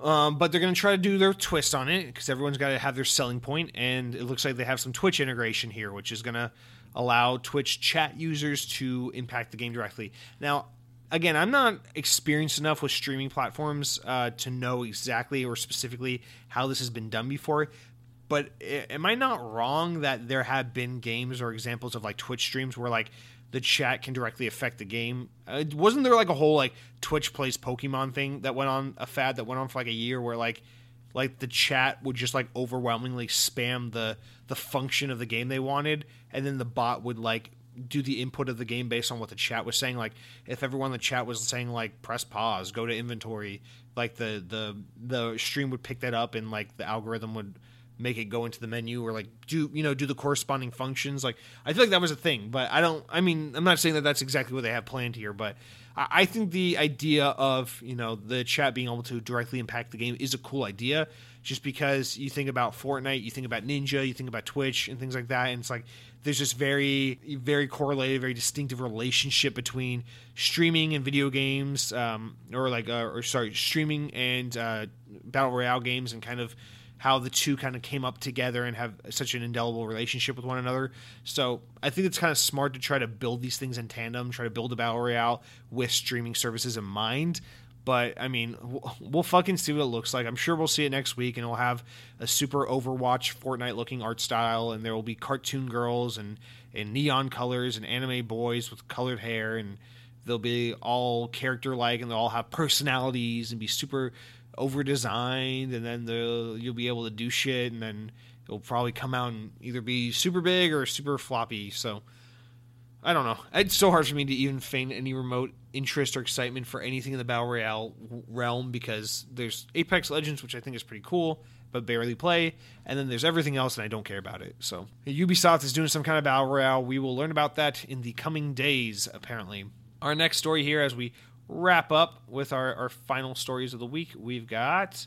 Um, but they're going to try to do their twist on it because everyone's got to have their selling point, and it looks like they have some Twitch integration here, which is going to allow Twitch chat users to impact the game directly. Now, again, I'm not experienced enough with streaming platforms uh, to know exactly or specifically how this has been done before. But am I not wrong that there have been games or examples of like Twitch streams where like the chat can directly affect the game? Uh, wasn't there like a whole like Twitch plays Pokemon thing that went on a fad that went on for like a year where like like the chat would just like overwhelmingly spam the the function of the game they wanted and then the bot would like do the input of the game based on what the chat was saying. Like if everyone in the chat was saying like press pause, go to inventory, like the the the stream would pick that up and like the algorithm would make it go into the menu or like do you know do the corresponding functions like i feel like that was a thing but i don't i mean i'm not saying that that's exactly what they have planned here but i, I think the idea of you know the chat being able to directly impact the game is a cool idea just because you think about fortnite you think about ninja you think about twitch and things like that and it's like there's this very very correlated very distinctive relationship between streaming and video games um, or like uh, or sorry streaming and uh, battle royale games and kind of how the two kind of came up together and have such an indelible relationship with one another. So I think it's kind of smart to try to build these things in tandem, try to build a battle royale with streaming services in mind. But I mean, we'll fucking see what it looks like. I'm sure we'll see it next week, and it'll have a super Overwatch Fortnite looking art style, and there will be cartoon girls and, and neon colors and anime boys with colored hair, and they'll be all character like, and they'll all have personalities and be super over designed, and then you'll be able to do shit, and then it'll probably come out and either be super big or super floppy. So I don't know. It's so hard for me to even feign any remote interest or excitement for anything in the battle royale realm because there's Apex Legends, which I think is pretty cool, but barely play, and then there's everything else, and I don't care about it. So Ubisoft is doing some kind of battle royale. We will learn about that in the coming days, apparently. Our next story here, as we wrap up with our, our final stories of the week, we've got.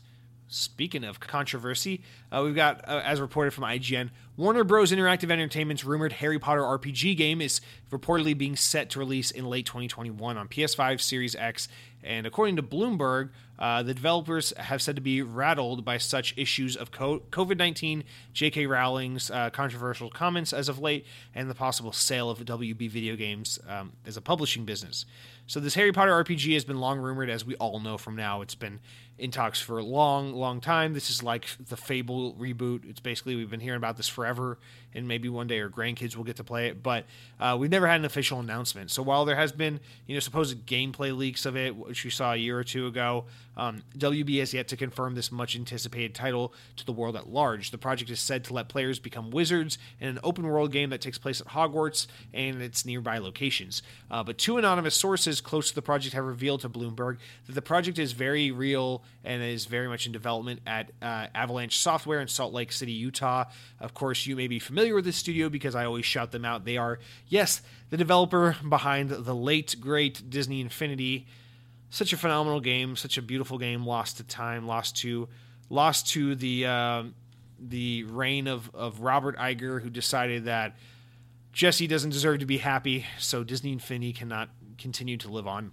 Speaking of controversy, uh, we've got, uh, as reported from IGN, Warner Bros. Interactive Entertainment's rumored Harry Potter RPG game is reportedly being set to release in late 2021 on PS5, Series X, and according to Bloomberg, uh, the developers have said to be rattled by such issues of COVID 19, J.K. Rowling's uh, controversial comments as of late, and the possible sale of WB video games um, as a publishing business. So, this Harry Potter RPG has been long rumored, as we all know from now. It's been in talks for a long, long time. This is like the Fable reboot. It's basically, we've been hearing about this forever, and maybe one day our grandkids will get to play it, but uh, we've never had an official announcement. So, while there has been, you know, supposed gameplay leaks of it, which we saw a year or two ago, um, WB has yet to confirm this much anticipated title to the world at large. The project is said to let players become wizards in an open world game that takes place at Hogwarts and its nearby locations. Uh, but two anonymous sources close to the project have revealed to Bloomberg that the project is very real and is very much in development at uh, Avalanche Software in Salt Lake City, Utah. Of course, you may be familiar with this studio because I always shout them out. They are, yes, the developer behind the late, great Disney Infinity such a phenomenal game, such a beautiful game. Lost to time, lost to lost to the uh, the reign of of Robert Iger, who decided that Jesse doesn't deserve to be happy, so Disney Infinity cannot continue to live on.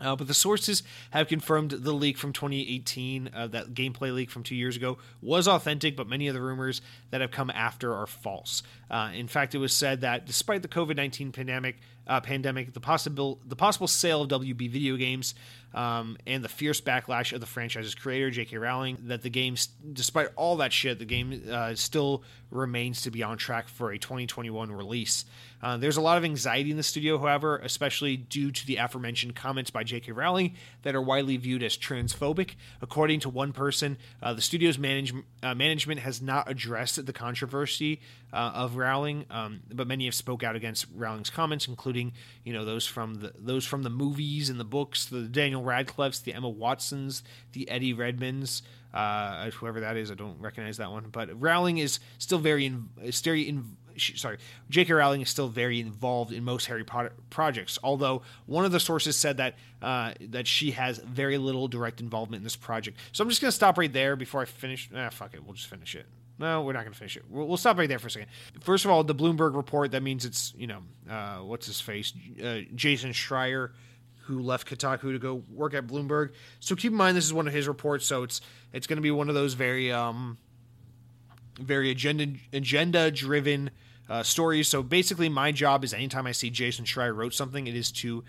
Uh, but the sources have confirmed the leak from 2018, uh, that gameplay leak from two years ago, was authentic, but many of the rumors that have come after are false. Uh, in fact, it was said that despite the COVID 19 pandemic, uh, pandemic, the possible the possible sale of WB video games, um, and the fierce backlash of the franchise's creator J.K. Rowling, that the game, despite all that shit, the game uh, still remains to be on track for a 2021 release. Uh, there's a lot of anxiety in the studio, however, especially due to the aforementioned comments by J.K. Rowling that are widely viewed as transphobic. According to one person, uh, the studio's manage- uh, management has not addressed the controversy uh, of Rowling, um, but many have spoke out against Rowling's comments, including you know those from the those from the movies and the books, the Daniel Radcliffe's, the Emma Watsons, the Eddie Redmaynes. Uh, whoever that is, I don't recognize that one. But Rowling is still very, in, very in, sorry, J.K. Rowling is still very involved in most Harry Potter projects. Although one of the sources said that uh, that she has very little direct involvement in this project. So I'm just gonna stop right there before I finish. Ah, fuck it, we'll just finish it. No, we're not going to finish it. We'll, we'll, stop right there for a second. First of all, the Bloomberg report, that means it's, you know, uh, what's his face? Uh, Jason Schreier, who left Kotaku to go work at Bloomberg. So keep in mind, this is one of his reports. So it's it's going to be one of those very, um, very agenda agenda driven uh, stories. So basically, my job is anytime I see Jason Schreier wrote something, it is to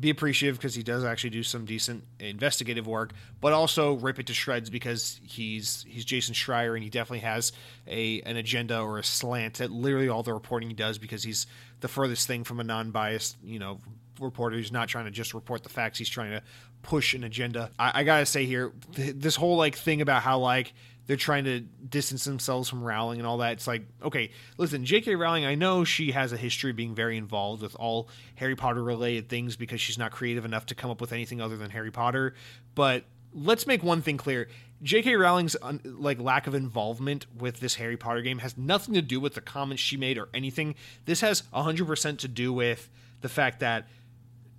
be appreciative because he does actually do some decent investigative work, but also rip it to shreds because he's he's Jason Schreier and he definitely has a an agenda or a slant at literally all the reporting he does because he's the furthest thing from a non-biased you know reporter who's not trying to just report the facts. He's trying to push an agenda. I, I gotta say here, th- this whole like thing about how like they're trying to distance themselves from Rowling and all that. It's like, okay, listen, J.K. Rowling, I know she has a history of being very involved with all Harry Potter related things because she's not creative enough to come up with anything other than Harry Potter. But let's make one thing clear. J.K. Rowling's like lack of involvement with this Harry Potter game has nothing to do with the comments she made or anything. This has 100% to do with the fact that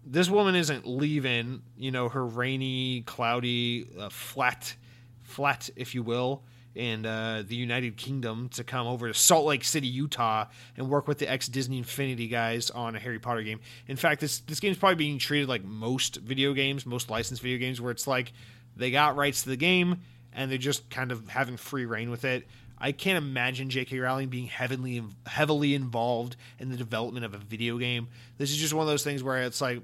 this woman isn't leaving, you know, her rainy, cloudy, uh, flat, flat, if you will, in uh, the United Kingdom to come over to Salt Lake City, Utah, and work with the ex Disney Infinity guys on a Harry Potter game. In fact, this this game's probably being treated like most video games, most licensed video games, where it's like they got rights to the game and they're just kind of having free reign with it. I can't imagine J.K. Rowling being heavily heavily involved in the development of a video game. This is just one of those things where it's like,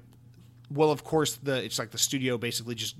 well, of course, the it's like the studio basically just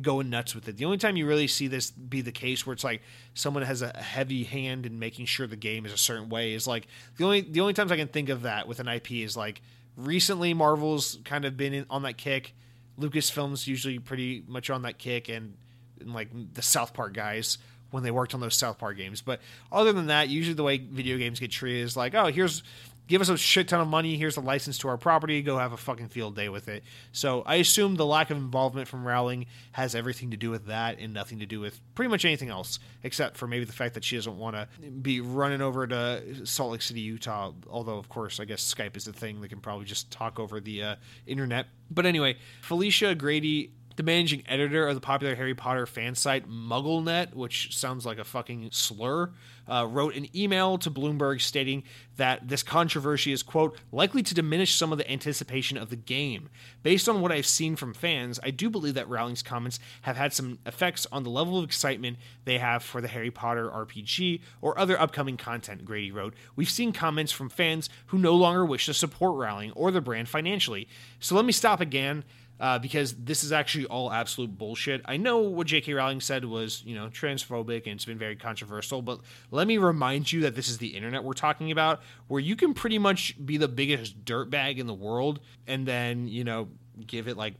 going nuts with it. The only time you really see this be the case where it's like someone has a heavy hand in making sure the game is a certain way is like the only the only times I can think of that with an IP is like recently Marvel's kind of been in, on that kick. Lucasfilm's usually pretty much on that kick and and like the South Park guys when they worked on those South Park games. But other than that, usually the way video games get treated is like, oh, here's give us a shit ton of money. Here's a license to our property. Go have a fucking field day with it. So I assume the lack of involvement from Rowling has everything to do with that and nothing to do with pretty much anything else, except for maybe the fact that she doesn't want to be running over to Salt Lake City, Utah. Although, of course, I guess Skype is a thing. They can probably just talk over the uh, internet. But anyway, Felicia Grady the managing editor of the popular Harry Potter fan site MuggleNet, which sounds like a fucking slur, uh, wrote an email to Bloomberg stating that this controversy is, quote, likely to diminish some of the anticipation of the game. Based on what I've seen from fans, I do believe that Rowling's comments have had some effects on the level of excitement they have for the Harry Potter RPG or other upcoming content, Grady wrote. We've seen comments from fans who no longer wish to support Rowling or the brand financially. So let me stop again uh, because this is actually all absolute bullshit. I know what J.K. Rowling said was, you know, transphobic and it's been very controversial, but let me remind you that this is the internet we're talking about, where you can pretty much be the biggest dirtbag in the world and then, you know, give it like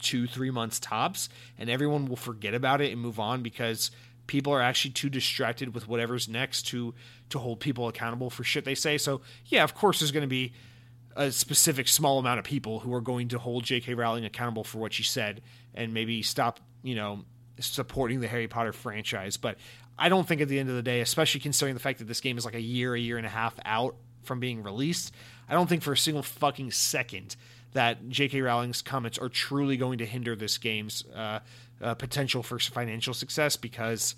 two, three months tops, and everyone will forget about it and move on because people are actually too distracted with whatever's next to to hold people accountable for shit they say. So yeah, of course there's going to be a specific small amount of people who are going to hold J.K. Rowling accountable for what she said and maybe stop, you know, supporting the Harry Potter franchise. But I don't think at the end of the day, especially considering the fact that this game is like a year, a year and a half out from being released, I don't think for a single fucking second that J.K. Rowling's comments are truly going to hinder this game's uh, uh, potential for financial success because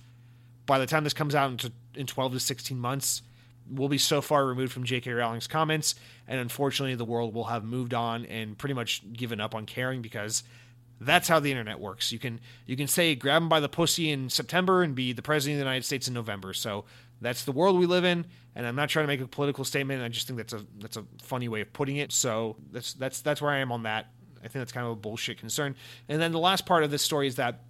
by the time this comes out in 12 to 16 months, we'll be so far removed from J.K. Rowling's comments, and unfortunately, the world will have moved on and pretty much given up on caring because that's how the internet works. You can you can say grab him by the pussy in September and be the president of the United States in November. So that's the world we live in, and I'm not trying to make a political statement. I just think that's a that's a funny way of putting it. So that's that's that's where I am on that. I think that's kind of a bullshit concern. And then the last part of this story is that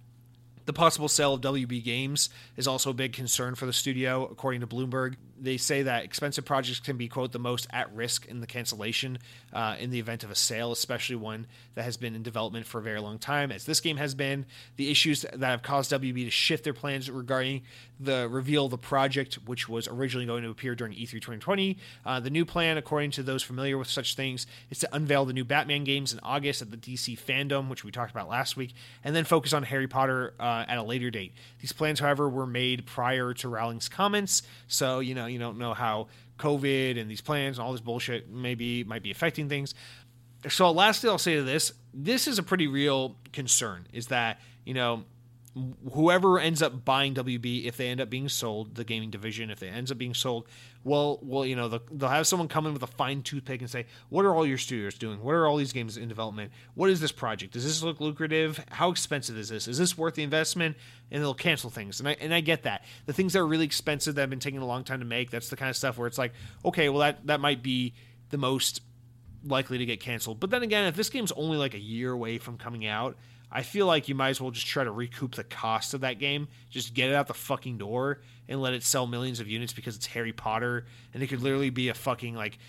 the possible sale of WB Games is also a big concern for the studio, according to Bloomberg. They say that expensive projects can be, quote, the most at risk in the cancellation uh, in the event of a sale, especially one that has been in development for a very long time, as this game has been. The issues that have caused WB to shift their plans regarding the reveal of the project, which was originally going to appear during E3 2020. Uh, the new plan, according to those familiar with such things, is to unveil the new Batman games in August at the DC Fandom, which we talked about last week, and then focus on Harry Potter. Uh, uh, at a later date. These plans, however, were made prior to Rowling's comments, so you know you don't know how COVID and these plans and all this bullshit maybe might be affecting things. So lastly, I'll say to this: this is a pretty real concern. Is that you know whoever ends up buying WB, if they end up being sold, the gaming division, if it ends up being sold, well, well, you know, they'll have someone come in with a fine toothpick and say, "What are all your studios doing? What are all these games in development? What is this project? Does this look lucrative? How expensive is this? Is this worth the investment?" And they'll cancel things, and I and I get that. The things that are really expensive that have been taking a long time to make, that's the kind of stuff where it's like, okay, well, that that might be the most likely to get canceled. But then again, if this game's only like a year away from coming out I feel like you might as well just try to recoup the cost of that game. Just get it out the fucking door and let it sell millions of units because it's Harry Potter and it could literally be a fucking like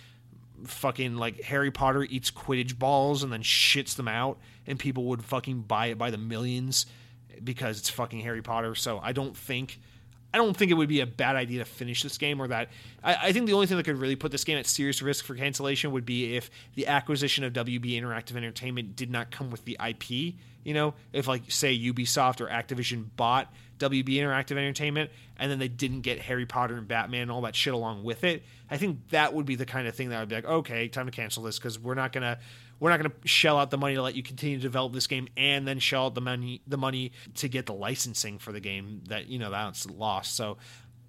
fucking like Harry Potter eats Quidditch balls and then shits them out and people would fucking buy it by the millions because it's fucking Harry Potter. So I don't think I don't think it would be a bad idea to finish this game or that. I, I, think the only thing that could really put this game at serious risk for cancellation would be if the acquisition of WB Interactive Entertainment did not come with the IP You know, if like say Ubisoft or Activision bought WB Interactive Entertainment and then they didn't get Harry Potter and Batman and all that shit along with it, I think that would be the kind of thing that would be like, okay, time to cancel this because we're not gonna we're not to shell out the money to let you continue to develop this game and then shell out the money the money to get the licensing for the game that you know that's lost so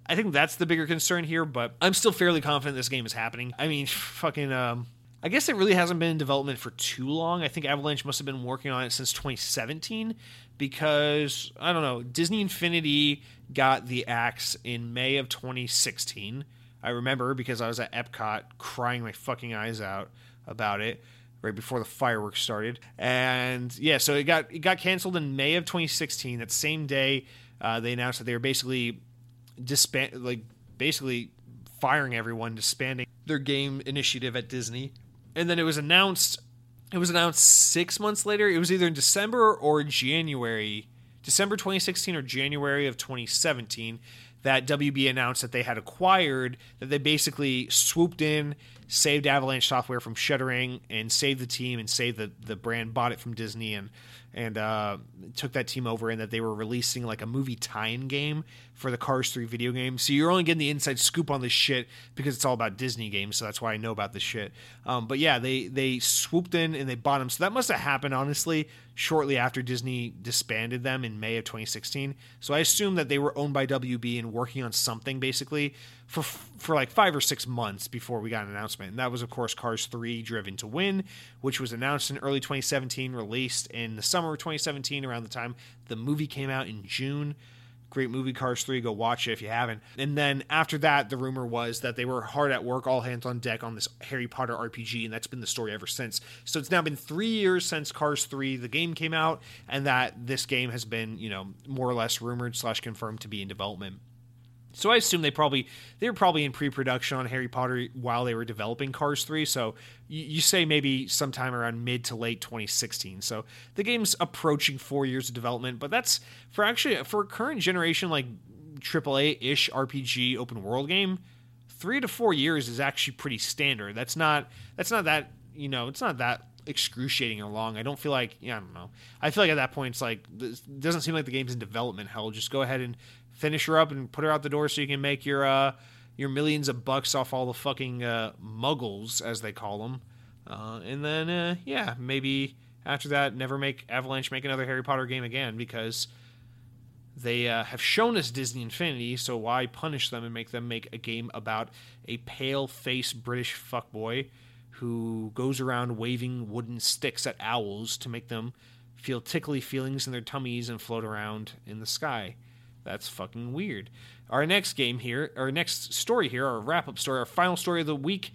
I think that's the bigger concern here, but I'm still fairly confident this game is happening. I mean, fucking, um, I guess it really hasn't been in development for too long. I think Avalanche must have been working on it since 2017 because, I don't know, Disney Infinity got the axe in May of 2016. I remember because I was at Epcot crying my fucking eyes out about it right before the fireworks started. And yeah, so it got it got canceled in May of 2016. That same day, uh, they announced that they were basically disband like basically firing everyone, disbanding their game initiative at Disney. And then it was announced it was announced 6 months later. It was either in December or January, December 2016 or January of 2017 that WB announced that they had acquired that they basically swooped in, saved Avalanche Software from shuttering and saved the team and saved the the brand, bought it from Disney and and uh, took that team over and that they were releasing like a movie tie-in game for the Cars 3 video game. So you're only getting the inside scoop on this shit because it's all about Disney games. So that's why I know about this shit. Um, but yeah, they they swooped in and they bought them. So that must have happened honestly shortly after Disney disbanded them in May of 2016. So I assume that they were owned by WB and working on something basically for for like five or six months before we got an announcement. And that was of course Cars 3 Driven to Win, which was announced in early 2017, released in the summer of 2017 around the time the movie came out in June. Great movie, Cars 3. Go watch it if you haven't. And then after that, the rumor was that they were hard at work, all hands on deck on this Harry Potter RPG, and that's been the story ever since. So it's now been three years since Cars 3, the game came out, and that this game has been, you know, more or less rumored slash confirmed to be in development. So I assume they probably they were probably in pre-production on Harry Potter while they were developing Cars 3. So you, say maybe sometime around mid to late 2016. So the game's approaching four years of development, but that's for actually for a current generation like AAA ish RPG open world game. Three to four years is actually pretty standard. That's not that's not that you know it's not that excruciating or long. I don't feel like yeah, I don't know. I feel like at that point it's like it doesn't seem like the game's in development hell. Just go ahead and finish her up and put her out the door so you can make your uh, your millions of bucks off all the fucking uh, muggles as they call them. Uh, and then uh, yeah, maybe after that, never make Avalanche make another Harry Potter game again because they uh, have shown us Disney Infinity. So why punish them and make them make a game about a pale faced British fuckboy who goes around waving wooden sticks at owls to make them feel tickly feelings in their tummies and float around in the sky? That's fucking weird. Our next game here, our next story here, our wrap up story, our final story of the week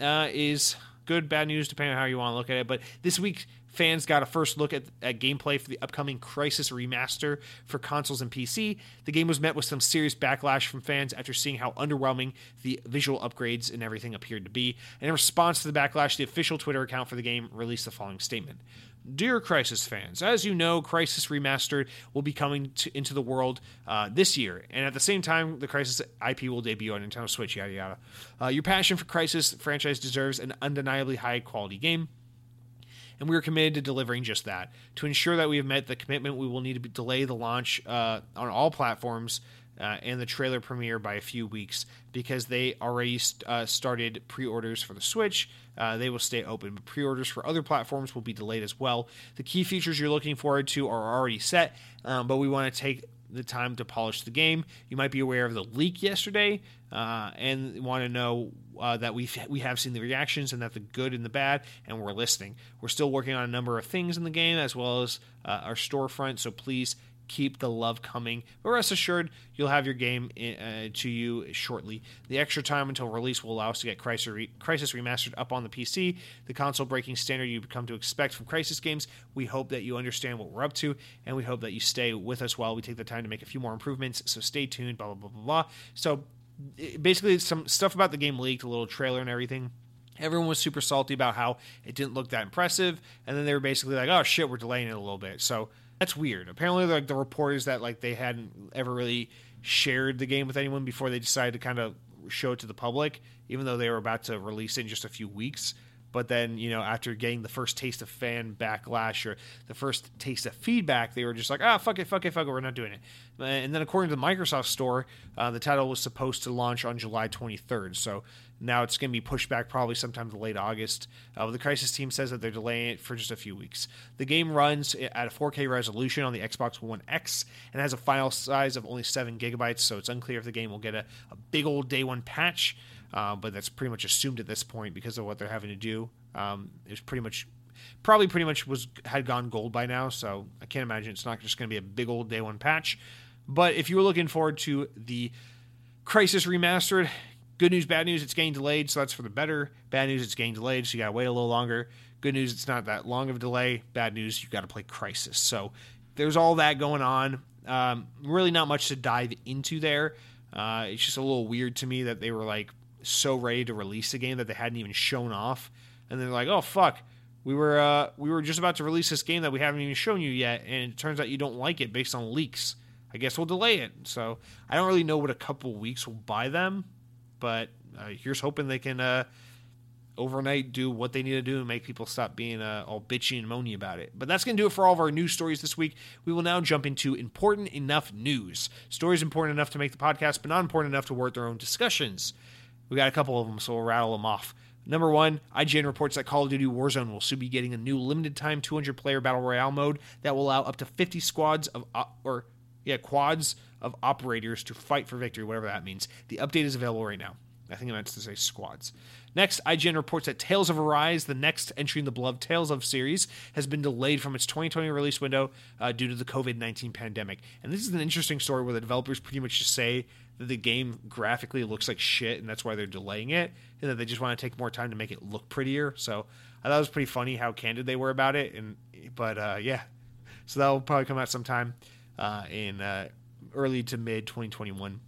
uh, is good, bad news, depending on how you want to look at it. But this week, fans got a first look at, at gameplay for the upcoming Crysis remaster for consoles and PC. The game was met with some serious backlash from fans after seeing how underwhelming the visual upgrades and everything appeared to be. And in response to the backlash, the official Twitter account for the game released the following statement Dear Crysis fans, as you know, Crysis Remastered will be coming to, into the world uh, this year, and at the same time, the Crysis IP will debut on Nintendo Switch. Yada yada. Uh, your passion for Crysis franchise deserves an undeniably high quality game, and we are committed to delivering just that. To ensure that we have met the commitment, we will need to delay the launch uh, on all platforms uh, and the trailer premiere by a few weeks because they already uh, started pre-orders for the Switch. Uh, they will stay open, but pre-orders for other platforms will be delayed as well. The key features you're looking forward to are already set, um, but we want to take the time to polish the game. You might be aware of the leak yesterday uh, and want to know uh, that we we have seen the reactions and that the good and the bad, and we're listening. We're still working on a number of things in the game as well as uh, our storefront, so please keep the love coming. But rest assured, you'll have your game uh, to you shortly. The extra time until release will allow us to get Crysis, Remastered up on the PC, the console breaking standard you've come to expect from Crysis games. We hope that you understand what we're up to, and we hope that you stay with us while we take the time to make a few more improvements. So stay tuned, blah, blah, blah, blah, blah. So basically, some stuff about the game leaked, a little trailer and everything. Everyone was super salty about how it didn't look that impressive, and then they were basically like, "Oh shit, we're delaying it a little bit." So that's weird. Apparently, like the report is that like they hadn't ever really shared the game with anyone before they decided to kind of show it to the public, even though they were about to release it in just a few weeks. But then, you know, after getting the first taste of fan backlash or the first taste of feedback, they were just like, ah, fuck it, fuck it, fuck it, we're not doing it. And then, according to the Microsoft Store, uh, the title was supposed to launch on July 23rd. So now it's going to be pushed back probably sometime to late August. Uh, the Crysis team says that they're delaying it for just a few weeks. The game runs at a 4K resolution on the Xbox One X and has a file size of only 7 gigabytes, so it's unclear if the game will get a, a big old day one patch. Uh, but that's pretty much assumed at this point because of what they're having to do. Um, it's pretty much, probably pretty much was had gone gold by now. So I can't imagine it's not just going to be a big old day one patch. But if you were looking forward to the Crysis remastered, good news, bad news, it's getting delayed, so that's for the better. Bad news, it's getting delayed, so you gotta wait a little longer. Good news, it's not that long of a delay. Bad news, you gotta play Crysis. So there's all that going on. Um, really, not much to dive into there. Uh, it's just a little weird to me that they were like so ready to release a game that they hadn't even shown off, and they're like, "Oh fuck, we were uh, we were just about to release this game that we haven't even shown you yet, and it turns out you don't like it based on leaks. I guess we'll delay it." So I don't really know what a couple weeks will buy them, but uh, here's hoping they can uh, overnight do what they need to do and make people stop being uh, all bitchy and moany about it. But that's going to do it for all of our news stories this week. We will now jump into important enough news. Stories important enough to make the podcast, but not important enough to warrant their own discussions. We got a couple of them, so we'll rattle them off. Number one, IGN reports that Call of Duty Warzone will soon be getting a new limited time 200 player battle royale mode that will allow up to 50 squads of or yeah quads of operators to fight for victory, whatever that means. The update is available right now. I think I meant to say squads. Next, IGN reports that Tales of Arise, the next entry in the beloved Tales of series, has been delayed from its 2020 release window uh, due to the COVID 19 pandemic. And this is an interesting story where the developers pretty much just say that the game graphically looks like shit and that's why they're delaying it, and that they just want to take more time to make it look prettier. So I thought it was pretty funny how candid they were about it. And But uh, yeah, so that'll probably come out sometime uh, in uh, early to mid 2021.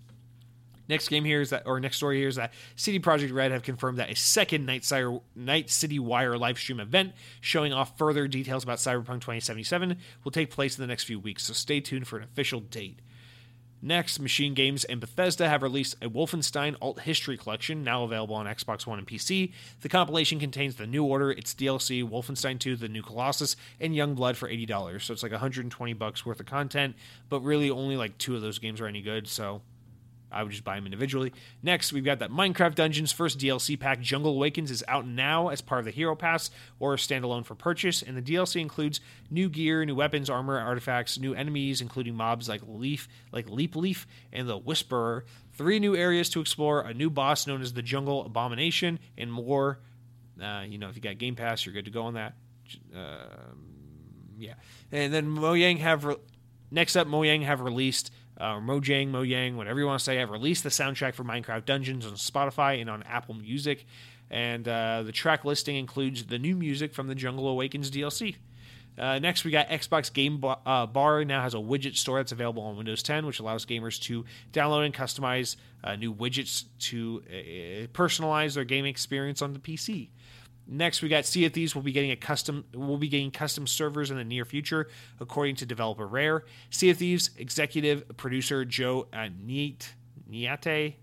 Next game here is that, or next story here is that CD Projekt Red have confirmed that a second Night, Sire, Night City Wire live stream event showing off further details about Cyberpunk 2077 will take place in the next few weeks, so stay tuned for an official date. Next, Machine Games and Bethesda have released a Wolfenstein Alt History Collection, now available on Xbox One and PC. The compilation contains the New Order, its DLC, Wolfenstein 2, The New Colossus, and Young Blood for $80. So it's like 120 bucks worth of content, but really only like two of those games are any good, so I would just buy them individually. Next, we've got that Minecraft Dungeons first DLC pack, Jungle Awakens, is out now as part of the Hero Pass or standalone for purchase. And the DLC includes new gear, new weapons, armor, artifacts, new enemies, including mobs like Leaf, like Leap Leaf, and the Whisperer. Three new areas to explore, a new boss known as the Jungle Abomination, and more. Uh, you know, if you got Game Pass, you're good to go on that. Uh, yeah, and then Mojang have re- next up, Mojang have released uh, Mojang, Mojang, whatever you want to say, I've released the soundtrack for Minecraft Dungeons on Spotify and on Apple Music. And uh, the track listing includes the new music from the Jungle Awakens DLC. Uh, next, we got Xbox Game Bar, uh, Bar now has a widget store that's available on Windows 10, which allows gamers to download and customize uh, new widgets to uh, personalize their game experience on the PC. Next, we got Sea of Thieves will be getting a custom will be getting custom servers in the near future, according to developer Rare. Sea of Thieves executive producer Joe Neate Neate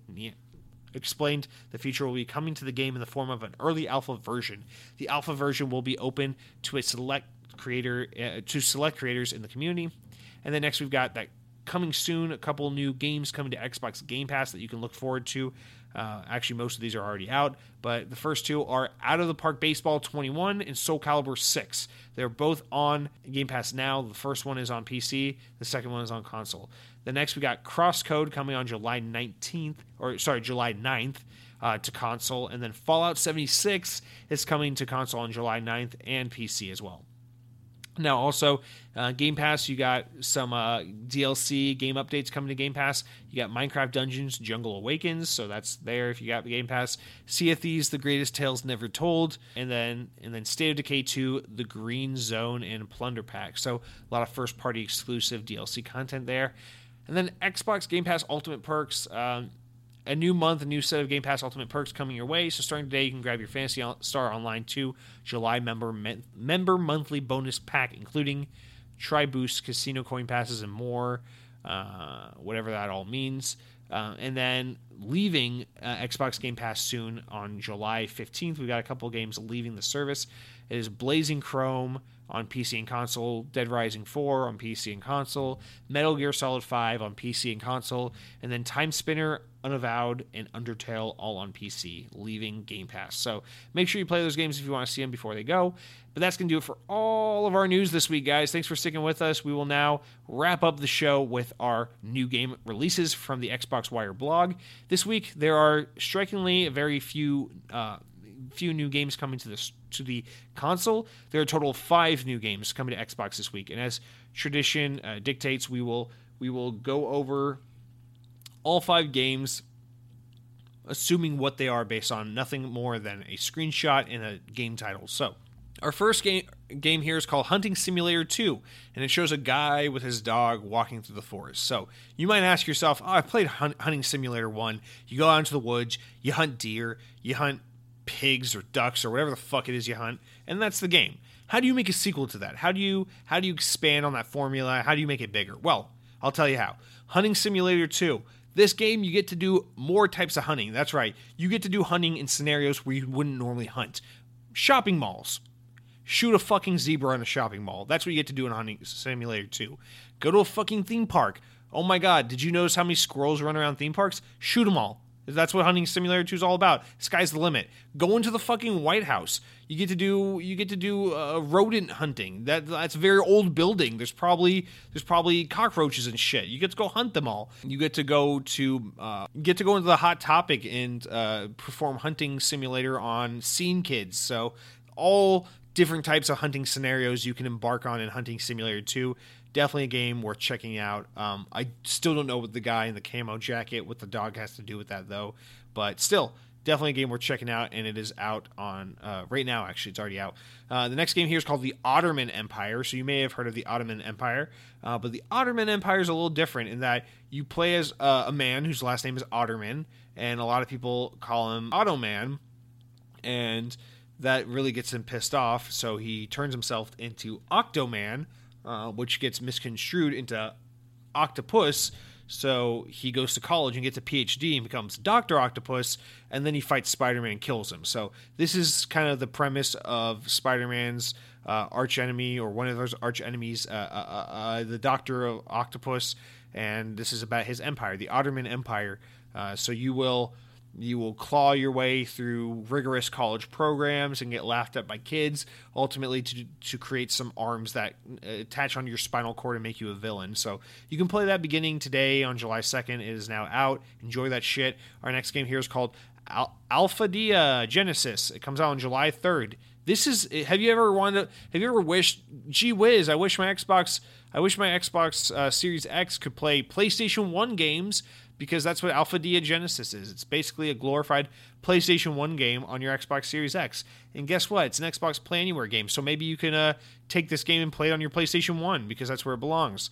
explained the feature will be coming to the game in the form of an early alpha version. The alpha version will be open to a select creator uh, to select creators in the community. And then next we've got that coming soon, a couple new games coming to Xbox Game Pass that you can look forward to. Uh, actually, most of these are already out, but the first two are Out of the Park Baseball 21 and Soul Calibur 6. They're both on Game Pass now. The first one is on PC, the second one is on console. The next, we got Crosscode coming on July 19th, or sorry, July 9th. Uh, to console, and then Fallout 76 is coming to console on July 9th and PC as well. Now, also, uh, Game Pass, you got some uh, DLC game updates coming to Game Pass. You got Minecraft Dungeons Jungle Awakens, so that's there if you got the Game Pass. Sea of Thieves, The Greatest Tales Never Told, and then and then State of Decay 2, The Green Zone, and Plunder Pack. So a lot of first party exclusive DLC content there. And then Xbox Game Pass Ultimate Perks. Um, a new month, a new set of Game Pass Ultimate perks coming your way. So starting today, you can grab your Phantasy Star Online 2 July member member monthly bonus pack, including Tri Boost, Casino Coin Passes, and more. Uh, whatever that all means. Uh, and then leaving uh, Xbox Game Pass soon on July 15th. We've got a couple games leaving the service. It is Blazing Chrome on PC and console, Dead Rising 4 on PC and console, Metal Gear Solid 5 on PC and console, and then Time Spinner, Unavowed, and Undertale all on PC, leaving Game Pass. So make sure you play those games if you want to see them before they go. But that's going to do it for all of our news this week, guys. Thanks for sticking with us. We will now wrap up the show with our new game releases from the Xbox Wire blog. This week, there are strikingly very few. Uh, few new games coming to the to the console. There are a total of five new games coming to Xbox this week, and as tradition uh, dictates, we will we will go over all five games, assuming what they are based on nothing more than a screenshot and a game title. So. Our first game game here is called Hunting Simulator 2, and it shows a guy with his dog walking through the forest. So you might ask yourself, oh, I played Hunt, Hunting Simulator 1. You go out into the woods, you hunt deer, you hunt pigs or ducks or whatever the fuck it is you hunt, and that's the game. How do you make a sequel to that? How do you how do you expand on that formula? How do you make it bigger? Well, I'll tell you how. Hunting Simulator 2. This game you get to do more types of hunting. That's right. You get to do hunting in scenarios where you wouldn't normally hunt. Shopping malls. Shoot a fucking zebra in a shopping mall. That's what you get to do in Hunting Simulator 2. Go to a fucking theme park. Oh my god, did you notice how many squirrels run around theme parks? Shoot them all. That's what Hunting Simulator 2 is all about. Sky's the limit. Go into the fucking White House. You get to do you get to do uh, rodent hunting. That that's a very old building. There's probably there's probably cockroaches and shit. You get to go hunt them all. You get to go to uh, get to go into the hot topic and uh, perform hunting simulator on Scene Kids. So all different types of hunting scenarios you can embark on in Hunting Simulator 2 definitely a game worth checking out. Um, I still don't know what the guy in the camo jacket, what the dog has to do with that though, but still, definitely a game worth checking out, and it is out on uh, right now. Actually, it's already out. Uh, the next game here is called the Ottoman Empire. So you may have heard of the Ottoman Empire, uh, but the Ottoman Empire is a little different in that you play as uh, a man whose last name is Otterman, and a lot of people call him Ottoman, and that really gets him pissed off. So he turns himself into Octoman, uh, which gets misconstrued into octopus. So he goes to college and gets a PhD and becomes Doctor Octopus, and then he fights Spider Man and kills him. So this is kind of the premise of Spider Man's uh, arch enemy or one of those arch enemies, uh, uh, uh, uh the Doctor Octopus, and this is about his empire, the Ottoman Empire. so you will you will claw your way through rigorous college programs and get laughed at by kids, ultimately to, to create some arms that uh, attach onto your spinal cord and make you a villain. So you can play that beginning today on July 2nd. It is now out. Enjoy that shit. Our next game here is called Al- Alphadia Genesis. It comes out on July 3rd. This is. Have you ever wanted? Have you ever wished? Gee whiz! I wish my Xbox. I wish my Xbox uh, Series X could play PlayStation One games because that's what Alpha Genesis is. It's basically a glorified PlayStation 1 game on your Xbox Series X. And guess what? It's an Xbox Play Anywhere game. So maybe you can uh, take this game and play it on your PlayStation 1 because that's where it belongs.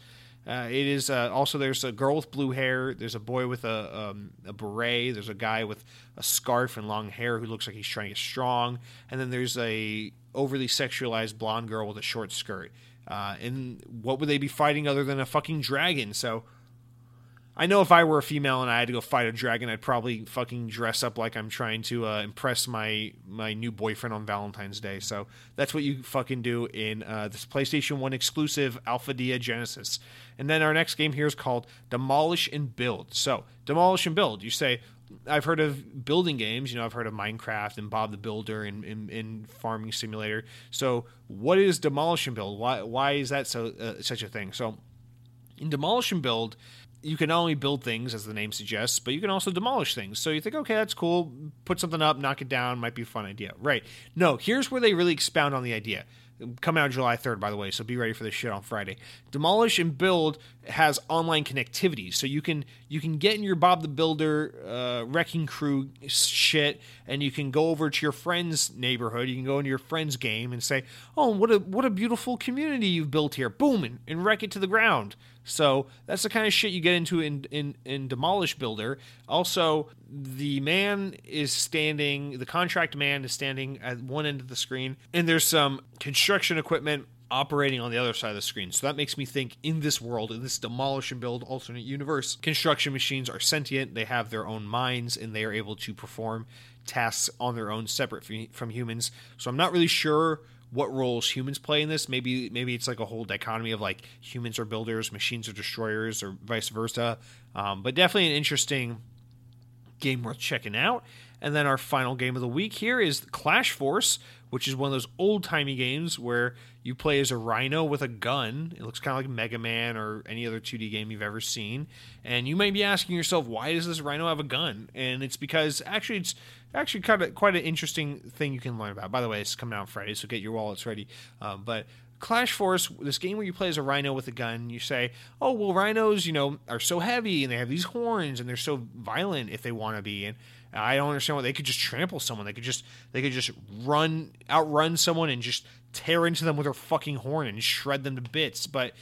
Uh, it is uh, also there's a girl with blue hair. There's a boy with a, um, a beret. There's a guy with a scarf and long hair who looks like he's trying to get strong. And then there's a overly sexualized blonde girl with a short skirt. Uh, and what would they be fighting other than a fucking dragon? So I know if I were a female and I had to go fight a dragon, I'd probably fucking dress up like I'm trying to uh, impress my my new boyfriend on Valentine's Day. So that's what you fucking do in uh, this PlayStation One exclusive Alphadia Genesis. And then our next game here is called Demolish and Build. So Demolish and Build. You say, I've heard of building games. You know, I've heard of Minecraft and Bob the Builder and, in Farming Simulator. So what is Demolish and Build? Why why is that so uh, such a thing? So in Demolish and Build you can only build things, as the name suggests, but you can also demolish things. So you think, okay, that's cool. Put something up, knock it down, might be a fun idea. Right. No, here's where they really expound on the idea. Come out July 3rd, by the way, so be ready for this shit on Friday. Demolish and Build has online connectivity, so you can you can get in your Bob the Builder uh, wrecking crew shit, and you can go over to your friend's neighborhood. You can go into your friend's game and say, "Oh, what a what a beautiful community you've built here!" Boom, and, and wreck it to the ground. So that's the kind of shit you get into in, in, in Demolish Builder. Also, the man is standing, the contract man is standing at one end of the screen, and there's some construction equipment operating on the other side of the screen. So that makes me think in this world, in this demolish and build alternate universe, construction machines are sentient, they have their own minds, and they are able to perform tasks on their own separate from humans. So I'm not really sure what roles humans play in this. Maybe maybe it's like a whole dichotomy of like humans are builders, machines are destroyers, or vice versa. Um, but definitely an interesting game worth checking out. And then our final game of the week here is Clash Force, which is one of those old timey games where you play as a rhino with a gun. It looks kind of like Mega Man or any other 2D game you've ever seen. And you might be asking yourself, why does this rhino have a gun? And it's because actually it's actually kind of quite an interesting thing you can learn about. By the way, it's coming out Friday, so get your wallets ready. Um, but Clash Force, this game where you play as a rhino with a gun, you say, "Oh, well, rhinos, you know, are so heavy and they have these horns and they're so violent if they want to be." And I don't understand why they could just trample someone. They could just they could just run outrun someone and just tear into them with their fucking horn and shred them to bits. But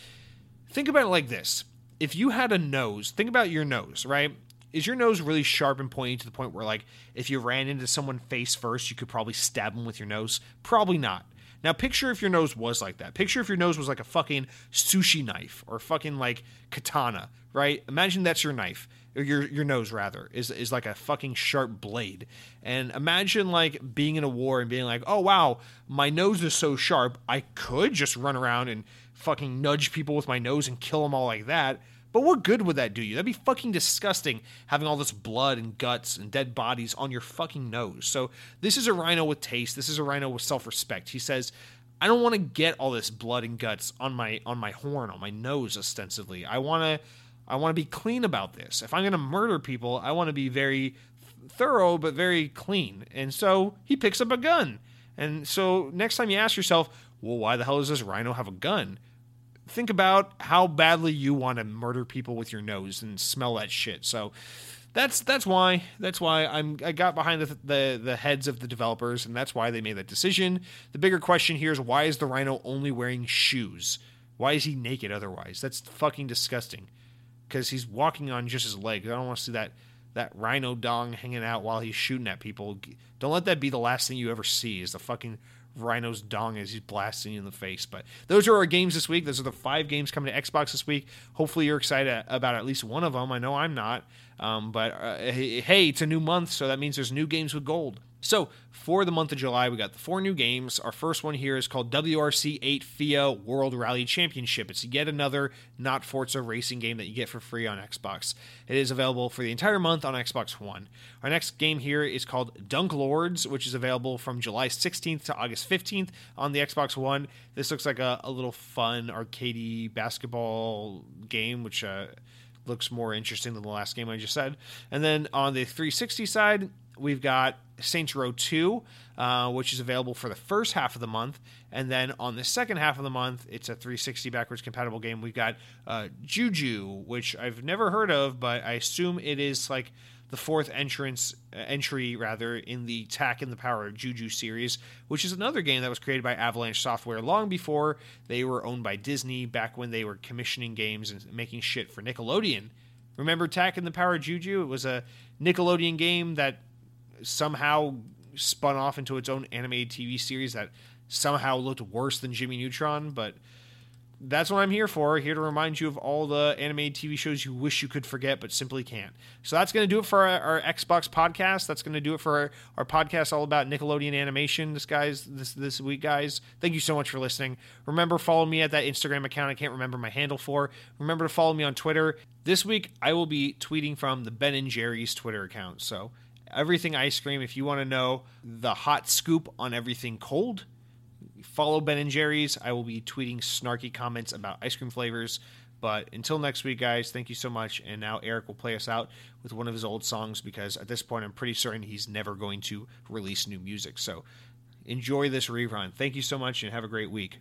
think about it like this: if you had a nose, think about your nose, right? Is your nose really sharp and pointy to the point where, like, if you ran into someone face first, you could probably stab them with your nose? Probably not. Now picture if your nose was like that. Picture if your nose was like a fucking sushi knife or fucking like katana, right? Imagine that's your knife. Or your your nose rather is is like a fucking sharp blade. And imagine like being in a war and being like, "Oh wow, my nose is so sharp. I could just run around and fucking nudge people with my nose and kill them all like that." But what good would that do you? That'd be fucking disgusting having all this blood and guts and dead bodies on your fucking nose. So this is a rhino with taste. This is a rhino with self-respect. He says, I don't want to get all this blood and guts on my on my horn, on my nose ostensibly. I want to I want to be clean about this. If I'm going to murder people, I want to be very thorough but very clean. And so he picks up a gun. And so next time you ask yourself, well, why the hell does this rhino have a gun? Think about how badly you want to murder people with your nose and smell that shit. So that's that's why that's why I'm I got behind the, the the heads of the developers and that's why they made that decision. The bigger question here is why is the rhino only wearing shoes? Why is he naked otherwise? That's fucking disgusting. Cuz he's walking on just his legs. I don't want to see that that rhino dong hanging out while he's shooting at people. Don't let that be the last thing you ever see is the fucking Rhino's dong as he's blasting you in the face. But those are our games this week. Those are the five games coming to Xbox this week. Hopefully, you're excited about at least one of them. I know I'm not. Um, but uh, hey, it's a new month, so that means there's new games with gold. So, for the month of July, we got the four new games. Our first one here is called WRC 8 FIA World Rally Championship. It's yet another not Forza racing game that you get for free on Xbox. It is available for the entire month on Xbox One. Our next game here is called Dunk Lords, which is available from July 16th to August 15th on the Xbox One. This looks like a, a little fun, arcadey basketball game, which. Uh, looks more interesting than the last game I just said. And then on the 360 side, we've got Saints Row 2, uh, which is available for the first half of the month. And then on the second half of the month, it's a 360 backwards compatible game. We've got uh, Juju, which I've never heard of, but I assume it is like the fourth entrance uh, entry rather in the Tak and the Power of Juju series, which is another game that was created by Avalanche Software long before they were owned by Disney, back when they were commissioning games and making shit for Nickelodeon. Remember Tak and the Power of Juju? It was a Nickelodeon game that somehow spun off into its own animated TV series that somehow looked worse than Jimmy Neutron, but that's what I'm here for. Here to remind you of all the animated TV shows you wish you could forget but simply can't. So that's going to do it for our, our Xbox podcast. That's going to do it for our, our, podcast all about Nickelodeon animation. This guys this this week, guys. Thank you so much for listening. Remember, follow me at that Instagram account. I can't remember my handle for. Remember to follow me on Twitter. This week, I will be tweeting from the Ben and Jerry's Twitter account. So everything ice cream. If you want to know the hot scoop on everything cold, follow Ben and Jerry's. I will be tweeting snarky comments about ice cream flavors. But until next week, guys, thank you so much. And now Eric will play us out with one of his old songs because at this point, I'm pretty certain he's never going to release new music. So enjoy this rerun. Thank you so much and have a great week.